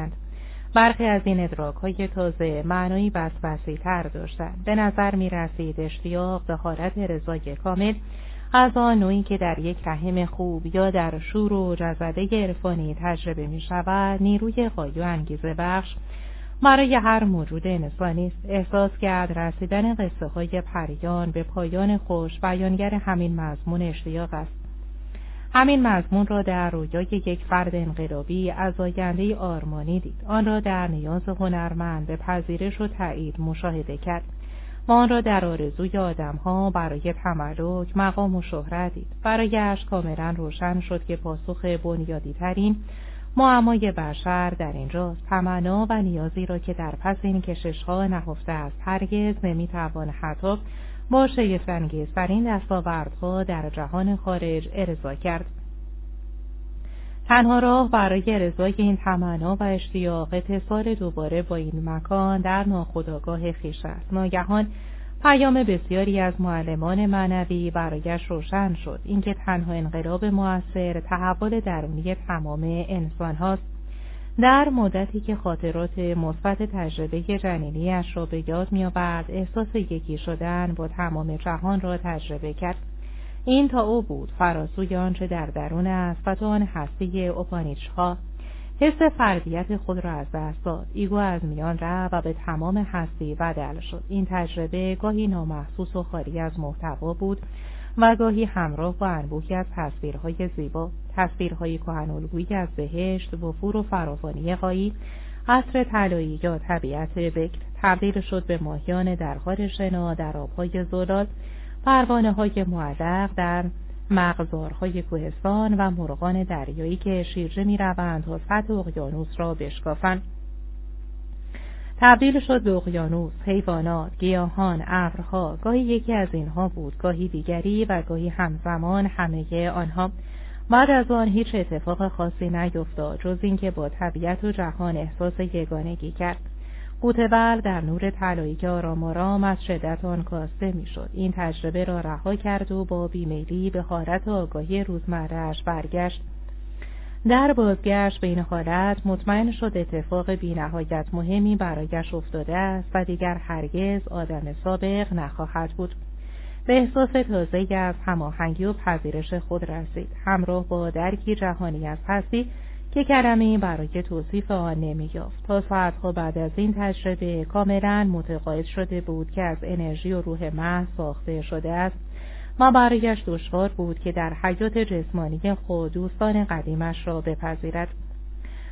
برخی از این ادراک های تازه معنایی بس تر داشتند. به نظر می رسید اشتیاق به حالت رضای کامل از آن نوعی که در یک رحم خوب یا در شور و جذبه عرفانی تجربه می شود نیروی و انگیزه بخش برای هر موجود انسانی است. احساس کرد رسیدن قصه های پریان به پایان خوش بیانگر همین مضمون اشتیاق است. همین مضمون را در رویای یک فرد انقلابی از آینده آرمانی دید. آن را در نیاز هنرمند به پذیرش و تایید مشاهده کرد. و آن را در آرزوی آدمها برای تملک مقام و شهرت دید. برایش کاملا روشن شد که پاسخ بنیادی ترین معمای بشر در اینجاست تمنا و نیازی را که در پس این کششها نهفته است هرگز نمی‌توان حتی با شگفتانگیزترین دستاوردها در جهان خارج ارضا کرد. تنها راه برای ارزای این تمنا و اشتیاق اتصال دوباره با این مکان در ناخودآگاه خیش است. ناگهان پیام بسیاری از معلمان معنوی برایش روشن شد. اینکه تنها انقلاب موثر تحول درونی تمام انسان هاست. در مدتی که خاطرات مثبت تجربه جنینیش را به یاد میآورد احساس یکی شدن با تمام جهان را تجربه کرد. این تا او بود. فراسوی آنچه در درون است و تو آن هستی اوپانیشادها حس فردیت خود را از دست داد. ego از میان رفت و به تمام هستی بدل شد. این تجربه گاهی نامحسوس و خالی از محتوا بود و گاهی همراه با انبوهی از تصویرهای زیبا تصویرهای کهنالگویی از بهشت وفور و فراوانی غایی عصر طلایی یا طبیعت بکر. تبدیل شد به ماهیان در حال شنا در آبهای زلال. پروانه های معلق در مغزارهای کوهستان و مرغان دریایی که شیرجه می روند تا سطح اقیانوس را بشکافند. تبدیل شد به اقیانوس، حیوانات، گیاهان، ابرها، گاهی یکی از اینها بود، گاهی دیگری و گاهی همزمان همه آنها. بعد از آن هیچ اتفاق خاصی نیفتاد جز اینکه با طبیعت و جهان احساس یگانگی کرد. قوتبر در نور طلایی که آرام آرام از شدت آن کاسته می‌شد. این تجربه را رها کرد و با بیمیلی به حالت آگاهی روزمرهاش برگشت. در بازگشت به این حالت مطمئن شد اتفاق بینهایت مهمی برایش افتاده است و دیگر هرگز آدم سابق نخواهد بود. به احساس تازه از هماهنگی و پذیرش خود رسید. همراه با درکی جهانی از هستی که کلمه برای توصیف آن نمییافت. تا ساعتها بعد از این تجربه کاملا متقاعد شده بود که از انرژی و روح محض ساخته شده است. ما برایش دشوار بود که در حیات جسمانی خود دوستان قدیمش را بپذیرد.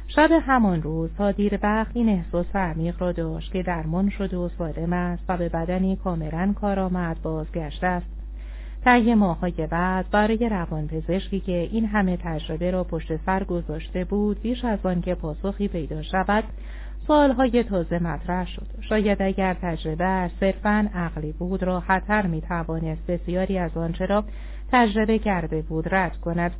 شب همان روز تا دیر وقت این احساس عمیق را داشت که درمان شده و سالم است و به بدنی کاملا کارآمد بازگشته است. طی ماههای بعد برای روانپزشکی که این همه تجربه را پشت سر گذاشته بود بیش از آن که پاسخی پیدا شود سوالهای تازه مطرح شد. شاید اگر تجربه صرفا عقلی بود راحتتر می‌توانست بسیاری از آنچه را تجربه کرده بود رد کند.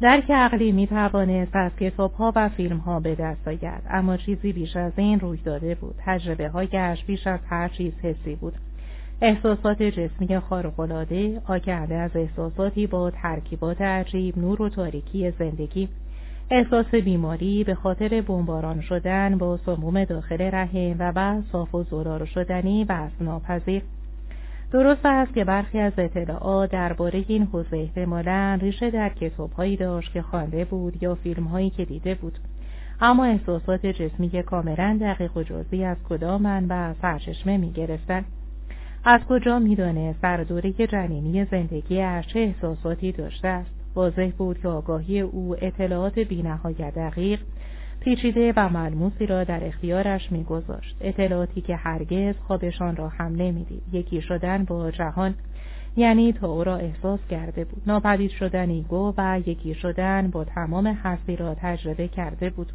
درک عقلی می توانست از کتاب ها و فیلم ها به دست آید اما چیزی بیش از این روی داده بود. تجربه هایش بیش از هر چیز حسی بود. احساسات جسمی خارق‌العاده آگرده از احساساتی با ترکیبات عجیب نور و تاریکی زندگی. احساس بیماری به خاطر بمباران شدن با سموم داخل رحم و بعد صاف و زرار شدنی و ناپذیر. درست است که برخی از اطلاعات درباره این حوزه احتمالا ریشه در کتابهایی داشت که خوانده بود یا فیلمهایی که دیده بود. اما احساسات جسمی کاملا دقیق و جزئی از کدام منبع سرچشمه می‌گرفتند از کجا می‌دانست در دوره جنینی زندگیش چه احساساتی داشته است؟ واضح بود که آگاهی او اطلاعات بینهایت دقیق پیچیده و ملموسی را در اختیارش میگذاشت. اطلاعاتی که هرگز خوابشان را هم نمی‌دید. یکی شدن با جهان یعنی تا او را احساس کرده بود. ناپدید شدن ایگو و یکی شدن با تمام هستی را تجربه کرده بود.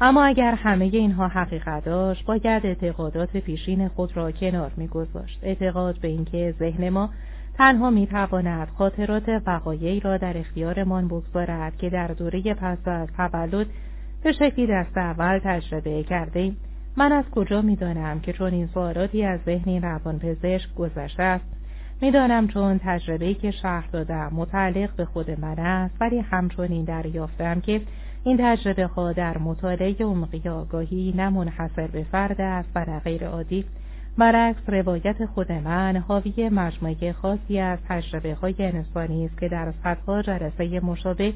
اما اگر همه اینها حقیقت داشت باید اعتقادات پیشین خود را کنار میگذاشت. اعتقاد به اینکه ذهن ما تنها می‌تواند خاطرات وقایعی را در اختیارمان بگذارد که در دوره پس از تولد به شکلی دست اول تجربه کرده من از کجا می‌دانم که چون این سوالاتی از ذهن روانپزشک گذشته است می‌دانم چون تجربه‌ای که شهر دادم متعلق به خود من است ولی همچنین دریافتم که این تجربه ها در مطالعه عمقی آگاهی نه منحصر به فرد است و نه غیر عادی. برعکس روایت خود من حاوی مجموعه خاصی از تجربه های انسانی است که در صدها جلسه مشابه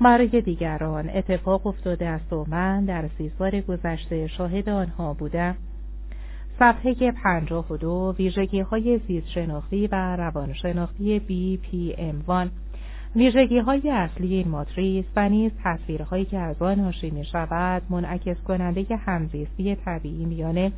برای دیگران اتفاق افتاده است و من در سی سال گذشته شاهد آنها بودم. صفحه پنجاه و دو ویژگی های زیست شناختی و روانشناختی BPM1 ویژگی های اصلی این ماتریس و نیز تصویرهایی که از آن ناشی می شود منعکس کننده همزیستی طبیعی میانه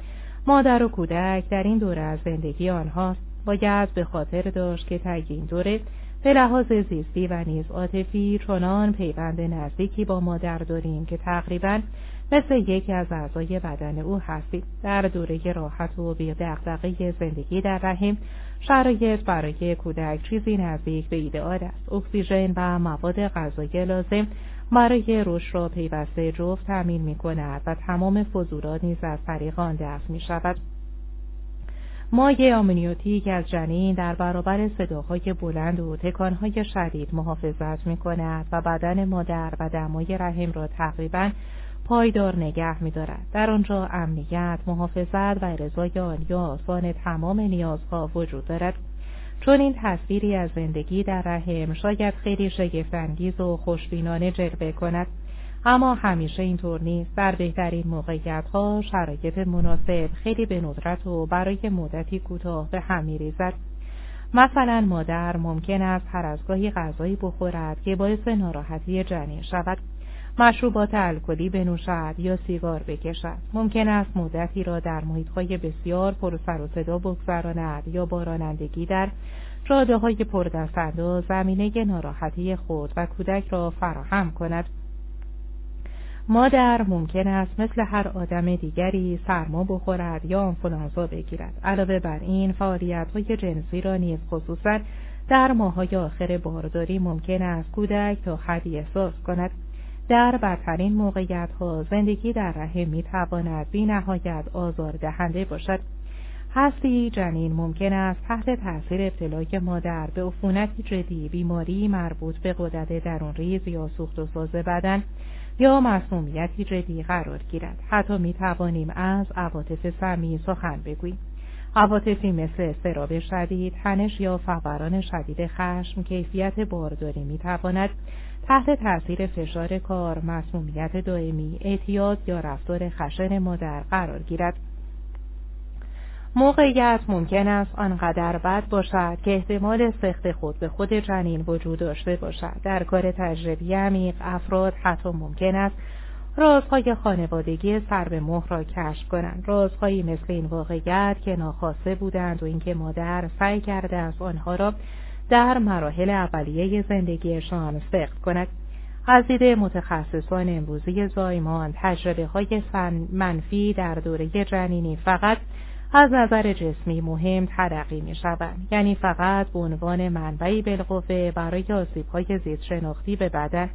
مادر و کودک در این دوره از زندگی آنهاست. باید به خاطر داشت که طی این دوره به لحاظ زیستی و نیز عاطفی چنان پیوند نزدیکی با مادر داریم که تقریبا مثل یکی از اعضای بدن او هستید در دوره راحت و بی دغدغه زندگی در رحم شرایط برای کودک چیزی نزدیک به ایدئال است. اکسیژن و مواد غذایی لازم برای رشد را پیوسته جفت تامین می کند و تمام فضولات نیز از طریق آن دفع می شود مایع آمنیوتیک از جنین در برابر صداهای بلند و تکانهای شدید محافظت می کند و بدن مادر و دمای رحم را تقریبا پایدار نگه می دارد. در آنجا امنیت، محافظت و رضای و آسان تمام نیازها وجود دارد. چون این تصویری از زندگی در رحم شاید خیلی شگفتانگیز و خوشبینانه جلوه کند اما همیشه اینطور نیست در بهترین موقعیت ها شرایط مناسب خیلی به ندرت و برای مدتی کوتاه به هم میریزد مثلا مادر ممکن است هر از گاهی غذایی بخورد که باعث ناراحتی جنین شود مشروبات الکلی بنوشد یا سیگار بکشد. ممکن است مدتی را در محیطهای بسیار پر سر و صدا بگذراند یا بارانندگی در جاده های پردستانداز زمینه ناراحتی خود و کودک را فراهم کند. مادر ممکن است مثل هر آدم دیگری سرما بخورد یا آنفولانزا بگیرد. علاوه بر این فعالیت های جنسی را نیز خصوصا در ماهای آخر بارداری ممکن است کودک تا حدی احساس کند. در بدترین موقعیت ها زندگی در رحم می تواند بی نهایت آزار دهنده باشد. هستی جنین ممکن است تحت تاثیر ابتلای مادر به عفونتی جدی بیماری مربوط به قدرت درون ریز یا سوخت و ساز بدن یا مسمومیتی جدی قرار گیرد. حتی می توانیم از عواطف سمی سخن بگوییم. عواطفی مثل استراب شدید تنش یا فوران شدید خشم کیفیت بارداری می تواند تحت تاثیر فشار کار مسمومیت دائمی اعتیاد یا رفتار خشن مادر قرار گیرد. موقعیت ممکن است آنقدر بد باشد که احتمال سخت خود به خود جنین وجود داشته باشد. در کار تجربی عمیق افراد حتی ممکن است رازهای خانوادگی سر به مهر را کشف کنند. رازهایی مثل این واقعیت که ناخواسته بودند و اینکه مادر سعی کرده است آنها را در مراحل اولیه زندگیشان سخت کند. از دید متخصصان امروزی زایمان تجربه های منفی در دوره جنینی فقط از نظر جسمی مهم ترقی می شوند یعنی فقط به عنوان منبعی بالقوه برای آسیب های زیست شناختی به بدن.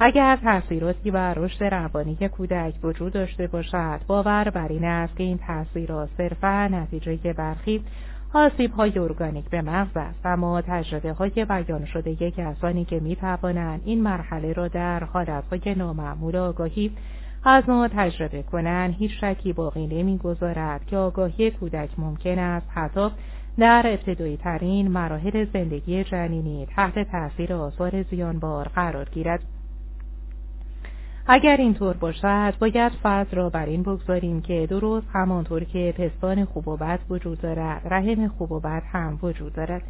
اگر تاثیراتی بر رشد روانی کودک وجود داشته باشد باور بر این است که این تاثیرات صرفا نتیجه برخی آسیب های ارگانیک به مغز است اما تجربه های بیان شده کسانی که می این مرحله را در حالت های نامعمول آگاهی از ما تجربه کنند هیچ شکی باقی نمی‌گذارد که آگاهی کودک ممکن است حتی در ابتدایی ترین مراحل زندگی جنینی تحت تاثیر آثار زیانبار قرار گیرد. اگر اینطور باشد باید فرض را بر این بگذاریم که درست همانطور که پستان خوب و بد وجود دارد رحم خوب و بد هم وجود دارد.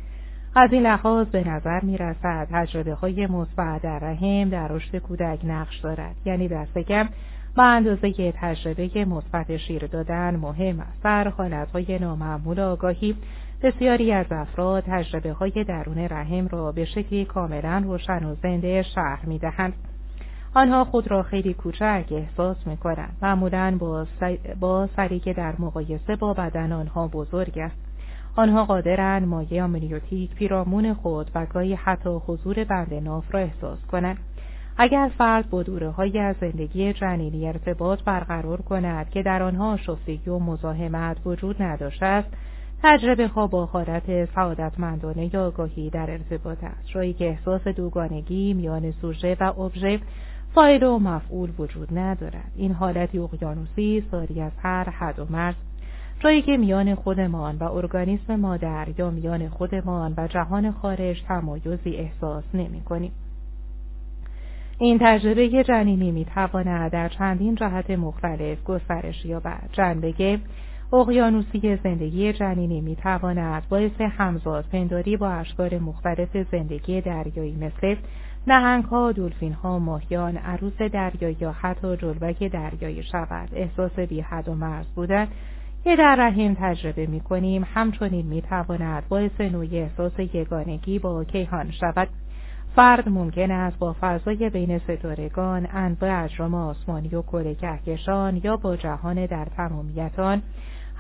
از این لحاظ به نظر می رسد تجربه های مثبت در رحم در رشد کودک نقش دارد. یعنی دست کم به اندازه تجربه مثبت شیر دادن مهم است. در حالتهای نامعمول آگاهی بسیاری از افراد تجربه های درون رحم را به شکلی کاملا روشن و زنده شهر می دهند. آنها خود را خیلی کوچک احساس می کنند. معمولا با, با سری که در مقایسه با بدن آنها بزرگ است. آنها قادرند مایه آمنیوتیک پیرامون خود و گاهی حتی حضور بند ناف را احساس کنند. اگر فرد با دوره های از زندگی جنینی ارتباط برقرار کند که در آنها شفتگی و مزاحمت وجود نداشته است تجربه ها با حالت سعادتمندانه یا آگاهی در ارتباط است جایی که احساس دوگانگی میان سوژه و ابژه فایل و مفعول وجود ندارد این حالتی اقیانوسی ساری از هر حد و مرز جایی که میان خودمان و ارگانیسم مادر یا میان خودمان و جهان خارج تمایزی احساس نمی کنیم. این تجربه جنینی می تواند در چندین جهت مختلف گسترش یابد. جنبه اقیانوسی زندگی جنینی می تواند باعث همزاد پنداری با اشکال مختلف زندگی دریایی مثل نهنگ ها، دولفین ها، ماهیان، عروس دریایی یا حتی جلبک دریایی شود. احساس بی حد و مرز بودن که در رحم تجربه می کنیم همچنین می تواند باعث نوعی احساس یگانگی با کیهان شود. فرد ممکن است با فضای بین ستارگان انواع اجرام آسمانی و کره کهکشان یا با جهان در تمامیتان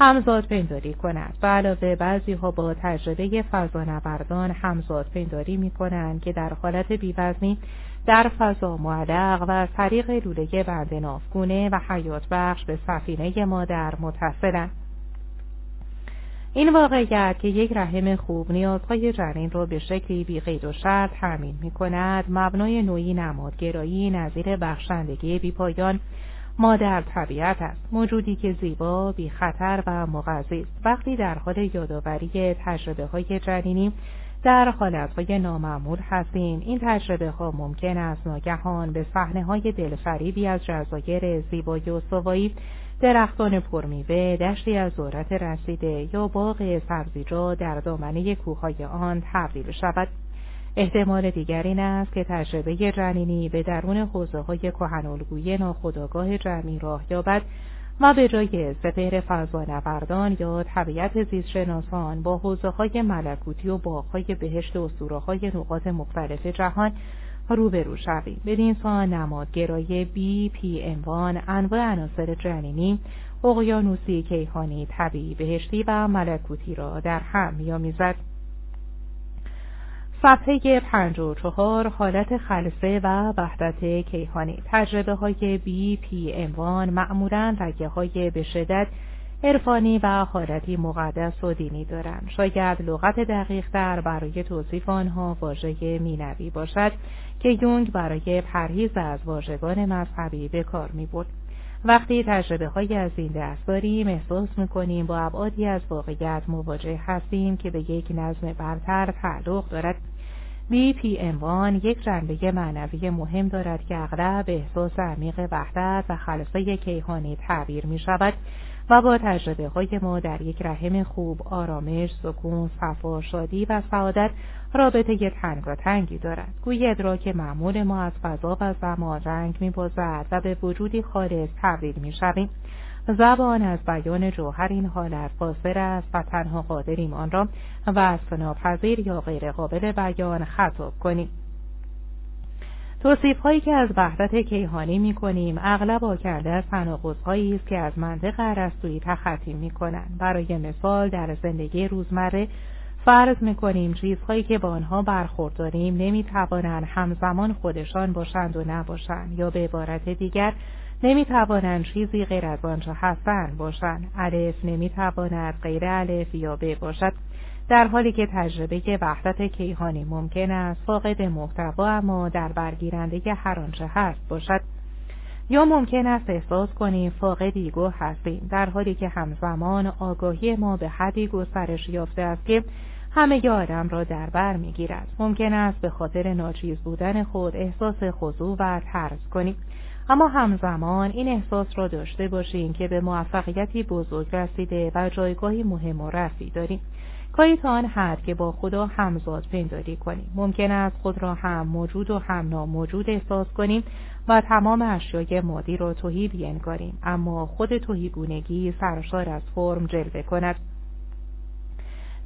همزاد پنداری کند و علاوه بعضی ها با تجربه فضانوردان همزاد پنداری می کنند که در حالت بیوزنی در فضا معلق و از طریق لوله بند نافگونه و حیات بخش به سفینه مادر متصلند. این واقعیت که یک رحم خوب نیازهای جنین را به شکلی بی قید و شرط تأمین می کند مبنای نوعی نمادگرایی نظیر بخشندگی بی پایان ما در طبیعت است. موجودی که زیبا بی خطر و مغذی است. وقتی در حال یادآوری تجربه های جنینی در حالتهای نامعمول هستیم این تجربه ها ممکن است ناگهان به صحنه های دلفریبی از جزایر زیبای استوایی درختان پرمیوه دشتی از ذرت رسیده یا باغ سبزیجات در دامنه کوههای آن تبدیل شود. احتمال دیگر این است که تجربه جنینی به درون حوزه های کهنالگوی ناخودآگاه جمعی راه یابد و به جای سپهر فضانوردان یا طبیعت زیستشناسان با حوزه های ملکوتی و باغهای بهشت و های نقاط مختلف جهان روبرو شویم. بدین سان نمادگرای بی پی اموان انواع عناصر جنینی اقیانوسی کیهانی طبیعی بهشتی و ملکوتی را در هم میآمیزد. صفحه پنج و چهار حالت خلصه و وحدت کیهانی تجربه های بی پی اموان معمولا رگه های به شدت عرفانی و حالتی مقدس و دینی دارند شاید لغت دقیق در برای توصیف آنها واژه مینوی باشد که یونگ برای پرهیز از واژگان مذهبی به کار می بود. وقتی تجربه های از این دست داریم احساس می‌کنیم با ابعادی از واقعیت مواجه هستیم که به یک نظم برتر تعلق دارد. پی اموان یک جنبه معنوی مهم دارد که اغلب احساس عمیق وحدت و خلصه کیهانی تعبیر می شود و با تجربه های ما در یک رحم خوب آرامش، سکون، صفا، شادی و سعادت رابطه تنگی دارد. گوی ادراک معمول ما از فضا و زمان رنگ می و به وجودی خالص تبدیل می شویم. زبان از بیان جوهر این حالت قاصر است و تنها قادریم آن را وصف ناپذیر یا غیرقابل بیان خطاب کنیم توصیف هایی که از وحدت کیهانی می کنیم اغلب آکنده از تناقض هایی است که از منطق ارسطویی تخطی می کنند برای مثال در زندگی روزمره فرض می کنیم چیزهایی که با آنها برخورداریم نمی توانند همزمان خودشان باشند و نباشند یا به عبارت دیگر نمی توانند چیزی غیر از آنچه هستند باشند. الف نمی تواند غیر الف یا ب باشد. در حالی که تجربه وحدت کیهانی ممکن است فاقد محتوا اما در برگیرنده هر آنچه هست باشد. یا ممکن است احساس کنیم فاقد ایگو هستیم در حالی که همزمان آگاهی ما به حدی گسترش یافته است که همه آدم را در بر می‌گیرد. ممکن است به خاطر ناچیز بودن خود احساس خضوع و ترس کنیم. اما همزمان این احساس را داشته باشیم که به موفقیتی بزرگ رسیده و جایگاهی مهم و رفی داریم. آن حد که با خدا همزاد پنداری کنیم. ممکن است خود را هم موجود و هم ناموجود احساس کنیم و تمام اشیای مادی را توهی بینگاریم اما خود توهیگونگی سرشار از فرم جلوه کند.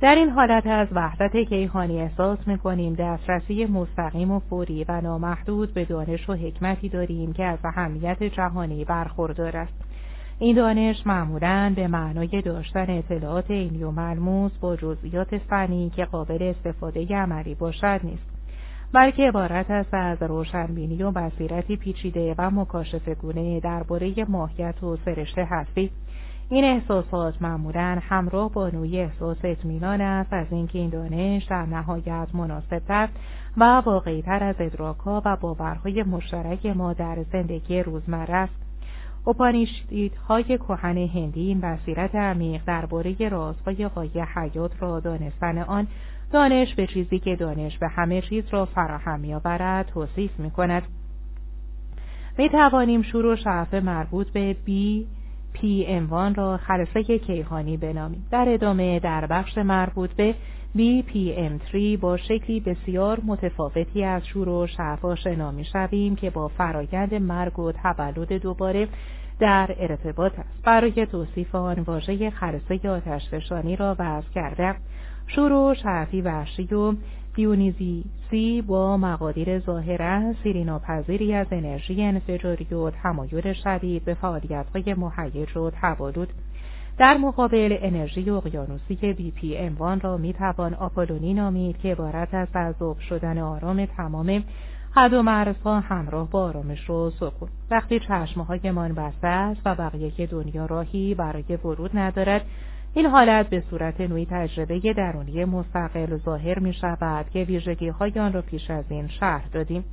در این حالت از وحدت کیهانی احساس می‌کنیم. دسترسی مستقیم و فوری و نامحدود به دانش و حکمتی داریم که از اهمیت جهانی برخوردار است. این دانش معمولا به معنای داشتن اطلاعات عینی و ملموس با جزئیات فنی که قابل استفاده عملی باشد نیست بلکه عبارت است از روشنبینی و بصیرتی پیچیده و مکاشفگونه درباره ماهیت و سرشت هستی. این احساسات معمولا همراه با نوعی احساس اطمینان است از اینکه این دانش در نهایت مناسبتر و واقعیتر از ادراکها و باورهای مشترک ما در زندگی روزمره است. های کهن هندی این بصیرت عمیق درباره رازهای قایه حیات را دانستن آن دانش به چیزی که دانش به همه چیز را فراهم میآورد توصیف می کند. می توانیم شور شعف مربوط به بی پی اموان را خلصه کیهانی بنامیم در ادامه در بخش مربوط به BPM3 با شکلی بسیار متفاوتی از شور و شعف آشنا می‌شویم که با فرایند مرگ و تولد دوباره در ارتباط است. برای توصیف آن واژه خلصه آتشفشانی را وضع کرده شور و شعفی وحشی و دیونیزیسی با مقادیر ظاهرا سیریناپذیری از انرژی انفجاری و تمایل شدید به فعالیتهای مهیج و تولد در مقابل انرژی اقیانوسی بی پی اموان را می توان آپولونی نامید که عبارت از تذوب شدن آرام تمام حد و مرزها همراه با آرامش و سکون وقتی چشمهایمان بسته است و بقیه دنیا راهی برای ورود ندارد این حالت به صورت نوعی تجربه درونی مستقل ظاهر می شود که ویژگی های آن را پیش از این شهر دادیم.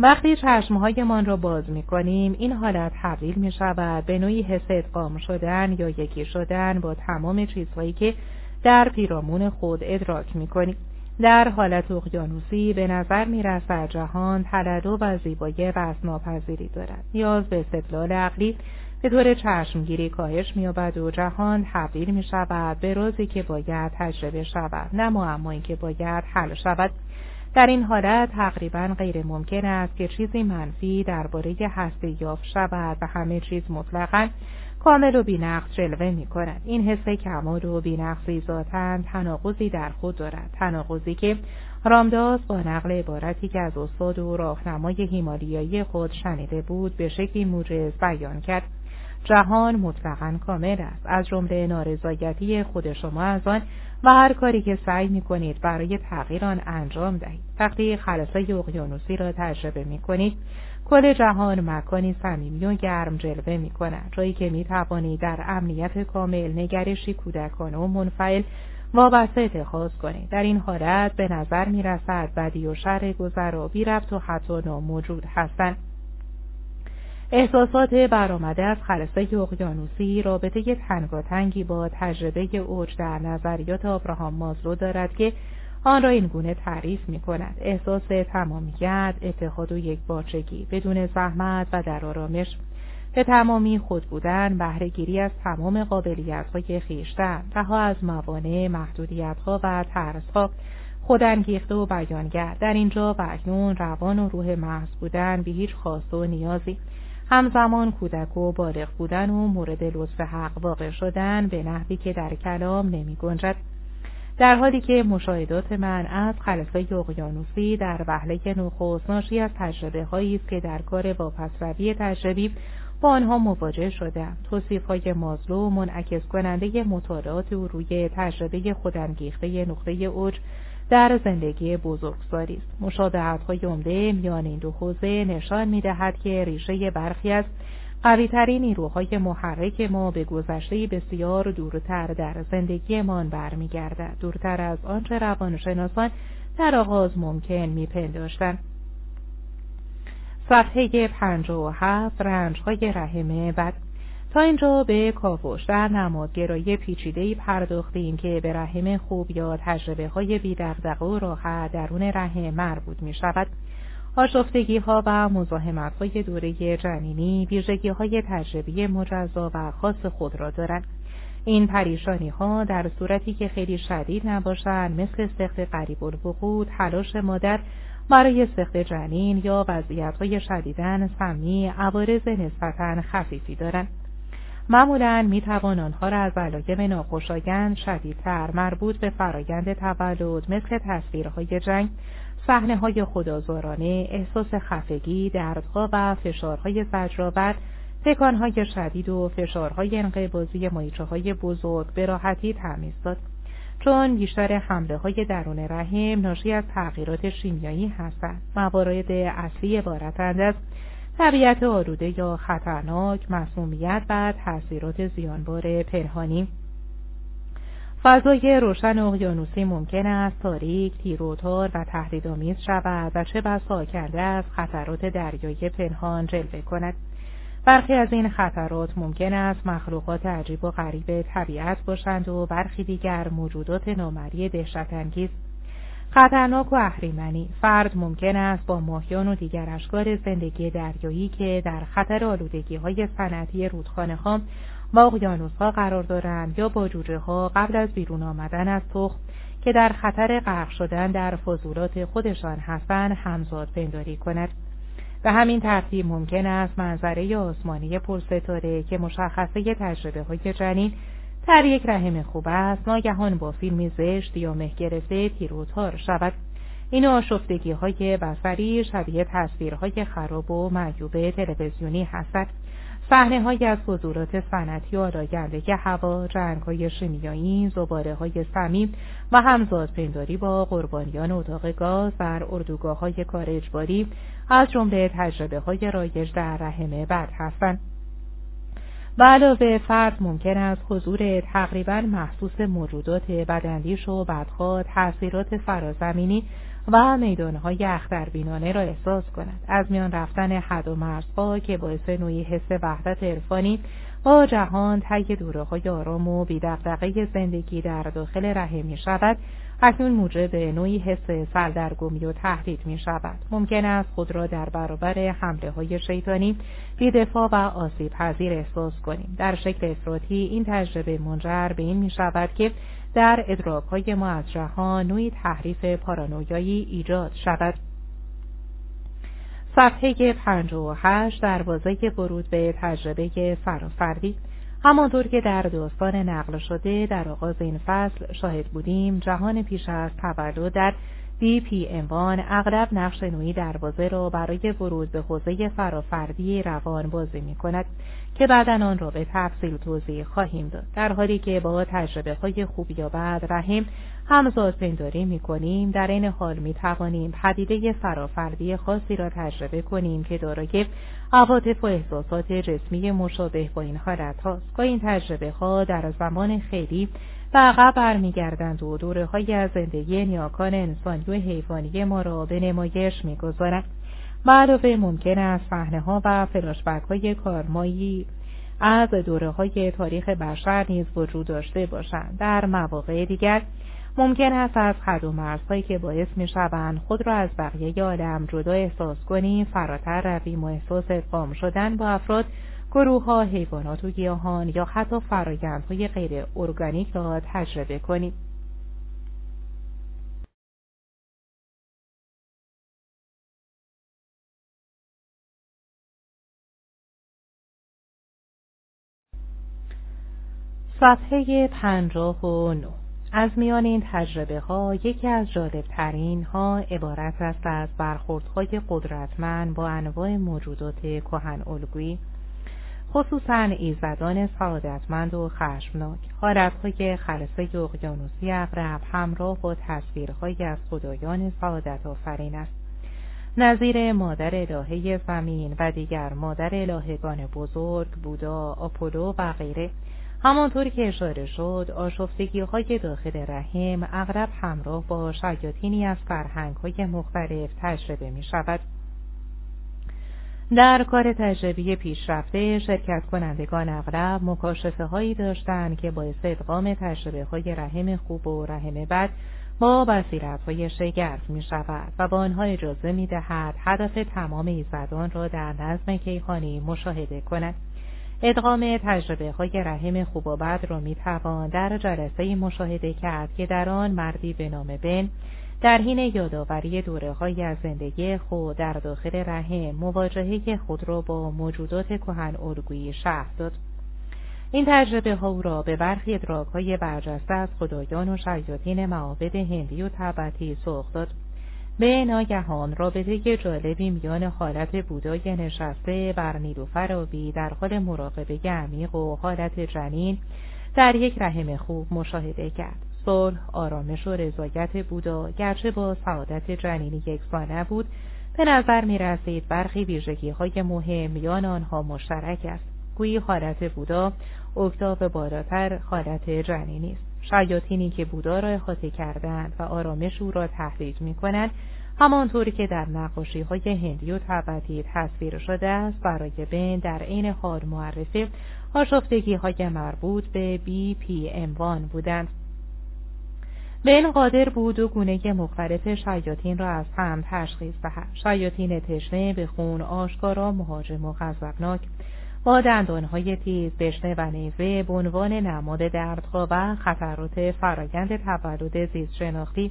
وقتی چشمهایمان را باز می کنیم این حالت تبدیل می شود به نوعی حس ادغام شدن یا یکی شدن با تمام چیزهایی که در پیرامون خود ادراک می کنیم. در حالت اقیانوسی به نظر می رسد جهان تلدو و زیبایی وزناپذیری دارد. نیاز به استدلال عقلی به طور چشمگیری کاهش مییابد و جهان تبدیل می شود به روزی که باید تجربه شود نه معمایی که باید حل شود در این حالت تقریبا غیر ممکن است که چیزی منفی درباره هستی یافت شود و همه چیز مطلقا کامل و بینقص جلوه می کند. این حس کمال و بینقصی ذاتا تناقضی در خود دارد. تناقضی که رامداس با نقل عبارتی که از استاد و راهنمای هیمالیایی خود شنیده بود به شکلی موجز بیان کرد. جهان مطلقا کامل است از جمله نارضایتی خود شما از آن و هر کاری که سعی می کنید برای تغییر آن انجام دهید. وقتی خلاصه اقیانوسی را تجربه می کنید کل جهان مکانی صمیمی و گرم جلوه می کند جایی که می توانید در امنیت کامل نگرشی کودکانه و منفعل وابسته اتخاذ کنید در این حالت به نظر می رسد بدی و شر گذر و بی ربط و حتی ناموجود هستند. احساسات برآمده از خلصه اقیانوسی رابطه تنگاتنگی با تجربه اوج در نظریات آبراهام مازلو دارد که آن را این گونه تعریف می کند. احساس تمامیت، اتحاد و یک بارچگی، بدون زحمت و در آرامش به تمامی خود بودن، بهرهگیری از تمام قابلیت‌های خیشتن، رها از موانع، محدودیت‌ها و ترسها، خودانگیخته و بیانگر در اینجا بکنون روان و روح محض بودن به هیچ خواسته و نیازی همزمان کودک و بالغ بودن و مورد لطف حق واقع شدن به نحوی که در کلام نمی گنجد. در حالی که مشاهدات من از خلفه اقیانوسی در وهله نخست ناشی از تجربه هایی است که در کار واپسروی تجربی با آنها مواجه شدم توصیف های مازلو منعکس کننده مطالعات او روی تجربه خودانگیخته نقطه اوج در زندگی بزرگسالی است. مشابهت های عمده میان این دو حوزه نشان می‌دهد که ریشه برخی از قویترین نیروهای محرک ما به گذشته بسیار دورتر در زندگیمان برمیگردد. دورتر از آنچه روانشناسان در آغاز ممکن میپنداشتند. صفحه هفت رنجهای رحمه بد. تا اینجا به کاوش در نمادگرایی پیچیده‌ای پرداختیم که به رحم خوب یا تجربه های بیدغدغه و راحت درون رحم مربوط می شود. آشفتگی ها و مزاحمت های دوره جنینی ویژگی های تجربی مجزا و خاص خود را دارند. این پریشانی ها در صورتی که خیلی شدید نباشند مثل سخت قریب الوقوع تلاش مادر برای سخت جنین یا وضعیت های شدیدن سمی عوارض نسبتا خفیفی دارند. معمولا می توان آنها را از علایم ناخوشایند شدیدتر مربوط به فرایند تولد مثل تصویرهای جنگ صحنه های خدازارانه، احساس خفگی، دردها و فشارهای زجرآور، تکانهای شدید و فشارهای انقباضی مایچه های بزرگ به راحتی تمیز داد. چون بیشتر حمله های درون رحم ناشی از تغییرات شیمیایی هستند. موارد اصلی عبارتند از طبیعت آلوده یا خطرناک، مسمومیت و تاثیرات زیانبار پنهانی فضای روشن اقیانوسی ممکن است تاریک، تیروتار و تهدیدآمیز شود و چه بسا کرده از خطرات دریایی پنهان جلوه کند. برخی از این خطرات ممکن است مخلوقات عجیب و غریب طبیعت باشند و برخی دیگر موجودات نامری دهشتانگیز خطرناک و اهریمنی. فرد ممکن است با ماهیان و دیگر اشکال زندگی دریایی که در خطر آلودگی های صنعتی رودخانه ها و اقیانوس ها قرار دارند یا با جوجه ها قبل از بیرون آمدن از تخم که در خطر غرق شدن در فضولات خودشان هستند همزاد پنداری کند. به همین ترتیب ممکن است منظره آسمانی پرستاره که مشخصه تجربه های جنین در یک رحم خوب است. ناگهان با فیلمی زشت یا مه گرفته تیروتار شود. این آشفتگی های بسری شبیه تصویرهای خراب و معیوب تلویزیونی هستند. صحنه های از حضورات صنعتی آلاگندگی هوا، جنگ های شیمیایی، زباره های سمیم و همزاد پنداری با قربانیان اتاق گاز در اردوگاه های کار اجباری از جمله تجربه های رایج در رحم بد هستند. و علاوه فرد ممکن است حضور تقریبا محسوس موجودات بدندیش و بدخواه تاثیرات فرازمینی و میدانهای اختربینانه را احساس کند. از میان رفتن حد و مرزها که باعث نوعی حس وحدت عرفانی با جهان طی دوره های آرام و بیدقدقه زندگی در داخل رحم می شود اکنون موجب نوعی حس سردرگمی و تهدید می شود. ممکن است خود را در برابر حمله های شیطانی بیدفاع و آسیب پذیر احساس کنیم. در شکل افراطی این تجربه منجر به این می شود که در ادراک های ما از جهان نوعی تحریف پارانویایی ایجاد شود. صفحه 58 دروازه ورود به تجربه فرافردی همانطور که در داستان نقل شده در آغاز این فصل شاهد بودیم جهان پیش از تولد در دی پی اموان اغلب نقش نوعی دروازه را برای ورود به حوزه فرافردی روان بازی می کند که بعدا آن را به تفصیل توضیح خواهیم داد. در حالی که با تجربه های خوب یا بد رحم همزاد پنداری می کنیم در این حال می توانیم پدیده فرافردی خاصی را تجربه کنیم که دارای عواطف و احساسات جسمی مشابه با این حالت هاست با این تجربه ها در زمان خیلی به عقب برمیگردند و دوره های زندگی نیاکان انسانی و حیوانی ما را به نمایش می‌گذارند. به علاوه ممکن است صحنه ها و فلاشبک های کارمایی از دوره های تاریخ بشر نیز وجود داشته باشند. در مواقع دیگر ممکن است از حد و مرزهایی که باعث می شوند خود را از بقیه آدم جدا احساس کنیم فراتر رویم و احساس ادغام شدن با افراد گروه ها حیوانات و گیاهان یا حتی فرایندهای غیر ارگانیک را تجربه کنیم صفحه پنجاه و نو از میان این تجربه ها یکی از جالب ترین ها عبارت است از برخوردهای قدرتمند با انواع موجودات کهن الگویی خصوصا ایزدان سعادتمند و خشمناک. حالتهای خلصه اقیانوسی اغرب همراه با تصویرهایی از خدایان سعادت آفرین است. نظیر مادر الهه زمین و دیگر مادر الهگان بزرگ بودا آپولو و غیره. همانطور که اشاره شد آشفتگی های داخل رحم اغرب همراه با شیاطینی از فرهنگ های مختلف تجربه می شود. در کار تجربی پیشرفته شرکت کنندگان اغلب مکاشفه هایی داشتند که باعث ادغام تجربه های رحم خوب و رحم بد با بصیرت های شگرف می شود و با آنها اجازه می دهد هدف تمام ایزدان را در نظم کیخانی مشاهده کند. ادغام تجربه های رحم خوب و بد را می توان در جلسه مشاهده کرد که در آن مردی به نام بن در حین یادآوری دوره های از زندگی خود در داخل رحم مواجهه خود را با موجودات کهن الگویی شهر داد. این تجربه ها او را به برخی ادراک های برجسته از خدایان و شیاطین معابد هندی و تبتی سوق داد. به ناگهان رابطه جالبی میان حالت بودای نشسته بر نیلوفر آبی در حال مراقبه عمیق و حالت جنین در یک رحم خوب مشاهده کرد. صلح آرامش و رضایت بودا گرچه با سعادت جنینی یکسانه بود به نظر می رسید برخی ویژگی های مهم میان آنها مشترک است. گویی حالت بودا اکتاف بالاتر حالت جنینی است. شیاطینی که بودا را احاطه کردند و آرامش او را تهدید می کنند همانطوری که در نقاشی های هندی و تبتی تصویر شده است برای بین در عین حال معرفی آشفتگی های مربوط به بی پی ام بودند. بین قادر بود و گونه مختلف شیاطین را از هم تشخیص دهد. شیاطین تشنه به خون آشکارا مهاجم و غضبناک. با دندانهای تیز بشنه و نیزه به عنوان نماد دردها و خطرات فرایند تولد زیست شناختی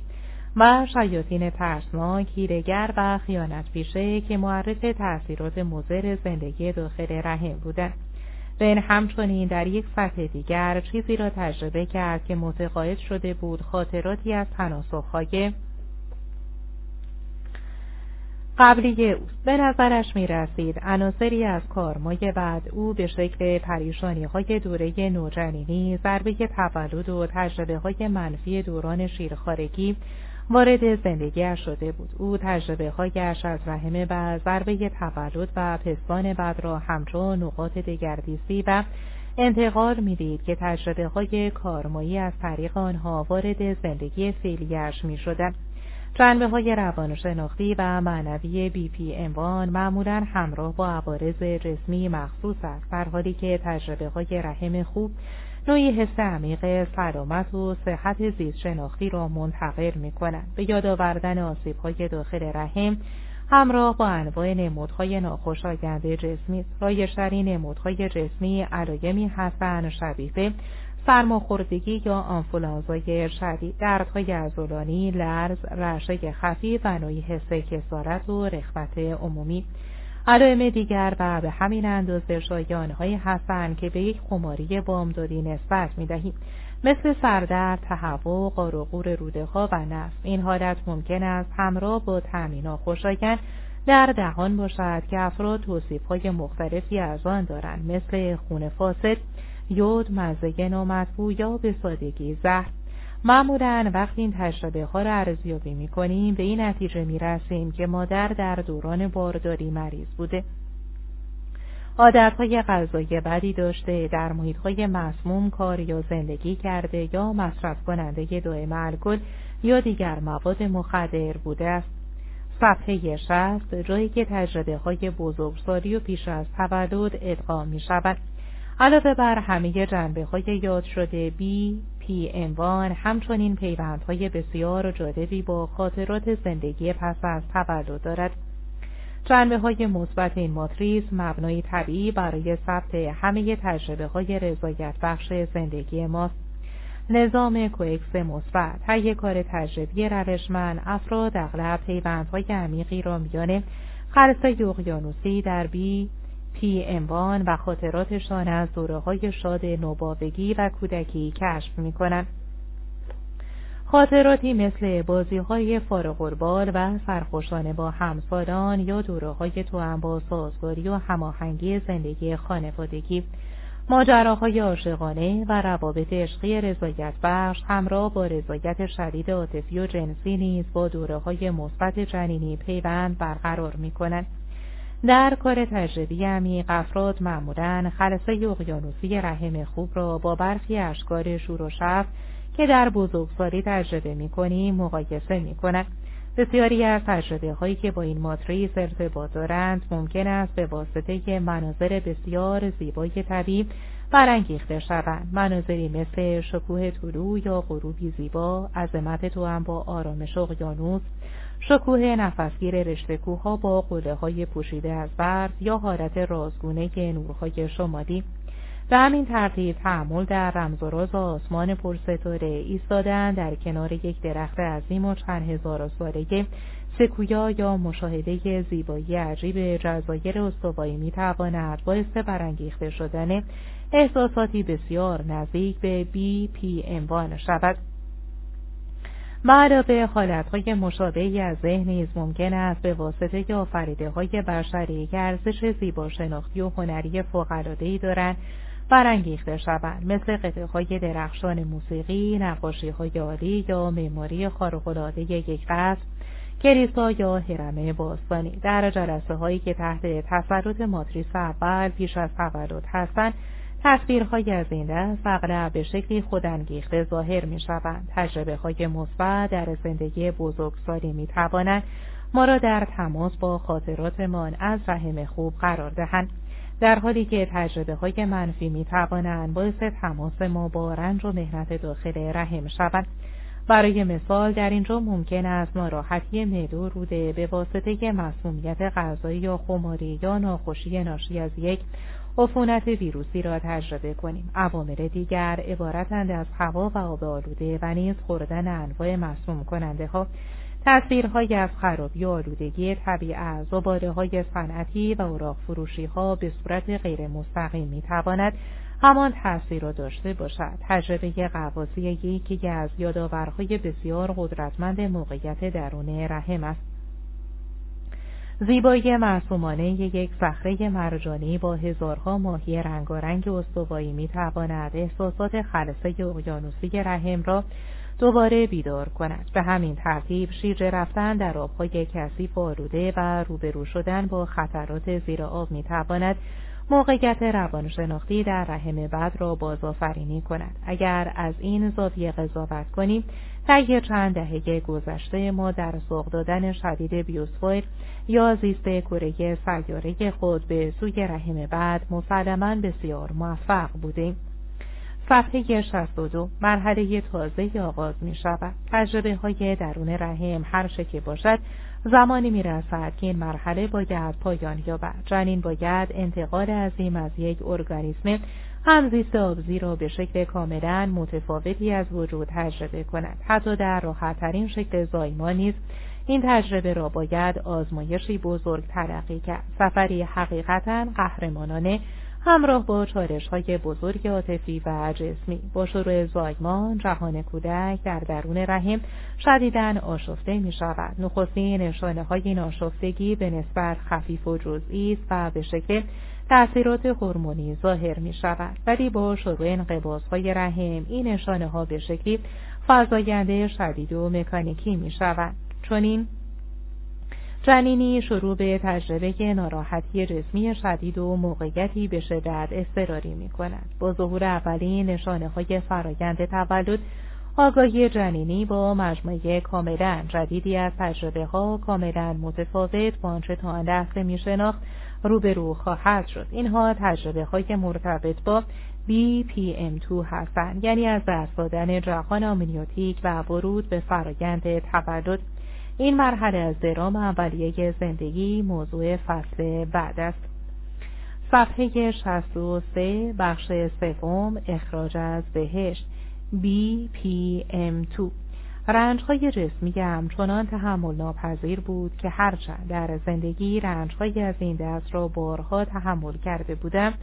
و شیاطین ترسناک هیرگر و خیانت پیشه که معرف تأثیرات مضر زندگی داخل رحم بودند. بین همچنین در یک سطح دیگر چیزی را تجربه کرد که متقاعد شده بود خاطراتی از تناسخهای قبلی اوست. به نظرش می رسید عناصری از کارمای بعد او به شکل پریشانی های دوره نوجنینی ضربه تولد و تجربه های منفی دوران شیرخارگی وارد زندگیش شده بود. او تجربه هایش از رحم و ضربه تولد و پستان بعد را همچون نقاط دگردیسی و انتقال می‌دید که تجربه های کارمایی از طریق آنها وارد زندگی فعلیش می. جنبه های روانشناختی و معنوی بی پی اموان معمولا همراه با عوارض جسمی مخصوص است. در حالی که تجربه های رحم خوب نوعی حس عمیق سلامت و صحت زیست شناختی را منتقل می کنند به یاد آوردن آسیب های داخل رحم همراه با انواع نمودهای ناخوشایند جسمی رایشترین نمودهای جسمی علایمی هستند شبیه سرماخوردگی یا آنفولانزای شدید دردهای عضلانی لرز رعشه خفیف و نوعی حس کسارت و رخوت عمومی. علائم دیگر و به همین اندازه شایانهایی هستند که به یک خماری بامدادی نسبت می‌دهیم. مثل سردرد، تهوع، قارقور روده ها و نفس این حالت ممکن است همراه با تأمین خوشایند در دهان باشد که افراد توصیف های مختلفی از آن دارند مثل خون فاسد، یود، مزه نامطبوع یا به سادگی زهر. معمولا وقتی این تجربه ها را ارزیابی می کنیم به این نتیجه می رسیم که مادر در دوران بارداری مریض بوده. های غذایی بدی داشته در های مسموم کار یا زندگی کرده یا مصرف کننده دائم الکل یا دیگر مواد مخدر بوده است. صفحه شست جایی که تجربه های بزرگسالی و پیش از تولد ادغام می شود. علاوه بر همه جنبه های یاد شده بی پی اموان همچنین پیوندهای بسیار جالبی با خاطرات زندگی پس از تولد دارد. جنبه های مثبت این ماتریس مبنای طبیعی برای ثبت همه تجربه های رضایت بخش زندگی ماست. نظام کوکس مثبت هر کار تجربی روشمن افراد اغلب پیوندهای عمیقی را میان خرسه اقیانوسی در بی پی اموان و خاطراتشان از دوره های شاد نوباوگی و کودکی کشف می کنند. خاطراتی مثل بازی های فارغ و سرخوشانه با همسالان یا دوره های توأم با سازگاری و هماهنگی زندگی خانوادگی ماجراهای عاشقانه و روابط عشقی رضایت بخش همراه با رضایت شدید عاطفی و جنسی نیز با دوره های مثبت جنینی پیوند برقرار می کنند. در کار تجربی عمیق افراد معمولا خلصه اقیانوسی رحم خوب را با برخی اشکار شور و شف که در بزرگسالی تجربه می کنیم مقایسه می کنند. بسیاری از تجربه هایی که با این ماتریس ارتباط دارند ممکن است به واسطه مناظر بسیار زیبای طبیعی برانگیخته شوند مناظری مثل شکوه طلوع یا غروبی زیبا عظمت تو هم با آرامش اقیانوس شکوه نفسگیر رشته ها با قله های پوشیده از برف یا حالت رازگونه نورهای شمالی. به همین ترتیب تحمل در رمز و راز آسمان پرستاره ایستادن در کنار یک درخت عظیم و چند هزار ساله سکویا یا مشاهده زیبایی عجیب جزایر استوایی می تواند باعث برانگیخته شدن احساساتی بسیار نزدیک به بی پی اموان شود. به علاوه حالتهای مشابهی از ذهن نیز ممکن است به واسطه آفریده های بشری که ارزش زیبا شناختی و هنری فوق‌العاده‌ای دارند برانگیخته شوند مثل قطعه درخشان موسیقی نقاشی های عالی یا معماری خارق‌العاده یک قصر کلیسا یا هرمه باستانی. در جلسه هایی که تحت تسلط ماتریس اول پیش از تولد هستند تصویرهای از این دست اغلب به شکلی خودانگیخته ظاهر می شوند. تجربه های مثبت در زندگی بزرگسالی می توانند ما را در تماس با خاطراتمان از رحم خوب قرار دهند. در حالی که تجربه های منفی می توانند باعث تماس ما با رنج و مهنت داخل رحم شوند. برای مثال در اینجا ممکن است ناراحتی معده روده به واسطه مسمومیت غذایی یا خماری یا ناخوشی ناشی از یک عفونت ویروسی را تجربه کنیم. عوامل دیگر عبارتند از هوا و آب آلوده و نیز خوردن انواع مسموم کننده ها تصویرهایی از خرابی و آلودگی طبیعت زباله های صنعتی و اوراق فروشی ها به صورت غیر مستقیم می تواند همان تاثیر را داشته باشد. تجربه قواسی یکی از یادآورهای بسیار قدرتمند موقعیت درون رحم است. زیبایی معصومانه یک صخره مرجانی با هزارها ماهی رنگارنگ استوایی می‌تواند احساسات خلصه اقیانوسی رحم را دوباره بیدار کند. به همین ترتیب شیرجه رفتن در آبهای کثیف آلوده و روبرو شدن با خطرات زیر آب می‌تواند موقعیت روانشناختی در رحم بد را بازآفرینی کند. اگر از این زاویه قضاوت کنیم طی چند دهه گذشته ما در سوق دادن شدید بیوسفویر یا زیست کره سیاره خود به سوی رحم بد مسلما بسیار موفق بودیم صفحه 62 مرحله تازه آغاز می شود. تجربه های درون رحم هر چه باشد زمانی می رسد که این مرحله باید پایان یابد. جنین باید انتقال عظیم از یک ارگانیسم همزیست آبزی را به شکل کاملا متفاوتی از وجود تجربه کند. حتی در راحتترین شکل زایمان نیز این تجربه را باید آزمایشی بزرگ ترقی کرد. سفری حقیقتا قهرمانانه همراه با چارش های بزرگ عاطفی و جسمی با شروع زایمان جهان کودک در درون رحم شدیدن آشفته می شود نخستین نشانه های این آشفتگی به نسبت خفیف و جزئی است و به شکل تأثیرات هورمونی ظاهر می شود ولی با شروع انقباض های رحم این نشانه ها به شکلی فضاینده شدید و مکانیکی می شود چون این جنینی شروع به تجربه ناراحتی جسمی شدید و موقعیتی به شدت اضطراری می کند. با ظهور اولین نشانه های فرایند تولد آگاهی جنینی با مجموعه کاملا جدیدی از تجربه ها کاملا متفاوت با آنچه تا آن لحظه می شناخت روبرو خواهد شد. اینها تجربه های مرتبط با BPM2 هستند یعنی از دست دادن جهان آمنیوتیک و ورود به فرایند تولد این مرحله از درام اولیه زندگی موضوع فصل بعد است. صفحه 63 بخش سوم اخراج از بهشت BPM2 رنجهای جسمی همچنان تحمل ناپذیر بود که هرچند در زندگی رنجهایی از این دست را بارها تحمل کرده بودم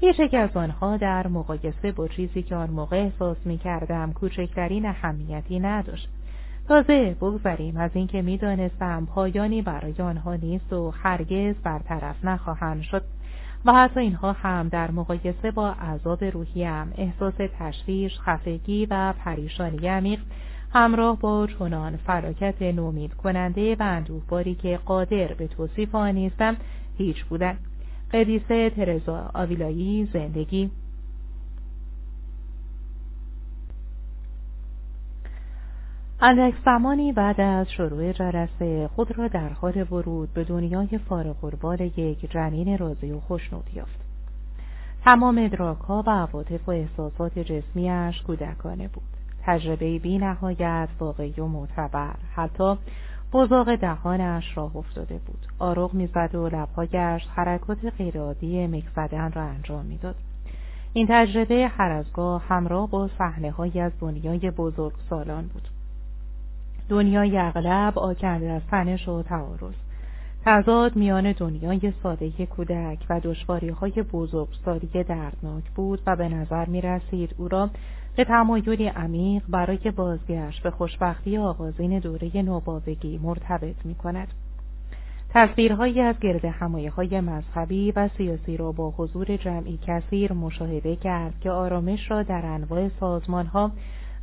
هیچ یک از آنها در مقایسه با چیزی که آن موقع احساس می کردم کوچکترین اهمیتی نداشت. تازه بگذریم از اینکه می‌دانستم پایانی برای آنها نیست و هرگز برطرف نخواهند شد و حتی اینها هم در مقایسه با عذاب روحیم احساس تشویش خفگی و پریشانی عمیق همراه با چنان فلاکت نومید کننده و اندوهباری که قادر به توصیف آن نیستم هیچ بودن قدیسه ترزا آویلایی زندگی اندک زمانی بعد از شروع جلسه خود را در حال ورود به دنیای فارغ یک جنین راضی و خوشنود یافت. تمام ادراکها و عواطف و احساسات جسمیش کودکانه بود. تجربه بی نهایت واقعی و معتبر حتی بزاق دهانش راه افتاده بود. آروغ می‌زد و لبهایش حرکات غیرعادی مکزدن را انجام می‌داد. این تجربه هر ازگاه همراه با صحنه از دنیای بزرگ سالان بود. دنیای اغلب آکنده از تنش و تعارض تضاد میان دنیای ساده کودک و دشواری های بزرگسالی دردناک بود و به نظر می رسید او را به تمایلی عمیق برای بازگشت به خوشبختی آغازین دوره نوباوگی مرتبط می کند. تصویرهایی از گرد همایه های مذهبی و سیاسی را با حضور جمعی کثیر مشاهده کرد که آرامش را در انواع سازمان ها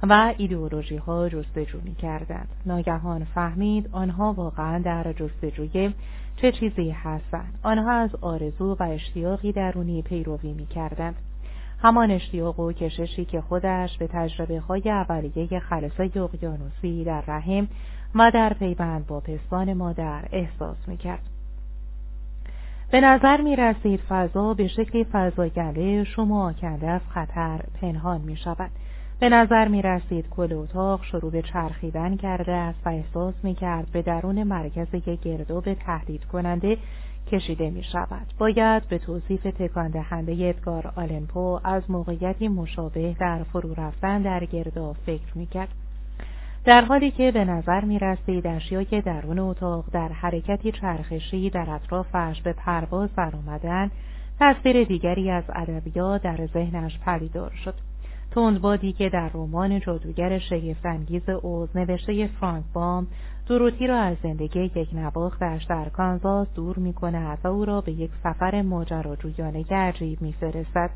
و ایدئولوژی ها جستجو می کردند. ناگهان فهمید آنها واقعا در جستجوی چه چیزی هستند. آنها از آرزو و اشتیاقی درونی پیروی می کردند. همان اشتیاق و کششی که خودش به تجربه های اولیه خلصه اقیانوسی در رحم و در پیوند با پستان مادر احساس می کرد. به نظر می رسید فضا به شکلی فضاگله شما آکنده از خطر پنهان می شود. به نظر می رسید کل اتاق شروع به چرخیدن کرده است و احساس می کرد به درون مرکز یک گرداب تهدید کننده کشیده می شود. باید به توصیف تکان دهنده ادگار آلنپو از موقعیتی مشابه در فرو رفتن در گرداب فکر می کرد. در حالی که به نظر می رسید اشیای درون اتاق در حرکتی چرخشی در اطرافش به پرواز برآمدن تصویر دیگری از ادبیات در ذهنش پدیدار شد. تندبادی که در رمان جادوگر شگفتانگیز اوز نوشته فرانک بام دروتی را از زندگی یک نواختش در کانزاس دور می کند و او را به یک سفر ماجراجویانه می فرستد.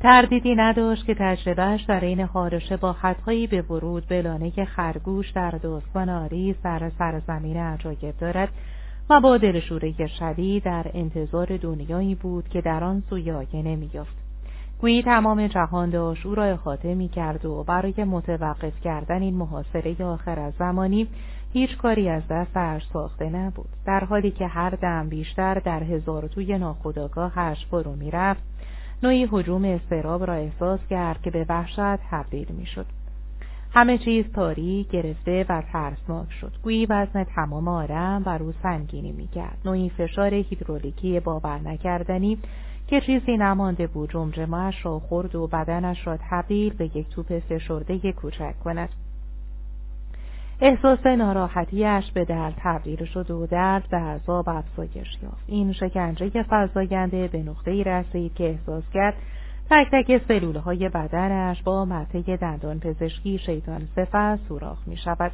تردیدی نداشت که تجربهش در این خارشه با حدهایی به ورود به لانه خرگوش در داستان آری سر سرزمین عجایب دارد و با دلشوره شدید در انتظار دنیایی بود که در آن سوی آینه میافت گویی تمام جهان داشت او را احاطه می کرد و برای متوقف کردن این محاصره آخر از زمانی هیچ کاری از دستش ساخته نبود. در حالی که هر دم بیشتر در هزار توی ناخداگاهش فرو می‌رفت نوعی حجوم استراب را احساس کرد که به وحشت تبدیل می‌شد. همه چیز تاریک گرفته و ترسناک شد. گویی وزن تمام آدم بر او سنگینی می‌کرد. نوعی فشار هیدرولیکی باور نکردنی که چیزی نمانده بود. جمجمهاش را خورد و بدنش را تبدیل به یک توپ فشرده کوچک کند. احساس ناراحتیش به درد تبدیل شد و درد به عذاب افزایش یافت. این شکنجه فضاینده به نقطه رسید که احساس کرد تک تک سلول های بدنش با مته دندان پزشکی شیطان صفت سوراخ می شود.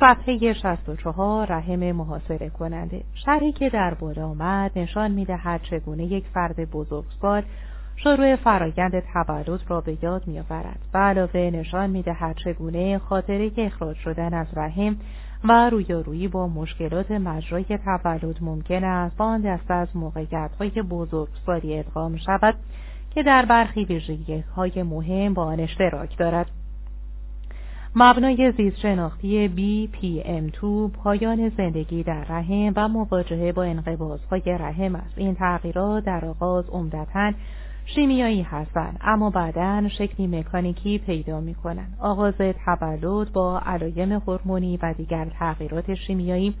صفحه 64 رحم محاصره کننده. شرحی که در بالا آمد نشان می‌دهد چگونه یک فرد بزرگسال شروع فرایند تولد را به یاد میآورد. و علاوه نشان می‌دهد چگونه خاطره اخراج شدن از رحم و رویارویی با مشکلات مجرای تولد ممکن است. با دست از موقعیتهای بزرگسالی ادغام شود که در برخی ویژگی های مهم با آن اشتراک دارد. مبنای زیست شناختی BPM2 پایان زندگی در رحم و مواجهه با انقباضهای رحم است این تغییرات در آغاز عمدتا شیمیایی هستند اما بعدا شکلی مکانیکی پیدا می کنند. آغاز تولد با علایم هورمونی و دیگر تغییرات شیمیایی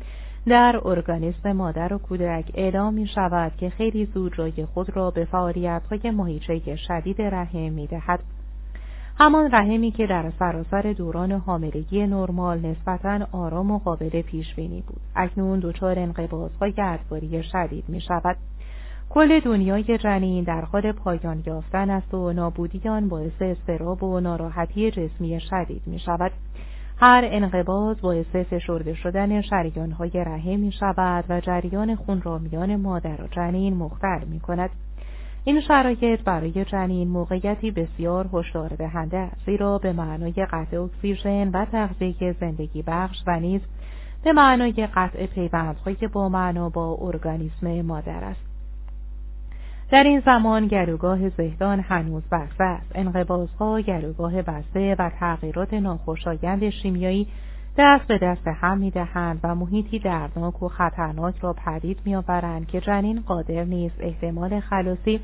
در ارگانیسم مادر و کودک اعلام می شود که خیلی زود رای خود را به فعالیت های ماهیچه شدید رحم می دهد. همان رحمی که در سراسر دوران حاملگی نرمال نسبتا آرام و قابل پیش بینی بود. اکنون دچار انقباضهای ادواری شدید می شود کل دنیای جنین در حال پایان یافتن است و نابودی آن باعث استراب و ناراحتی جسمی شدید می شود هر انقباض باعث فشرده شدن شریانهای رحم می شود و جریان خون را میان مادر و جنین مختل می کند این شرایط برای جنین موقعیتی بسیار هشدار دهنده است زیرا به معنای قطع اکسیژن و تغذیه زندگی بخش و نیز به معنای قطع پیوندهای با معنا با ارگانیسم مادر است. در این زمان گلوگاه زهدان هنوز بسته است. انقباضها گلوگاه بسته و تغییرات ناخوشایند شیمیایی دست به دست هم می‌دهند و محیطی دردناک و خطرناک را پدید میآورند که جنین قادر نیست احتمال خلاصی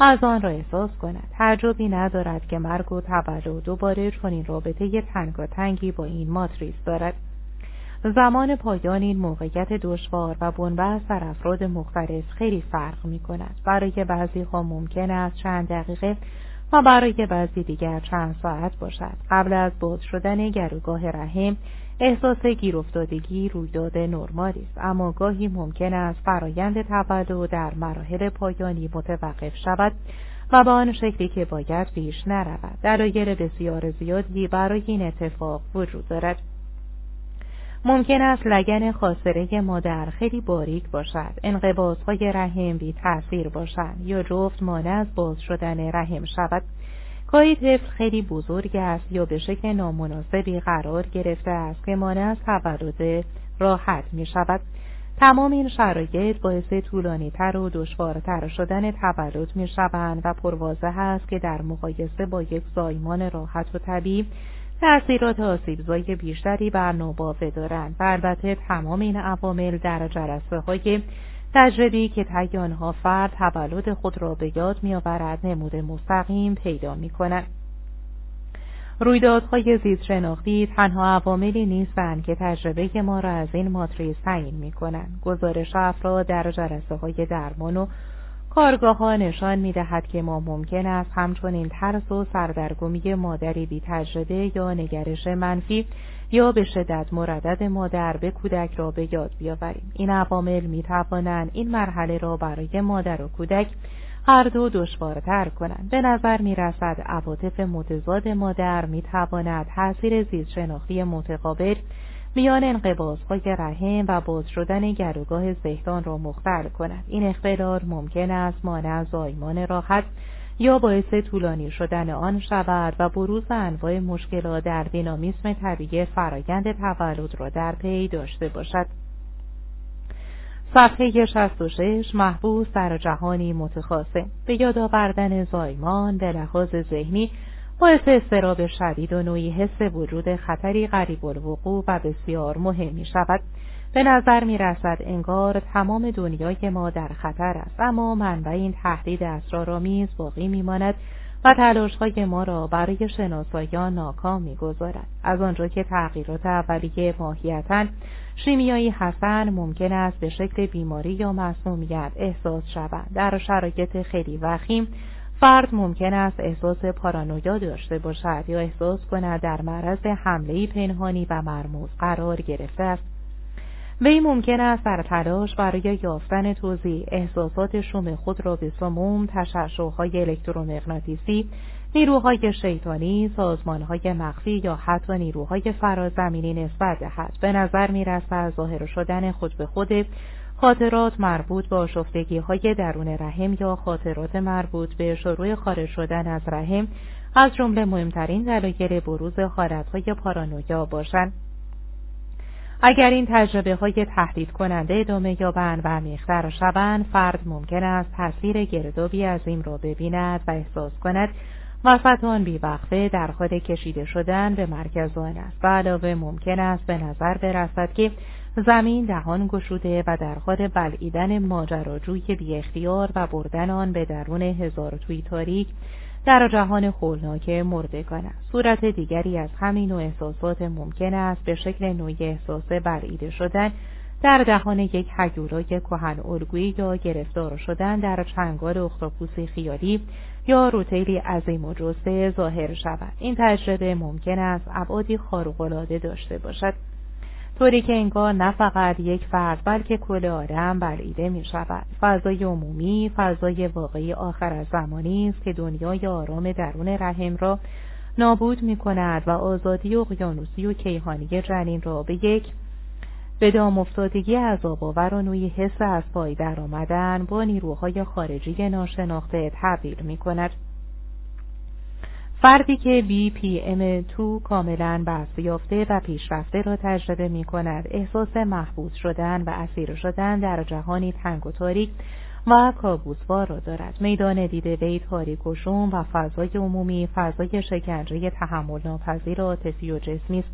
از آن را احساس کند تعجبی ندارد که مرگ و تولد دوباره چنین رابطه تنگاتنگی با این ماتریس دارد زمان پایان این موقعیت دشوار و بنبست در افراد مختلف خیلی فرق می کند. برای بعضی ها ممکن است چند دقیقه و برای بعضی دیگر چند ساعت باشد. قبل از باز شدن گروگاه رحم احساس گیرافتادگی رویداد نرمالی است. اما گاهی ممکن است فرایند تولد در مراحل پایانی متوقف شود و به آن شکلی که باید پیش نرود. دلایل بسیار زیادی برای این اتفاق وجود دارد. ممکن است لگن خاصره مادر خیلی باریک باشد. انقباضهای رحم بی تأثیر باشند یا جفت مانع از باز شدن رحم شود. گاهی طفل خیلی بزرگ است یا به شکل نامناسبی قرار گرفته است که مانع از تولد راحت می شود. تمام این شرایط باعث طولانی تر و دشوارتر شدن تولد می شوند و پروازه است که در مقایسه با یک زایمان راحت و طبیعی تأثیرات آسیبزای بیشتری بر نوباوه دارند. و البته تمام این عوامل در جلسه های تجربی که طی آنها فرد تولد خود را به یاد میآورد نمود مستقیم پیدا می کند. رویدادهای زیست شناختی تنها عواملی نیستند که تجربه ما را از این ماتریس تعیین می کنند. گزارش افراد در جلسه های درمان و کارگاه ها نشان می دهد که ما ممکن است همچنین ترس و سردرگمی مادری بی تجربه یا نگرش منفی یا به شدت مردد مادر به کودک را به یاد بیاوریم. این عوامل می توانند این مرحله را برای مادر و کودک هر دو دشوارتر کنند. به نظر می رسد عواطف متضاد مادر می تواند تاثیر زیست شناختی متقابل میان انقباضهای رحم و باز شدن گروگاه زهدان را مختل کند این اختلال ممکن است مانع زایمان راحت یا باعث طولانی شدن آن شود و بروز انواع مشکلات در دینامیسم طبیعی فرایند تولد را در پی داشته باشد. صفحه 66 محبوس در جهانی متخاصم. به یاد آوردن زایمان به لحاظ ذهنی باعث استراب شدید و نوعی حس وجود خطری غریب الوقوع و بسیار مهم می شود. به نظر می رسد انگار تمام دنیای ما در خطر است اما منبع این تهدید اسرارآمیز باقی می ماند و تلاش های ما را برای شناسایان ناکام می‌گذارد از آنجا که تغییرات اولیه ماهیتا شیمیایی حسن ممکن است به شکل بیماری یا مسمومیت احساس شود در شرایط خیلی وخیم فرد ممکن است احساس پارانویا داشته باشد یا احساس کند در معرض حمله پنهانی و مرموز قرار گرفته است. وی ممکن است در تلاش برای یافتن توضیح احساسات شوم خود را به سموم تشعشعهای الکترومغناطیسی نیروهای شیطانی سازمانهای مخفی یا حتی نیروهای فرازمینی نسبت دهد. به نظر می‌رسد ظاهر شدن خود به خود خاطرات مربوط به آشفتگی های درون رحم یا خاطرات مربوط به شروع خارج شدن از رحم از جمله مهمترین دلایل بروز حالتهای پارانویا باشند. اگر این تجربه های تهدید کننده ادامه یابند و عمیقتر شوند فرد ممکن است تصویر گردابی عظیم را ببیند و احساس کند وسط آن بیوقفه در حال کشیده شدن به مرکز آن است. و علاوه ممکن است به نظر برسد که زمین دهان گشوده و در حال بلعیدن ماجراجوی بی اختیار و بردن آن به درون هزار توی تاریک در جهان هولناک مردگان است. صورت دیگری از همین و احساسات ممکن است به شکل نوعی احساس بلعیده شدن در دهان یک هیولای کهن الگویی یا گرفتار شدن در چنگال اختاپوسی خیالی یا روتیلی عظیم و جسته ظاهر شود. این تجربه ممکن است ابعادی خارقالعاده داشته باشد. طوری که انگار نه فقط یک فرد بلکه کل آدم بلعیده می شود فضای عمومی فضای واقعی آخر از زمانی است که دنیای آرام درون رحم را نابود می کند و آزادی اقیانوسی و کیهانی جنین را به یک به دام افتادگی عذاب و نوعی حس از پای در آمدن با نیروهای خارجی ناشناخته تبدیل می کند. فردی که BPM2 کاملا بست یافته و پیشرفته را تجربه می کند احساس محبوس شدن و اسیر شدن در جهانی تنگ و تاریک و کابوسوار را دارد. میدان دیده وی تاریک و شوم و فضای عمومی فضای شکنجه تحمل ناپذیر عاطفی و جسمی است.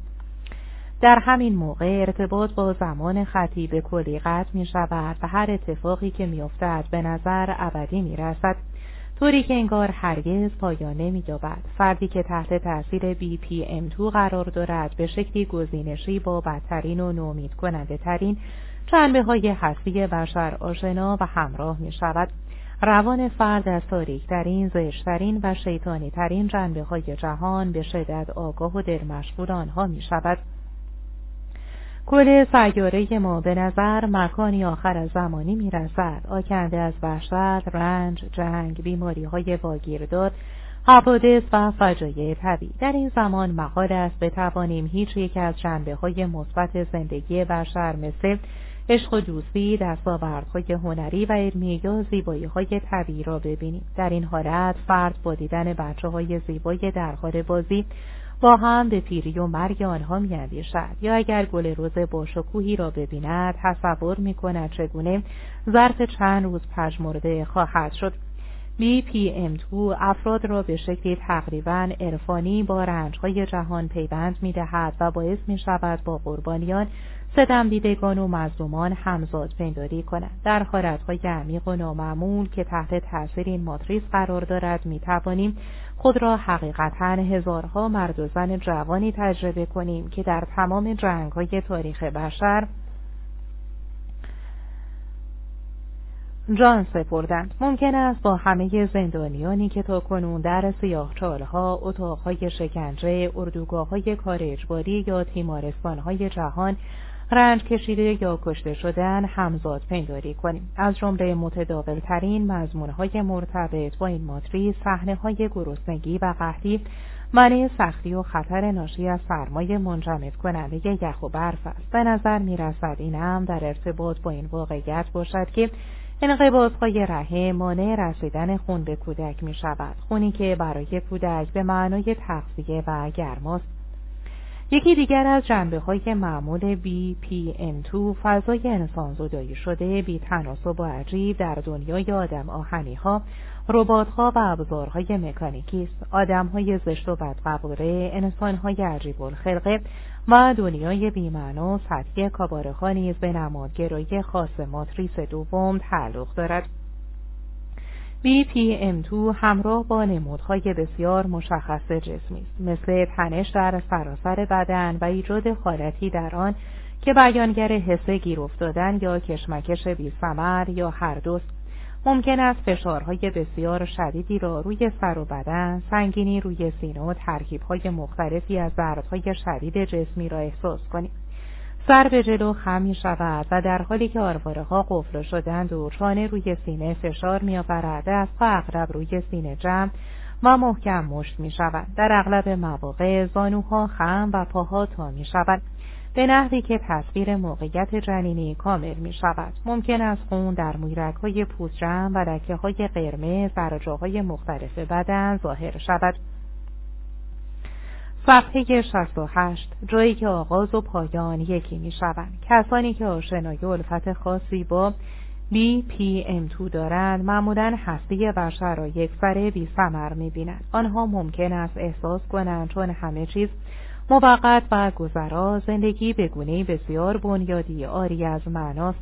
در همین موقع ارتباط با زمان خطی به کلی قطع می شود و هر اتفاقی که می افتد به نظر ابدی می رسد طوری که انگار هرگز پایانه می فردی که تحت تاثیر BPM2 قرار دارد به شکلی گزینشی با بدترین و نومید کننده ترین جنبه های هستی بشر آشنا و همراه می شود. روان فرد از تاریکترین، زشترین و شیطانی ترین جنبه های جهان به شدت آگاه و دلمشغول آنها می شود. کل سیاره ما به نظر مکانی آخر از زمانی می رسد آکنده از وحشت، رنج، جنگ، بیماری های واگیرداد، حوادث و فجایع طبیعی. در این زمان محال است بتوانیم هیچ یک از جنبه های مثبت زندگی بشر مثل عشق و دوستی دستاوردهای هنری و علمی یا زیبایی های طبیعی را ببینیم. در این حالت فرد با دیدن بچه های زیبای در حال بازی با هم به پیری و مرگ آنها میاندیشد. یا اگر گل روز باشکوهی را ببیند تصور می‌کند چگونه ظرف چند روز پژمرده خواهد شد. BPM2 افراد را به شکلی تقریبا عرفانی با رنجهای جهان پیوند می دهد و باعث می شود با قربانیان ستم دیدگان و مظلومان همزاد پنداری کند در حالتهای عمیق و نامعمول که تحت تاثیر این ماتریس قرار دارد می توانیم خود را حقیقتا هزارها مرد و زن جوانی تجربه کنیم که در تمام جنگ های تاریخ بشر جان سپردند. ممکن است با همه زندانیانی که تا کنون در سیاهچالها اتاقهای شکنجه اردوگاه های کار اجباری یا تیمارستانهای جهان رنج کشیده یا کشته شدن همزاد پنداری کنیم. از جمله متداول ترین مضمون های مرتبط با این ماتریس صحنه های گرسنگی و قحطی معنی سختی و خطر ناشی از سرمایه منجمد کننده یخ و برف است. به نظر می رسد این هم در ارتباط با این واقعیت باشد که انقباضهای رحم مانع رسیدن خون به کودک می شود خونی که برای کودک به معنای تغذیه و گرماست. یکی دیگر از جنبه های معمول BPM2 فضای انسان زدایی شده بی تناسب و عجیب در دنیای آدم آهنی ها ربات ها و ابزارهای مکانیکی است. آدم های زشت و بدقباره انسان های عجیب الخلقه و دنیای بیمعنا سطحی کاباره ها نیز به نمادگرایی خاص ماتریس دوم تعلق دارد. BPM2 همراه با نمودهای بسیار مشخص جسمی است مثل تنش در سراسر بدن و ایجاد حالتی در آن که بیانگر حس گیر افتادن یا کشمکش بی یا هر دوست ممکن است فشارهای بسیار شدیدی را روی سر و بدن، سنگینی روی سینه و ترکیبهای مختلفی از دردهای شدید جسمی را احساس کنیم. سر به جلو خم می شود و در حالی که آرواره ها قفل شدند و چانه روی سینه فشار می آورد و اغرب روی سینه جمع و محکم مشت می شود. در اغلب مواقع زانوها خم و پاها تا می شود. به نحوی که تصویر موقعیت جنینی کامل می شود. ممکن است خون در مویرک های پوزجم و لکه های قرمز در جاهای مختلف بدن ظاهر شود. صفحه 68 جایی که آغاز و پایان یکی می شوند. کسانی که آشنایی الفت خاصی با BPM2 دارند معمولا هستی بشر را یک سره بی سمر می بینند. آنها ممکن است احساس کنند چون همه چیز موقت و گذرا زندگی به گونه بسیار بنیادی آری از معناست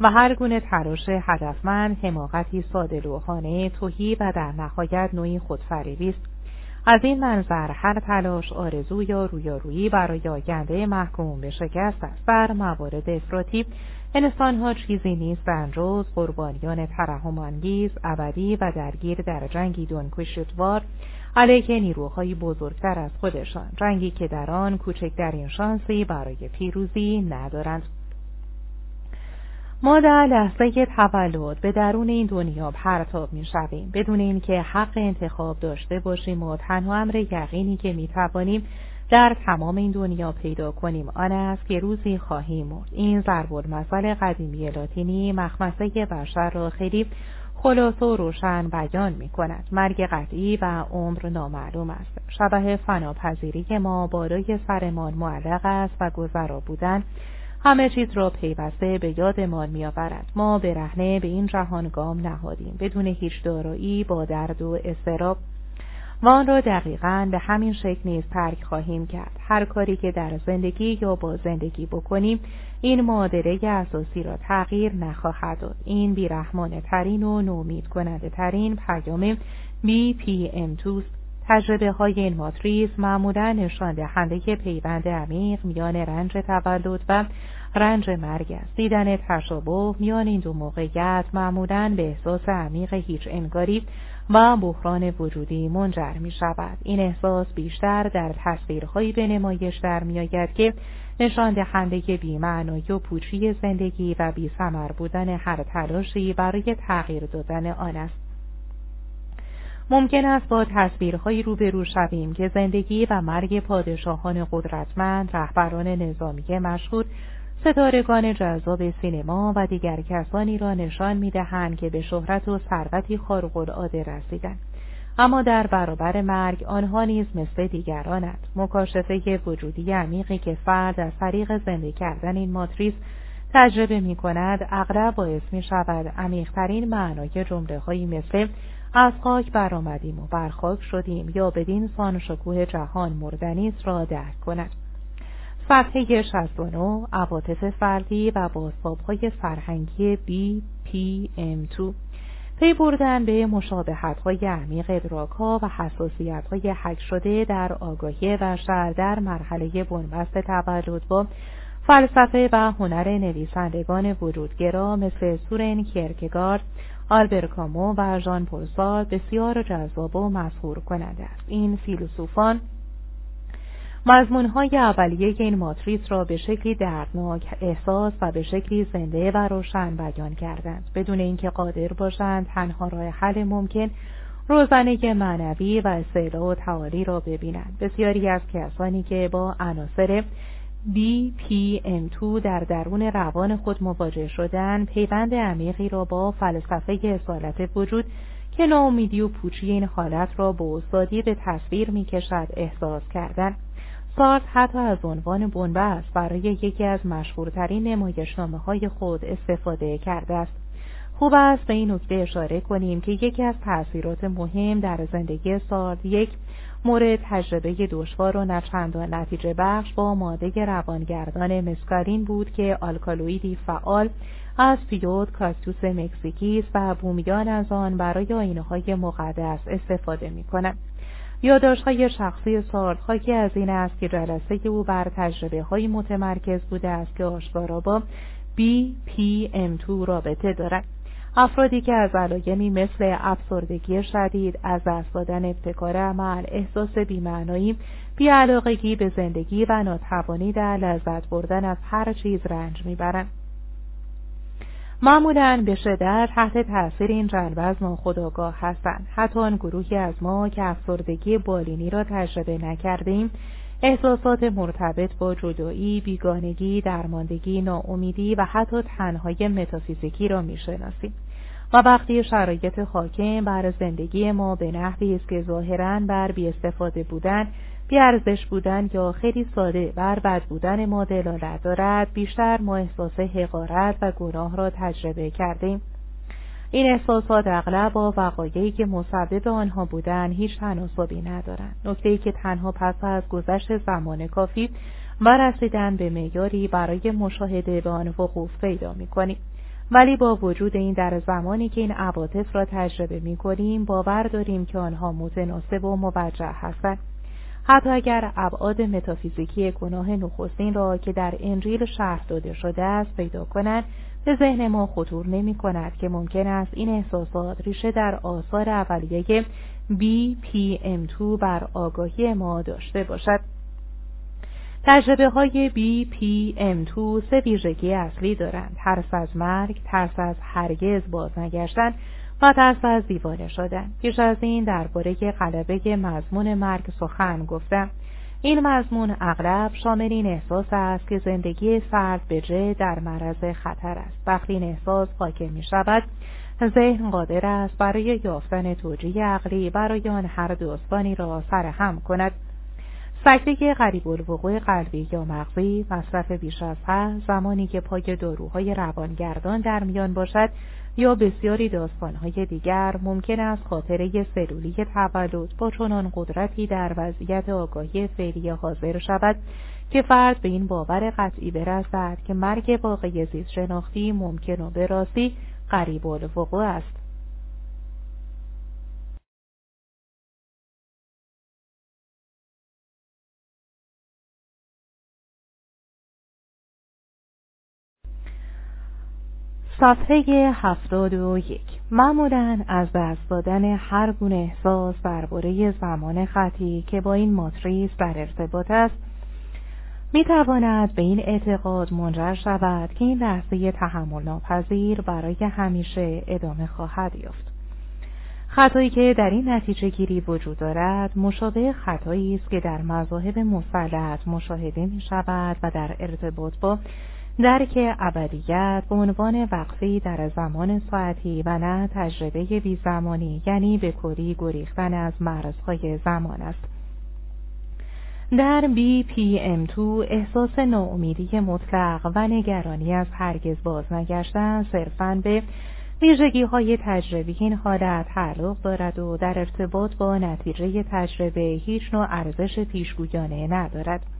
و هر گونه تلاش هدفمند حماقتی ساده لوحانه توهی و در نهایت نوعی خودفریبی است از این منظر هر تلاش آرزو یا رویارویی برای آینده محکوم به شکست است. بر موارد افراطی انسانها چیزی نیستند جز قربانیان ترحمانگیز ابدی و درگیر در جنگی دونکوشتوار علیه نیروهای بزرگتر از خودشان. رنگی که در آن کوچکترین شانسی برای پیروزی ندارند. ما در لحظه تولد به درون این دنیا پرتاب می شویم بدون اینکه حق انتخاب داشته باشیم و تنها امر یقینی که می توانیم در تمام این دنیا پیدا کنیم آن است که روزی خواهیم مرد این ضرب المثل قدیمی لاتینی مخمسه بشر را خیلی خلاص و روشن بیان می کند. مرگ قطعی و عمر نامعلوم است. شبه فناپذیری ما بالای سرمان معلق است و گذرا بودن همه چیز را پیوسته به یادمان میآورد. ما برهنه به این جهان گام نهادیم. بدون هیچ دارایی با درد و استراب. و آن را دقیقا به همین شکل نیز ترک خواهیم کرد. هر کاری که در زندگی یا با زندگی بکنیم این معادله اساسی را تغییر نخواهد داد. این بیرحمانه ترین و نومید کننده ترین پیام بی پی ام توست تجربه های این ماتریس معمولا نشان دهنده پیوند عمیق میان رنج تولد و رنج مرگ است. دیدن تشابه میان این دو موقعیت معمولا به احساس عمیق هیچ انگاری و بحران وجودی منجر می شود این احساس بیشتر در تصویرهایی به نمایش در می آید که نشان دهنده بیمعنایی و پوچی زندگی و بی بودن هر تلاشی برای تغییر دادن آن است. ممکن است با تصویرهایی روبرو شویم که زندگی و مرگ پادشاهان قدرتمند رهبران نظامی مشهور ستارگان جذاب سینما و دیگر کسانی را نشان می‌دهند که به شهرت و ثروتی خارق‌العاده رسیدند. اما در برابر مرگ آنها نیز مثل دیگرانند. مکاشفه وجودی عمیقی که فرد از طریق زنده کردن این ماتریس تجربه می کند اغلب باعث می شود عمیقترین معنای جمله مثل از خاک برآمدیم و بر خاک شدیم یا بدین سان شکوه جهان مردنیست را درک کند صفحه 69 عواطف فردی و بازتابهای فرهنگی BPM2 پی بردن به مشابهت های عمیق ادراک ها و حساسیت های حک شده در آگاهی بشر در مرحله بنبست تولد با فلسفه و هنر نویسندگان وجودگرا مثل سورن کیرکگارد، آلبر کامو و ژان پل بسیار جذاب و مسهور کننده است. این فیلسوفان مضمونهای اولیه این ماتریس را به شکلی دردناک احساس و به شکلی زنده و روشن بیان کردند بدون اینکه قادر باشند تنها راه حل ممکن روزنه معنوی و استعلا و تعالی را ببینند بسیاری از کسانی که با عناصر BPM2 در درون روان خود مواجه شدن پیوند عمیقی را با فلسفه اصالت وجود که ناامیدی و پوچی این حالت را به استادی به تصویر می کشد احساس کردن سارت حتی از عنوان بنبست برای یکی از مشهورترین نمایشنامه های خود استفاده کرده است. خوب است به این نکته اشاره کنیم که یکی از تأثیرات مهم در زندگی سارت یک مورد تجربه دشوار و نچندان نتیجه بخش با ماده روانگردان مسکارین بود که آلکالویدی فعال از پیوت کاستوس مکزیکیس و بومیان از آن برای آینه های مقدس استفاده می کنند. های شخصی سارت خاکی از این است که جلسه او بر تجربه های متمرکز بوده است که آشکارا با BPM2 رابطه دارد. افرادی که از علایمی مثل افسردگی شدید، از دست دادن ابتکار عمل، احساس بیمعنایی، بیعلاقگی به زندگی و ناتوانی در لذت بردن از هر چیز رنج می‌برند. معمولا به شدت تحت تاثیر این جنبه از ناخودآگاه هستند حتی آن گروهی از ما که افسردگی بالینی را تجربه نکردیم احساسات مرتبط با جدایی، بیگانگی، درماندگی، ناامیدی و حتی تنهای متافیزیکی را می‌شناسیم. و وقتی شرایط حاکم بر زندگی ما به نحوی است که ظاهرا بر بی استفاده بودن بیارزش بودن یا خیلی ساده بر بد بودن ما دلالت دارد بیشتر ما احساس حقارت و گناه را تجربه کردیم این احساسات اغلب با وقایعی که مسبب آنها بودن هیچ تناسبی ندارند. نکته که تنها پس از گذشت زمان کافی و رسیدن به معیاری برای مشاهده به آن وقوف پیدا می‌کنیم ولی با وجود این در زمانی که این عواطف را تجربه می کنیم باور داریم که آنها متناسب و موجه هستند. حتی اگر ابعاد متافیزیکی گناه نخستین را که در انجیل شرح داده شده است پیدا کنند به ذهن ما خطور نمی کند که ممکن است این احساسات ریشه در آثار اولیه BPM2 بر آگاهی ما داشته باشد. تجربه های BPM2 سه ویژگی اصلی دارند. ترس از مرگ، ترس از هرگز بازنگشتن و ترس از دیوانه شدن. پیش از این درباره غلبه مضمون مرگ سخن گفتم. این مضمون اغلب شامل این احساس است که زندگی فرد به جه در معرض خطر است. وقتی این احساس حاکم می شود، ذهن قادر است برای یافتن توجیه عقلی برای آن هر دوستانی را سرهم کند. سکته قریب الوقوع قلبی یا مغزی مصرف بیش از حد زمانی که پای داروهای روانگردان در میان باشد یا بسیاری داستانهای دیگر ممکن است خاطره سلولی تولد با چنان قدرتی در وضعیت آگاهی فعلی حاضر شود که فرد به این باور قطعی برسد که مرگ واقعی زیست شناختی ممکن و به راستی قریب الوقوع است. صفحه هفتاد و یک معمولا از دست دادن هر گونه احساس درباره زمان خطی که با این ماتریس در ارتباط است می تواند به این اعتقاد منجر شود که این لحظه تحمل ناپذیر برای همیشه ادامه خواهد یافت. خطایی که در این نتیجه گیری وجود دارد مشابه خطایی است که در مذاهب مسلط مشاهده می شود و در ارتباط با درک ابدیت به عنوان وقفی در زمان ساعتی و نه تجربه بی زمانی یعنی به کلی گریختن از مرزهای زمان است. در BPM2 احساس ناامیدی مطلق و نگرانی از هرگز باز نگشتن صرفاً به ویژگی های تجربی این حالت تعلق دارد و در ارتباط با نتیجه تجربه هیچ نوع ارزش پیشگویانه ندارد.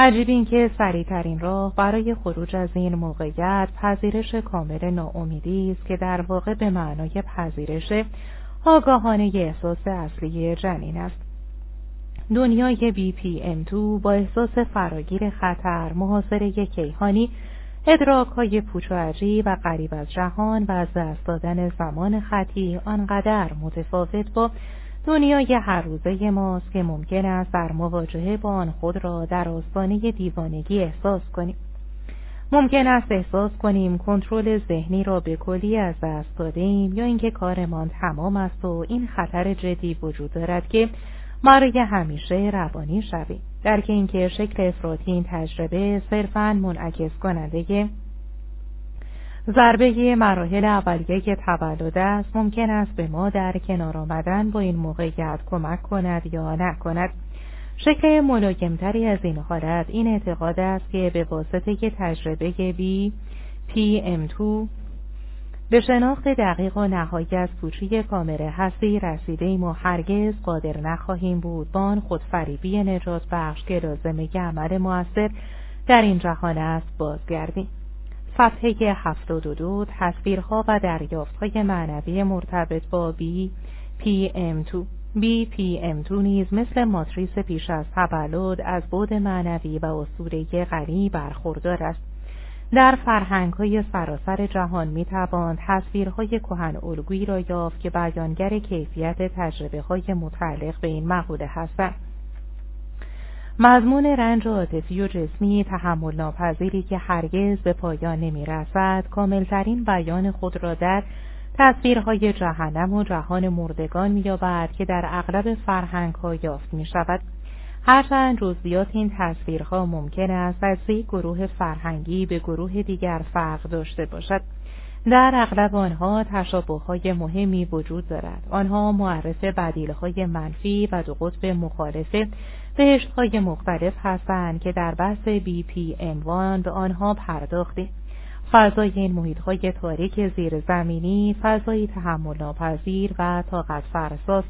عجیب این که سریعترین راه برای خروج از این موقعیت پذیرش کامل ناامیدی است که در واقع به معنای پذیرش آگاهانه احساس اصلی جنین است. دنیای بی پی ام تو با احساس فراگیر خطر محاصره کیهانی ادراک های پوچ و عجیب و قریب از جهان و از دست دادن زمان خطی آنقدر متفاوت با دنیای هر روزه ماست که ممکن است در مواجهه با آن خود را در آستانه دیوانگی احساس کنیم. ممکن است احساس کنیم کنترل ذهنی را به کلی از دست دادیم یا اینکه کارمان تمام است و این خطر جدی وجود دارد که برای همیشه روانی شویم درک اینکه شکل افراطی این تجربه صرفا منعکس کننده ضربه مراحل اولیه تولد است ممکن است به ما در کنار آمدن با این موقعیت کمک کند یا نکند شکل ملاگمتری از این حالت این اعتقاد است که به واسطه تجربه بی PM2 به شناخت دقیق و نهایی از پوچی کامره هستی رسیده ایم و هرگز قادر نخواهیم بود بان خودفریبی نجات بخش که لازمه عمل موثر در این جهان است بازگردیم. صفحه 72 تصویرها و دریافتهای معنوی مرتبط با بی پی ام 2 بی پی ام 2 نیز مثل ماتریس پیش از تولد از بعد معنوی و اسطوره غنی برخوردار است در فرهنگ های سراسر جهان می توان تصویرهای کهن الگویی را یافت که بیانگر کیفیت تجربه های متعلق به این مقوله هستند. مضمون رنج عاطفی و جسمی تحمل ناپذیری که هرگز به پایان نمی رسد کاملترین بیان خود را در تصویرهای جهنم و جهان مردگان می‌یابد که در اغلب فرهنگ ها یافت می شود. هرچند جزئیات این تصویرها ممکن است از یک گروه فرهنگی به گروه دیگر فرق داشته باشد در اغلب آنها تشابه های مهمی وجود دارد آنها معرف بدیل های منفی و دو قطب مخالف بهشت های مختلف هستند که در بحث بی پی عنوان به آنها پرداختیم فضای این محیط های تاریک زیر زمینی فضای تحمل ناپذیر و طاقت فرساست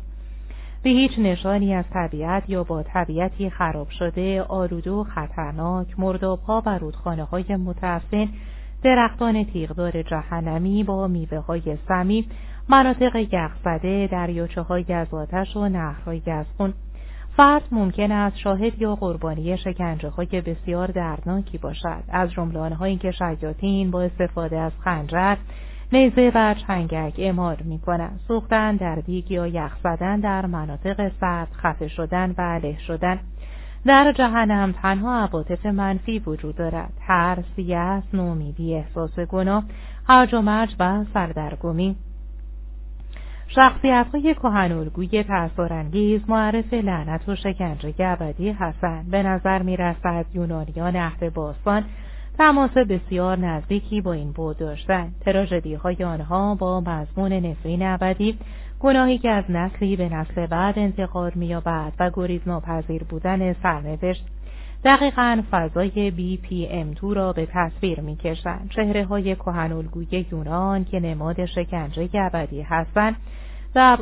به هیچ نشانی از طبیعت یا با طبیعتی خراب شده آلوده و خطرناک مردابها و رودخانه های متعفن درختان تیغدار جهنمی با میوه های سمی مناطق یخزده دریاچه های از آتش و نهرهای از فرد ممکن است شاهد یا قربانی شکنجه های بسیار دردناکی باشد. از جمله آنهایی که شیاطین با استفاده از خنجر نیزه و چنگک اعمال می کنند سوختن در دیگ یا یخ زدن در مناطق سرد خفه شدن و له شدن. در جهنم تنها عواطف منفی وجود دارد. ترس یأس نومیدی احساس گناه هرج و مرج و سردرگمی. شخصیت های کهنالگوی تأثیرانگیز معرف لعنت و شکنجه ابدی هستند. به نظر می رسد یونانیان عهد باستان تماس بسیار نزدیکی با این بود داشتند. تراژدی های آنها با مضمون نفرین ابدی گناهی که از نسلی به نسل بعد انتقال مییابد و گریز ناپذیر بودن سرنوشت دقیقا فضای بی پی ام تو را به تصویر می‌کشند. چهره های کهن یونان که نماد شکنجه ابدی هستند و